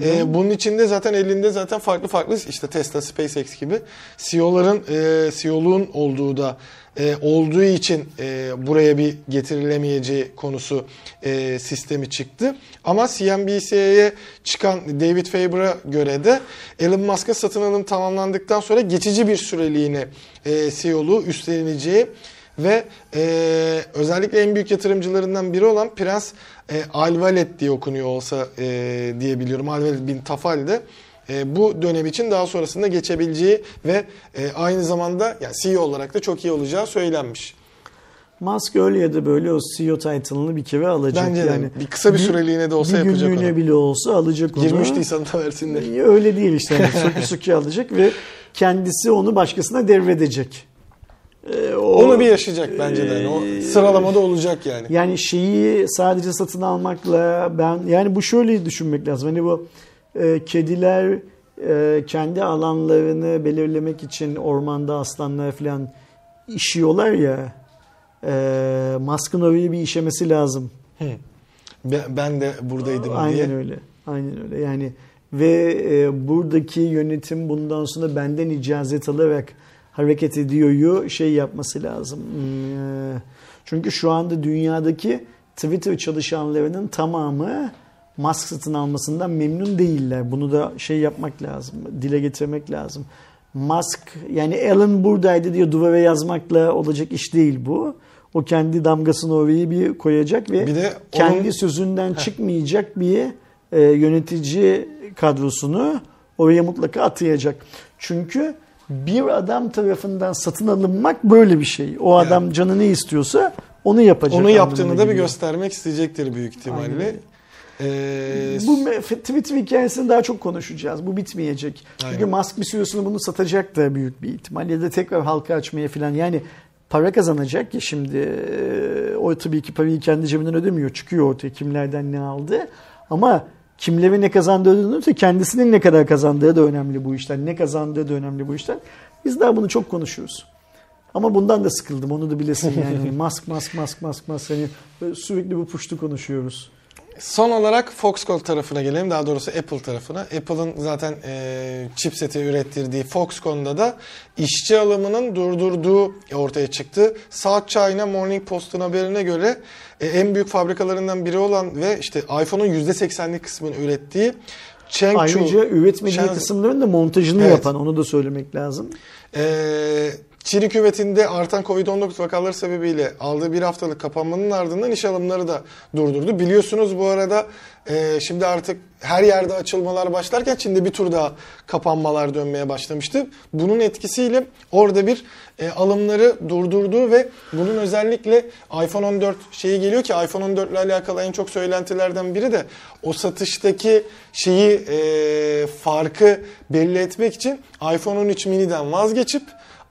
ve e, bunun içinde zaten elinde zaten farklı farklı işte Tesla, SpaceX gibi CEO'ların e, CEO'luğun olduğu da e, olduğu için e, buraya bir getirilemeyeceği konusu e, sistemi çıktı. Ama CNBC'ye çıkan David Faber'a göre de Elon Musk'a satın alım tamamlandıktan sonra geçici bir süreliğine e, CEO'luğu üstleneceği ve e, özellikle en büyük yatırımcılarından biri olan Prens e, Alvalet diye okunuyor olsa e, diye. Alvalet bin Tafal de e, bu dönem için daha sonrasında geçebileceği ve e, aynı zamanda yani CEO olarak da çok iyi olacağı söylenmiş. Musk öyle ya da böyle o CEO title'ını bir kere alacak. Bence yani bir kısa bir süreliğine de olsa bir yapacak günlüğüne onu. bile olsa alacak onu. 23 Nisan'da versinler. Öyle değil işte. Yani sökü sökü alacak ve kendisi onu başkasına devredecek. Ee, o- Onu bir yaşayacak bence de. Yani o Ee, sıralamada olacak yani. Yani şeyi sadece satın almakla ben yani bu şöyle düşünmek lazım. Hani bu e, kediler e, kendi alanlarını belirlemek için ormanda aslanlar falan işiyorlar ya. E, Musk'ın oraya bir işemesi lazım. Ben, ben de buradaydım Aynen diye. öyle. Aynen öyle. Yani ve e, buradaki yönetim bundan sonra benden icazet alarak hareket ediyoryu şey yapması lazım. Hmm, e, Çünkü şu anda dünyadaki Twitter çalışanlarının tamamı Musk satın almasından memnun değiller. Bunu da şey yapmak lazım. Dile getirmek lazım. Musk yani Elon buradaydı diye duvara yazmakla olacak iş değil bu. O kendi damgasını oraya bir koyacak ve Bir de kendi onun- sözünden çıkmayacak bir e, yönetici kadrosunu oraya mutlaka atayacak. Çünkü bir adam tarafından satın alınmak böyle bir şey. O adam canı ne istiyorsa onu yapacak. Onu yaptığını da bir göstermek isteyecektir büyük Aynen ihtimalle. öyle. Ee, Bu Twitter hikayesini daha çok konuşacağız. Bu bitmeyecek. Çünkü Aynen. Musk bir süre sonra bunu satacak da büyük bir ihtimal. Ya da tekrar halka açmaya falan. Yani para kazanacak ya şimdi. e, O tabii ki parayı kendi cebinden ödemiyor. Çıkıyor ortaya kimlerden ne aldı. Ama kimlerin ne kazandığı önemli. Kendisinin ne kadar kazandığı da önemli bu işten. Ne kazandığı da önemli bu işten. Biz daha bunu çok konuşuyoruz. Ama bundan da sıkıldım. Onu da bilesin yani. <laughs> Hani Musk, Musk, Musk, Musk. Hani böyle sürekli bu puştu konuşuyoruz. Son olarak Foxconn tarafına gelelim. Daha doğrusu Apple tarafına. Apple'ın zaten e, chipseti ürettirdiği Foxconn'da da işçi alımının durdurduğu ortaya çıktı. South China Morning Post'un haberine göre e, en büyük fabrikalarından biri olan ve işte iPhone'un %80'lik kısmını ürettiği Chengdu, Ayrıca üretmediği Shenzhen- kısımların da montajını Evet. yapan onu da söylemek lazım. Ee, Çin hükümetinde artan Covid-19 vakaları sebebiyle aldığı bir haftalık kapanmanın ardından iş alımları da durdurdu. Biliyorsunuz bu arada e, şimdi artık her yerde açılmalar başlarken Çin'de bir tur daha kapanmalar dönmeye başlamıştı. Bunun etkisiyle orada bir e, alımları durdurdu ve bunun özellikle iPhone 14 şeyi geliyor ki iPhone 14 ile alakalı en çok söylentilerden biri de o satıştaki şeyi e, farkı belli etmek için iPhone 13 mini'den vazgeçip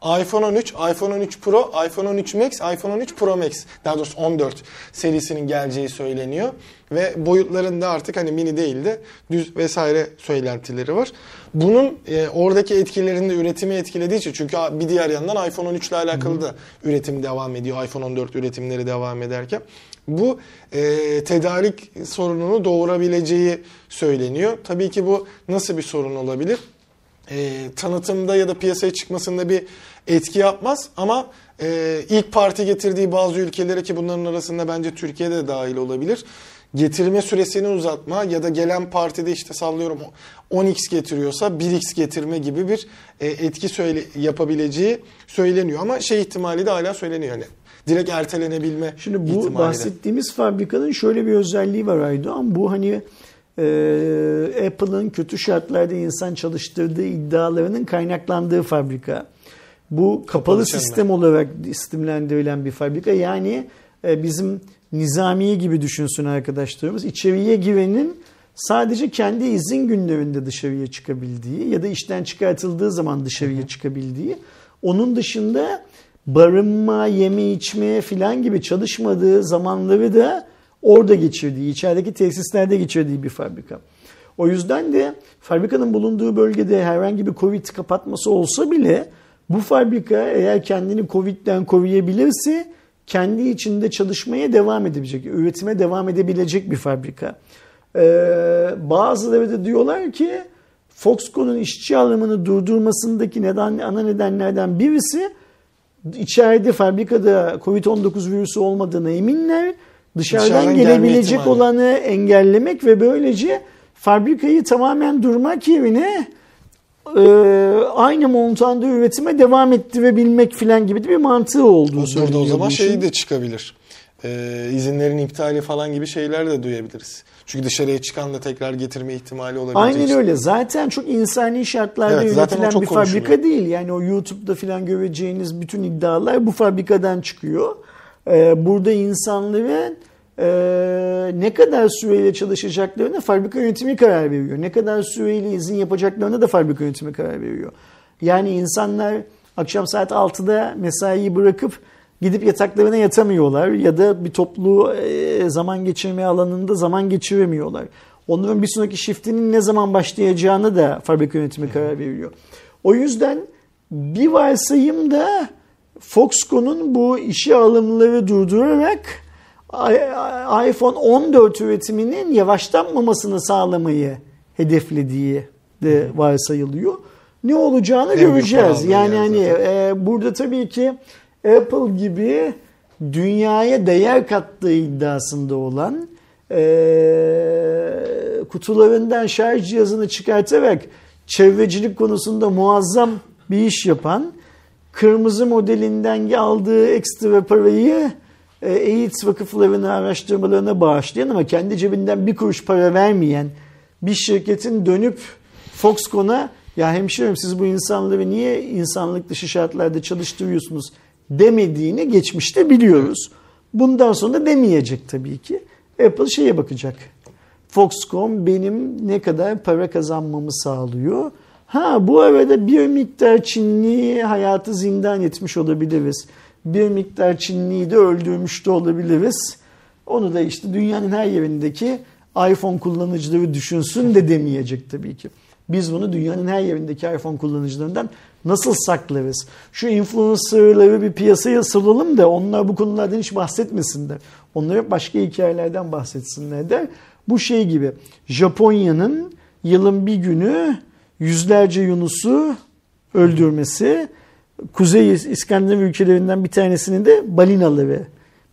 iPhone 13, iPhone 13 Pro, iPhone 13 Max, iPhone 13 Pro Max daha doğrusu 14 serisinin geleceği söyleniyor. Ve boyutlarında artık hani mini değil de düz vesaire söylentileri var. Bunun e, oradaki etkilerinde üretimi etkilediği için çünkü bir diğer yandan iPhone 13 ile alakalı da üretim devam ediyor. iPhone 14 üretimleri devam ederken. Bu e, tedarik sorununu doğurabileceği söyleniyor. Tabii ki bu nasıl bir sorun olabilir? E, tanıtımda ya da piyasaya çıkmasında bir etki yapmaz ama e, ilk parti getirdiği bazı ülkelere ki bunların arasında bence Türkiye'de de dahil olabilir. Getirme süresini uzatma ya da gelen partide işte sallıyorum 10x getiriyorsa 1x getirme gibi bir e, etki söyle, yapabileceği söyleniyor ama şey ihtimali de hala söyleniyor hani direkt ertelenebilme Şimdi bu ihtimali de. bahsettiğimiz fabrikanın şöyle bir özelliği var Aydoğan. Bu hani e, Apple'ın kötü şartlarda insan çalıştırdığı iddialarının kaynaklandığı fabrika. Bu kapalı, Kapalı sistem olarak isimlendirilen bir fabrika. Yani e, bizim nizamiye gibi düşünsün arkadaşlarımız. İçeriye girenin sadece kendi izin günlerinde dışarıya çıkabildiği ya da işten çıkartıldığı zaman dışarıya çıkabildiği. Onun dışında barınma, yeme içme filan gibi çalışmadığı zamanları da orada geçirdiği, içerideki tesislerde geçirdiği bir fabrika. O yüzden de fabrikanın bulunduğu bölgede herhangi bir Covid kapatması olsa bile bu fabrika eğer kendini Covid'den koruyabilirse kendi içinde çalışmaya devam edebilecek, üretime devam edebilecek bir fabrika. Ee, bazıları da diyorlar ki Foxconn'un işçi alımını durdurmasındaki neden, ana nedenlerden birisi içeride fabrikada Covid-19 virüsü olmadığına eminler. Dışarıdan, gelebilecek olanı engellemek ve böylece fabrikayı tamamen durmak yerine e, aynı montanda üretime devam ettirebilmek filan gibi de bir mantığı olduğu Burada söyleniyor. o zaman şey de çıkabilir. Ee, izinlerin iptali falan gibi şeyler de duyabiliriz. Çünkü dışarıya çıkan da tekrar getirme ihtimali olabilecek. Aynen öyle. Zaten çok insani şartlarda Evet, üretilen bir fabrika değil. Yani o YouTube'da filan göreceğiniz bütün iddialar bu fabrikadan çıkıyor. Ee, burada insanların e, ne kadar süreyle çalışacaklarına fabrika yönetimi karar veriyor. Ne kadar süreyle izin yapacaklarına da fabrika yönetimi karar veriyor. Yani insanlar akşam saat 6'da mesaiyi bırakıp gidip yataklarına yatamıyorlar ya da bir toplu e, zaman geçirme alanında zaman geçiremiyorlar. Onların bir sonraki shiftinin ne zaman başlayacağını da fabrika yönetimi karar veriyor. O yüzden bir varsayım da Foxconn'un bu işe alımları durdurarak iPhone 14 üretiminin yavaşlanmamasını sağlamayı hedeflediği de varsayılıyor. Ne olacağını büyük göreceğiz. Yani yani hani e, burada tabii ki Apple gibi dünyaya değer kattığı iddiasında olan e, kutularından şarj cihazını çıkartarak çevrecilik konusunda muazzam bir iş yapan kırmızı modelinden aldığı ekstra parayı e, AIDS vakıflarına araştırmalarına bağışlayan ama kendi cebinden bir kuruş para vermeyen bir şirketin dönüp Foxconn'a ya hemşerim siz bu insanları niye insanlık dışı şartlarda çalıştırıyorsunuz demediğini geçmişte biliyoruz. Bundan sonra demeyecek tabii ki. Apple şeye bakacak. Foxconn benim ne kadar para kazanmamı sağlıyor. Ha bu arada bir miktar Çinli hayatı zindan etmiş olabiliriz. Bir miktar Çinliyi de öldürmüş de olabiliriz. Onu da işte dünyanın her yerindeki iPhone kullanıcıları düşünsün de demeyecek tabii ki. Biz bunu dünyanın her yerindeki iPhone kullanıcılarından nasıl saklarız? Şu influencerları bir piyasaya salalım da onlar bu konulardan hiç bahsetmesinler. Onlar hep başka hikayelerden bahsetsinler der. Bu şey gibi Japonya'nın yılın bir günü yüzlerce Yunus'u öldürmesi, Kuzey İskandinav ülkelerinden bir tanesini de balinaları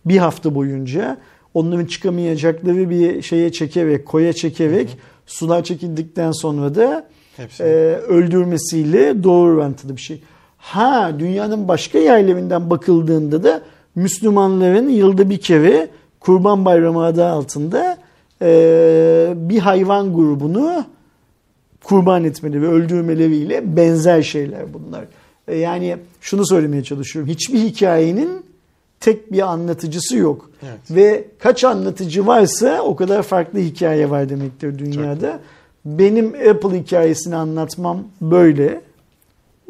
bir hafta boyunca onların çıkamayacakları bir şeye çekerek, koya çekerek sular çekildikten sonra da e, öldürmesiyle doğru orantılı bir şey. Ha dünyanın başka yerlerinden bakıldığında da Müslümanların yılda bir kere Kurban Bayramı adı altında e, bir hayvan grubunu kurban etmeleri ve öldürmeleriyle benzer şeyler bunlar. E, Yani şunu söylemeye çalışıyorum. Hiçbir hikayenin tek bir anlatıcısı yok. Evet. Ve kaç anlatıcı varsa o kadar farklı hikaye var demektir dünyada. Benim Apple hikayesini anlatmam böyle.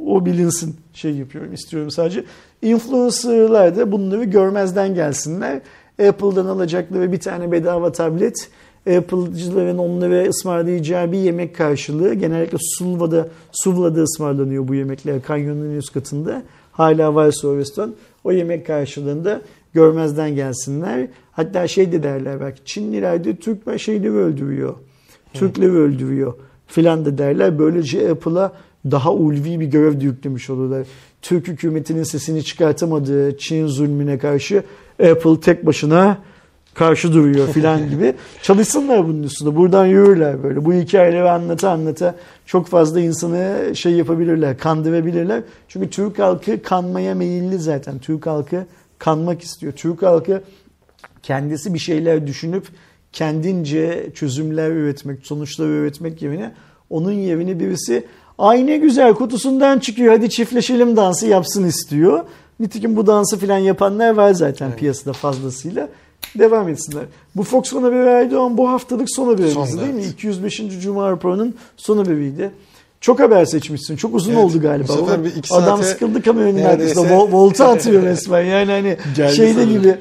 O bilinsin şey yapıyorum istiyorum sadece. Influencer'lar da bunları görmezden gelsinler. Apple'dan alacakları bir tane bedava tablet Apple'cıların onlara ısmarlayacağı bir yemek karşılığı genellikle Suvla'da, Suvla'da ısmarlanıyor bu yemekler kanyonun üst katında. Hala varsa o restoran. O yemek karşılığında görmezden gelsinler. Hatta şey de derler belki Çinliler de Türk şeyleri öldürüyor. Türkleri öldürüyor filan da derler. Böylece Apple'a daha ulvi bir görev de yüklemiş olurlar. Türk hükümetinin sesini çıkartamadığı Çin zulmüne karşı Apple tek başına karşı duruyor filan <laughs> gibi. Çalışsınlar bunun üstünde. Buradan yürürler böyle. Bu hikayeleri anlata anlata çok fazla insanı şey yapabilirler, kandırabilirler. Çünkü Türk halkı kanmaya meyilli zaten. Türk halkı kanmak istiyor. Türk halkı kendisi bir şeyler düşünüp kendince çözümler üretmek, sonuçlar üretmek yerine onun yerine birisi ay ne güzel kutusundan çıkıyor hadi çiftleşelim dansı yapsın istiyor. Nitekim bu dansı filan yapanlar var zaten evet. piyasada fazlasıyla. Devam etsinler. Bu Fox Haberi Erdoğan bu haftalık son haberimizdi değil mi? 205. Cuma raporunun son haberiydi. Çok haber seçmişsin. Çok uzun evet, oldu galiba. Bu bir iki Adam sıkıldı kameranın arkasında. Vol, volta atıyor resmen. Yani hani <laughs> Geldi şeyde sanırım. gibi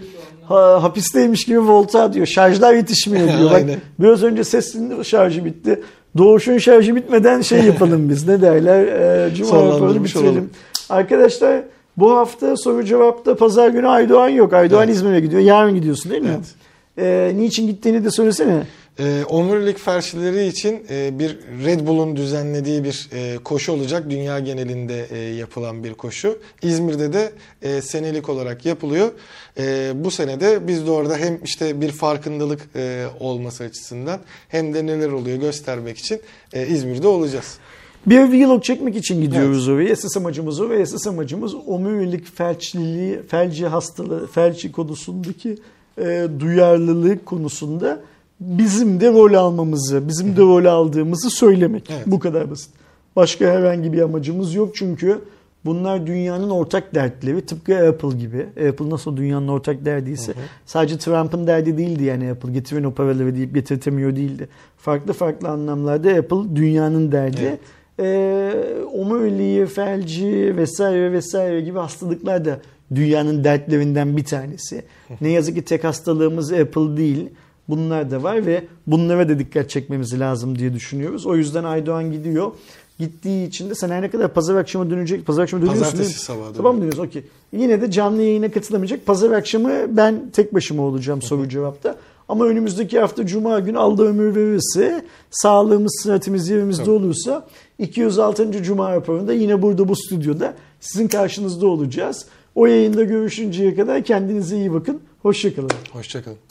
ha, hapisteymiş gibi volta atıyor. Şarjlar yetişmiyor diyor. Bak biraz önce sesinin şarjı bitti. Doğuş'un şarjı bitmeden şey yapalım biz. Ne derler? E, Cuma raporunu bitirelim. Olalım. Arkadaşlar bu hafta soru cevapta pazar günü Aydoğan yok. Aydoğan evet. İzmir'e gidiyor. Yarın gidiyorsun değil mi? Evet. Ee, niçin gittiğini de söylesene. E, omurilik felçlileri için e, bir Red Bull'un düzenlediği bir e, koşu olacak. Dünya genelinde e, yapılan bir koşu. İzmir'de de e, senelik olarak yapılıyor. E, bu senede biz de orada hem işte bir farkındalık e, olması açısından hem de neler oluyor göstermek için e, İzmir'de olacağız. Bir vlog çekmek için gidiyoruz evet. oraya. Esas amacımız o ve esas amacımız omurilik felçliliği, felci hastalığı, felci konusundaki e, duyarlılık konusunda bizim de rol almamızı, bizim de rol aldığımızı söylemek. Evet. Bu kadar basit. Başka herhangi bir amacımız yok çünkü bunlar dünyanın ortak dertleri. Tıpkı Apple gibi. Apple nasıl dünyanın ortak derdiyse. Hı hı. Sadece Trump'ın derdi değildi yani Apple. Getirin o paraları deyip getirtemiyor değildi. Farklı farklı anlamlarda Apple dünyanın derdi. Evet e, omuriliği, felci vesaire vesaire gibi hastalıklar da dünyanın dertlerinden bir tanesi. Ne yazık ki tek hastalığımız Apple değil. Bunlar da var ve bunlara da dikkat çekmemiz lazım diye düşünüyoruz. O yüzden Aydoğan gidiyor. Gittiği için de sen her ne kadar pazar akşamı dönecek, pazar akşamı dönüyorsun Pazartesi sabahı. Sabah mı dönüyorsun? Okey. Yine de canlı yayına katılamayacak. Pazar akşamı ben tek başıma olacağım soru cevapta. Ama önümüzdeki hafta Cuma günü Allah ömür verirse, sağlığımız, sıhhatimiz yerimizde Tabii. olursa 206. Cuma raporunda yine burada bu stüdyoda sizin karşınızda olacağız. O yayında görüşünceye kadar kendinize iyi bakın. Hoşçakalın. Hoşçakalın.